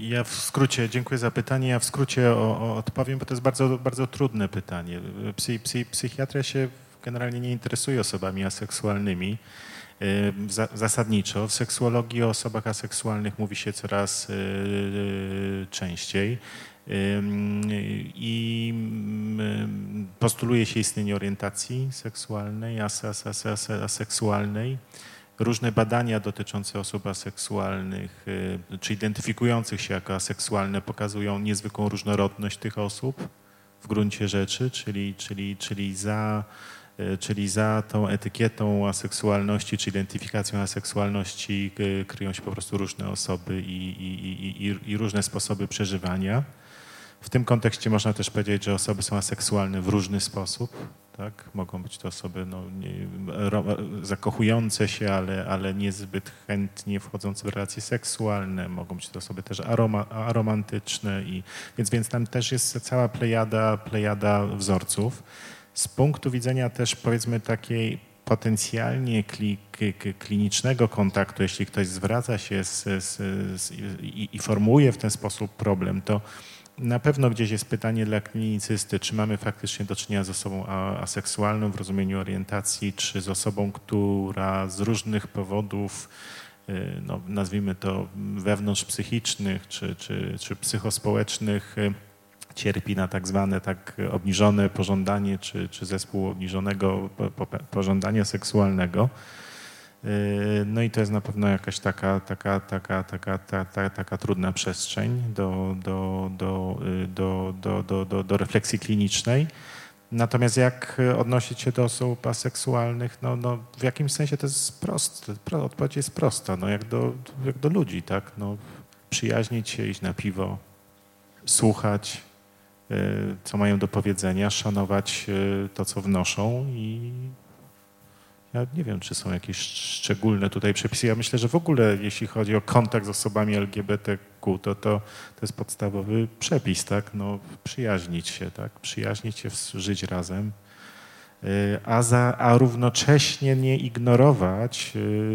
Ja w skrócie, dziękuję za pytanie. Ja w skrócie o, o odpowiem, bo to jest bardzo, bardzo trudne pytanie. Psy, psy, psychiatria się generalnie nie interesuje osobami aseksualnymi. Zasadniczo w seksuologii o osobach aseksualnych mówi się coraz częściej i postuluje się istnienie orientacji seksualnej, aseksualnej. Różne badania dotyczące osób aseksualnych y, czy identyfikujących się jako aseksualne pokazują niezwykłą różnorodność tych osób w gruncie rzeczy, czyli, czyli, czyli za y, czyli za tą etykietą aseksualności czy identyfikacją aseksualności y, kryją się po prostu różne osoby i, i, i, i różne sposoby przeżywania. W tym kontekście można też powiedzieć, że osoby są aseksualne w różny sposób. Tak? Mogą być to osoby no, nie, ro, zakochujące się, ale, ale niezbyt chętnie wchodzące w relacje seksualne. Mogą być to osoby też aroma, aromantyczne. I, więc, więc tam też jest cała plejada, plejada wzorców. Z punktu widzenia też powiedzmy takiej potencjalnie kli, klinicznego kontaktu, jeśli ktoś zwraca się z, z, z, i, i formuje w ten sposób problem, to na pewno gdzieś jest pytanie dla klinicysty, czy mamy faktycznie do czynienia z osobą aseksualną w rozumieniu orientacji, czy z osobą, która z różnych powodów, y, no, nazwijmy to wewnątrz psychicznych czy, czy, czy psychospołecznych, y, cierpi na tak zwane tak obniżone pożądanie, czy, czy zespół obniżonego pożądania seksualnego. Yy, no i to jest na pewno jakaś taka, taka, taka, taka, taka, taka trudna przestrzeń do, do, do, yy, do, do, do, do, do refleksji klinicznej. Natomiast jak odnosić się do osób aseksualnych, no, no w jakimś sensie to jest proste, odpowiedź jest prosta, no jak do, jak do ludzi, tak, no przyjaźnić się, iść na piwo, słuchać, yy, co mają do powiedzenia, szanować to, co wnoszą i ja nie wiem, czy są jakieś szczególne tutaj przepisy. Ja myślę, że w ogóle jeśli chodzi o kontakt z osobami LGBTQ, to, to, to jest podstawowy przepis, tak? No, przyjaźnić się, tak? Przyjaźnić się, żyć razem, y, a, za, a równocześnie nie ignorować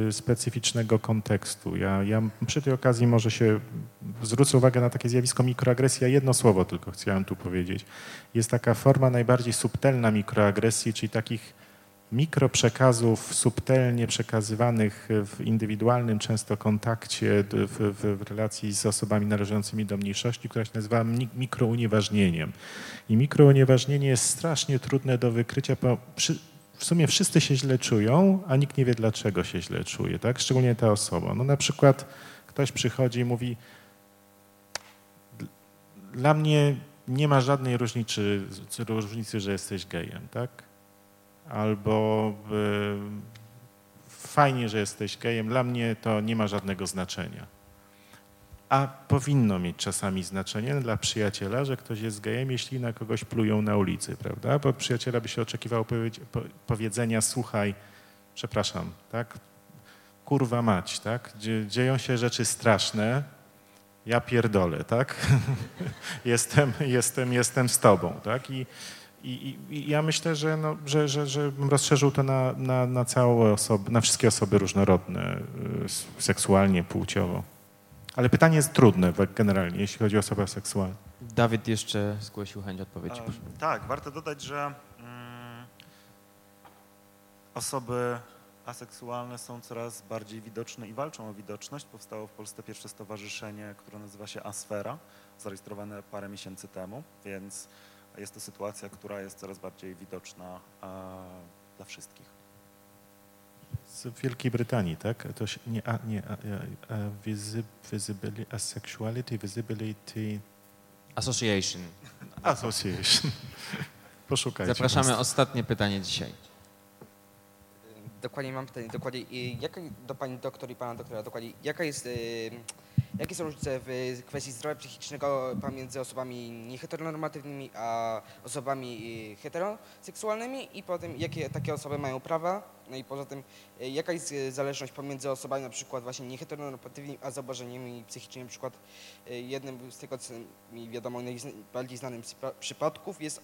y, specyficznego kontekstu. Ja, ja przy tej okazji może się zwrócę uwagę na takie zjawisko mikroagresji. Ja jedno słowo tylko chciałem tu powiedzieć. Jest taka forma najbardziej subtelna mikroagresji, czyli takich mikroprzekazów subtelnie przekazywanych w indywidualnym często kontakcie w, w, relacji z osobami należącymi do mniejszości, która się nazywa mikrounieważnieniem. I mikrounieważnienie jest strasznie trudne do wykrycia, bo przy, w sumie wszyscy się źle czują, a nikt nie wie, dlaczego się źle czuje, tak? Szczególnie ta osoba. No na przykład ktoś przychodzi i mówi dla mnie nie ma żadnej różnicy, różnicy że jesteś gejem, tak? Albo fajnie, że jesteś gejem, dla mnie to nie ma żadnego znaczenia. A powinno mieć czasami znaczenie dla przyjaciela, że ktoś jest gejem, jeśli na kogoś plują na ulicy, prawda? Bo przyjaciela by się oczekiwało powiedzenia, słuchaj, przepraszam, tak? Kurwa mać, tak? Dzieją się rzeczy straszne, ja pierdolę, tak? jestem, jestem, jestem z tobą, tak? I, i, i ja myślę, że, no, że, że, że bym rozszerzył to na, na, na całe osoby, na wszystkie osoby różnorodne, y, seksualnie, płciowo. Ale pytanie jest trudne generalnie, jeśli chodzi o osobę seksualną. Dawid jeszcze zgłosił chęć odpowiedzi. E, tak, warto dodać, że mm, osoby aseksualne są coraz bardziej widoczne i walczą o widoczność. Powstało w Polsce pierwsze stowarzyszenie, które nazywa się Asfera, zarejestrowane parę miesięcy temu, więc jest to sytuacja, która jest coraz bardziej widoczna e, dla wszystkich. Z Wielkiej Brytanii, tak? To się, nie, a, nie, a, a, visibility, asexuality, visibility... Association. Association. Poszukajcie. Zapraszamy nas. ostatnie pytanie dzisiaj. Dokładnie mam pytanie, dokładnie, jaka, do pani doktor i pana doktora, dokładnie, jaka jest... Jakie są różnice w kwestii zdrowia psychicznego pomiędzy osobami nieheteronormatywnymi a osobami y, heteroseksualnymi i potem jakie takie osoby mają prawa? No i poza tym y, jaka jest y, zależność pomiędzy osobami na przykład właśnie nieheteronormatywnymi a zaburzeniami psychicznymi? Na przykład jednym z tego co mi wiadomo najbardziej znanym przypadków jest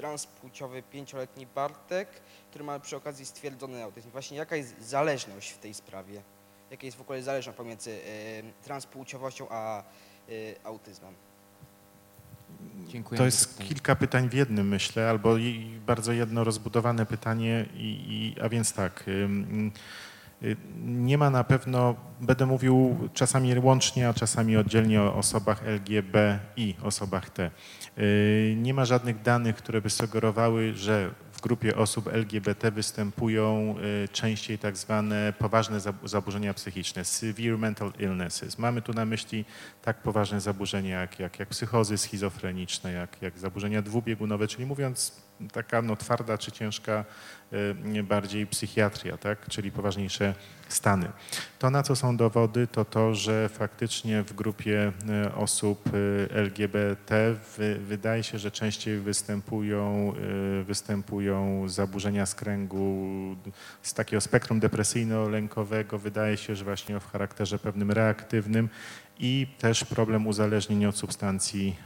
transpłciowy pięcioletni Bartek, który ma przy okazji stwierdzony autyzm. Właśnie jaka jest zależność w tej sprawie? jaka jest w ogóle zależność pomiędzy transpłciowością a autyzmem. Dziękuję. To jest kilka pytań w jednym, myślę, albo bardzo jedno rozbudowane pytanie, i, i, a więc tak. Y, nie ma na pewno, będę mówił czasami łącznie, a czasami oddzielnie o osobach LGB i osobach T. Y, nie ma żadnych danych, które by sugerowały, że w grupie osób LGBT występują y, częściej tak zwane poważne zaburzenia psychiczne, severe mental illnesses. Mamy tu na myśli tak poważne zaburzenia jak, jak, jak psychozy schizofreniczne, jak, jak zaburzenia dwubiegunowe, czyli mówiąc taka no, twarda czy ciężka bardziej psychiatria, tak? czyli poważniejsze stany. To, na co są dowody, to to, że faktycznie w grupie y, osób y, LGBT wydaje się, że częściej występują, występują zaburzenia skręgu z takiego spektrum depresyjno-lękowego. Wydaje się, że właśnie w charakterze pewnym reaktywnym i też problem uzależnień od substancji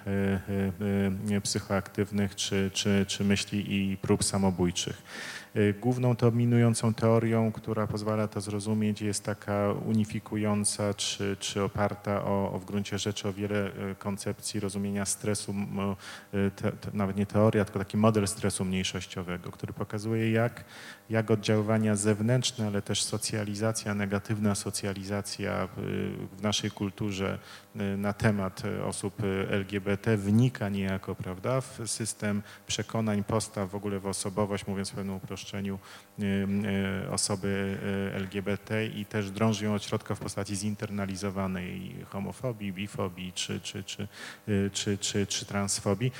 psychoaktywnych czy, czy, czy myśli i prób samobójczych. Główną dominującą teorią, która pozwala to zrozumieć, jest taka unifikująca czy, czy oparta o, o w gruncie rzeczy o wiele koncepcji rozumienia stresu, te, te, nawet nie teoria, tylko taki model stresu mniejszościowego, który pokazuje jak, jak oddziaływania zewnętrzne, ale też socjalizacja, negatywna socjalizacja w naszej kulturze Y, na temat y, osób y, LGBT wnika niejako prawda, w system przekonań, postaw, w ogóle w osobowość, mówiąc w pewnym uproszczeniu, osoby LGBT i też drąży ją od środka w postaci zinternalizowanej homofobii, bifobii czy, czy, czy, czy, czy, czy transfobii.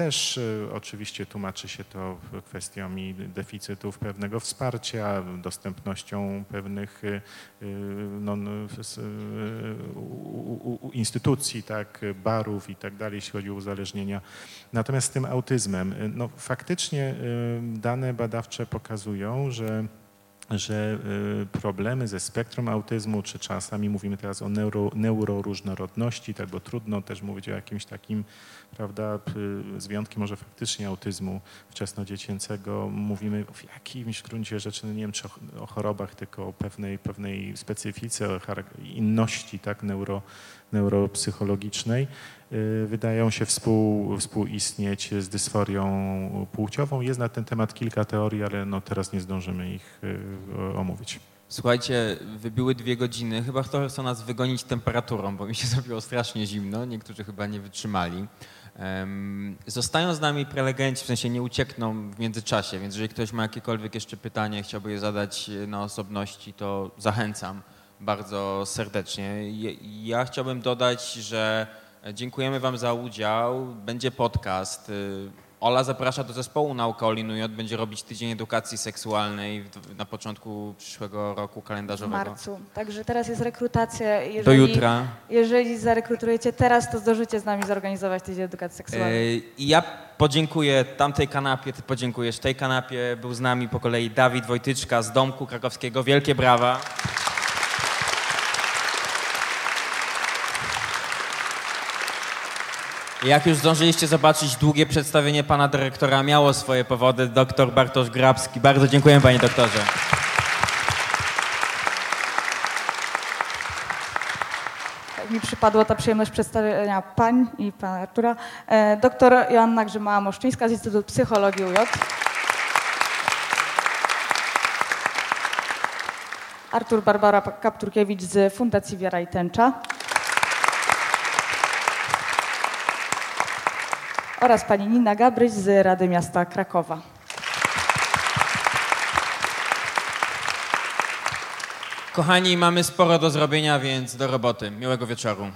Też y, oczywiście tłumaczy się to kwestiami deficytów pewnego wsparcia, dostępnością pewnych y, y, no, instytucji, tak, barów i tak dalej, jeśli chodzi o uzależnienia. Natomiast z tym autyzmem, no, faktycznie dane badawcze pokazują, że że problemy ze spektrum autyzmu, czy czasami mówimy teraz o neuro, neuroróżnorodności, tak, bo trudno też mówić o jakimś takim prawda, z wyjątkiem może faktycznie autyzmu wczesnodziecięcego, mówimy w jakimś gruncie rzeczy, no nie wiem czy o, chorobach, tylko o pewnej, pewnej specyfice, o inności tak, neuro, neuropsychologicznej, y, wydają się współ, współistnieć z dysforią płciową. Jest na ten temat kilka teorii, ale no teraz nie zdążymy ich y, omówić. Słuchajcie, wybiły dwie godziny. Chyba ktoś chce nas wygonić temperaturą, bo mi się zrobiło strasznie zimno. Niektórzy chyba nie wytrzymali. Zostają z nami prelegenci, w sensie nie uciekną w międzyczasie, więc jeżeli ktoś ma jakiekolwiek jeszcze pytanie, chciałby je zadać na osobności, to zachęcam bardzo serdecznie. Ja chciałbym dodać, że dziękujemy Wam za udział. Będzie podcast. Y, Ola zaprasza do zespołu Nauka Olinuj, będzie robić tydzień edukacji seksualnej na początku przyszłego roku kalendarzowego. W marcu. Także teraz jest rekrutacja. Jeżeli, do jutra. Jeżeli zarekrutujecie teraz, to zdążycie z nami zorganizować tydzień edukacji seksualnej. I ja podziękuję tamtej kanapie, ty podziękujesz tej kanapie. Był z nami po kolei Dawid Wojtyczka z Domku Krakowskiego. Wielkie brawa. Jak już zdążyliście zobaczyć, długie przedstawienie pana dyrektora miało swoje powody. Doktor Bartosz Grabski. Bardzo dziękuję panie doktorze. Tak mi przypadła ta przyjemność przedstawienia pań i pana Artura. E, Doktor Joanna Grzymała-Moszczyńska z Instytutu Psychologii UJ. Artur Barbara Kapturkiewicz z Fundacji Wiara i Tęcza. Oraz pani Nina Gabryś z Rady Miasta Krakowa. Kochani, mamy sporo do zrobienia, więc do roboty. Miłego wieczoru.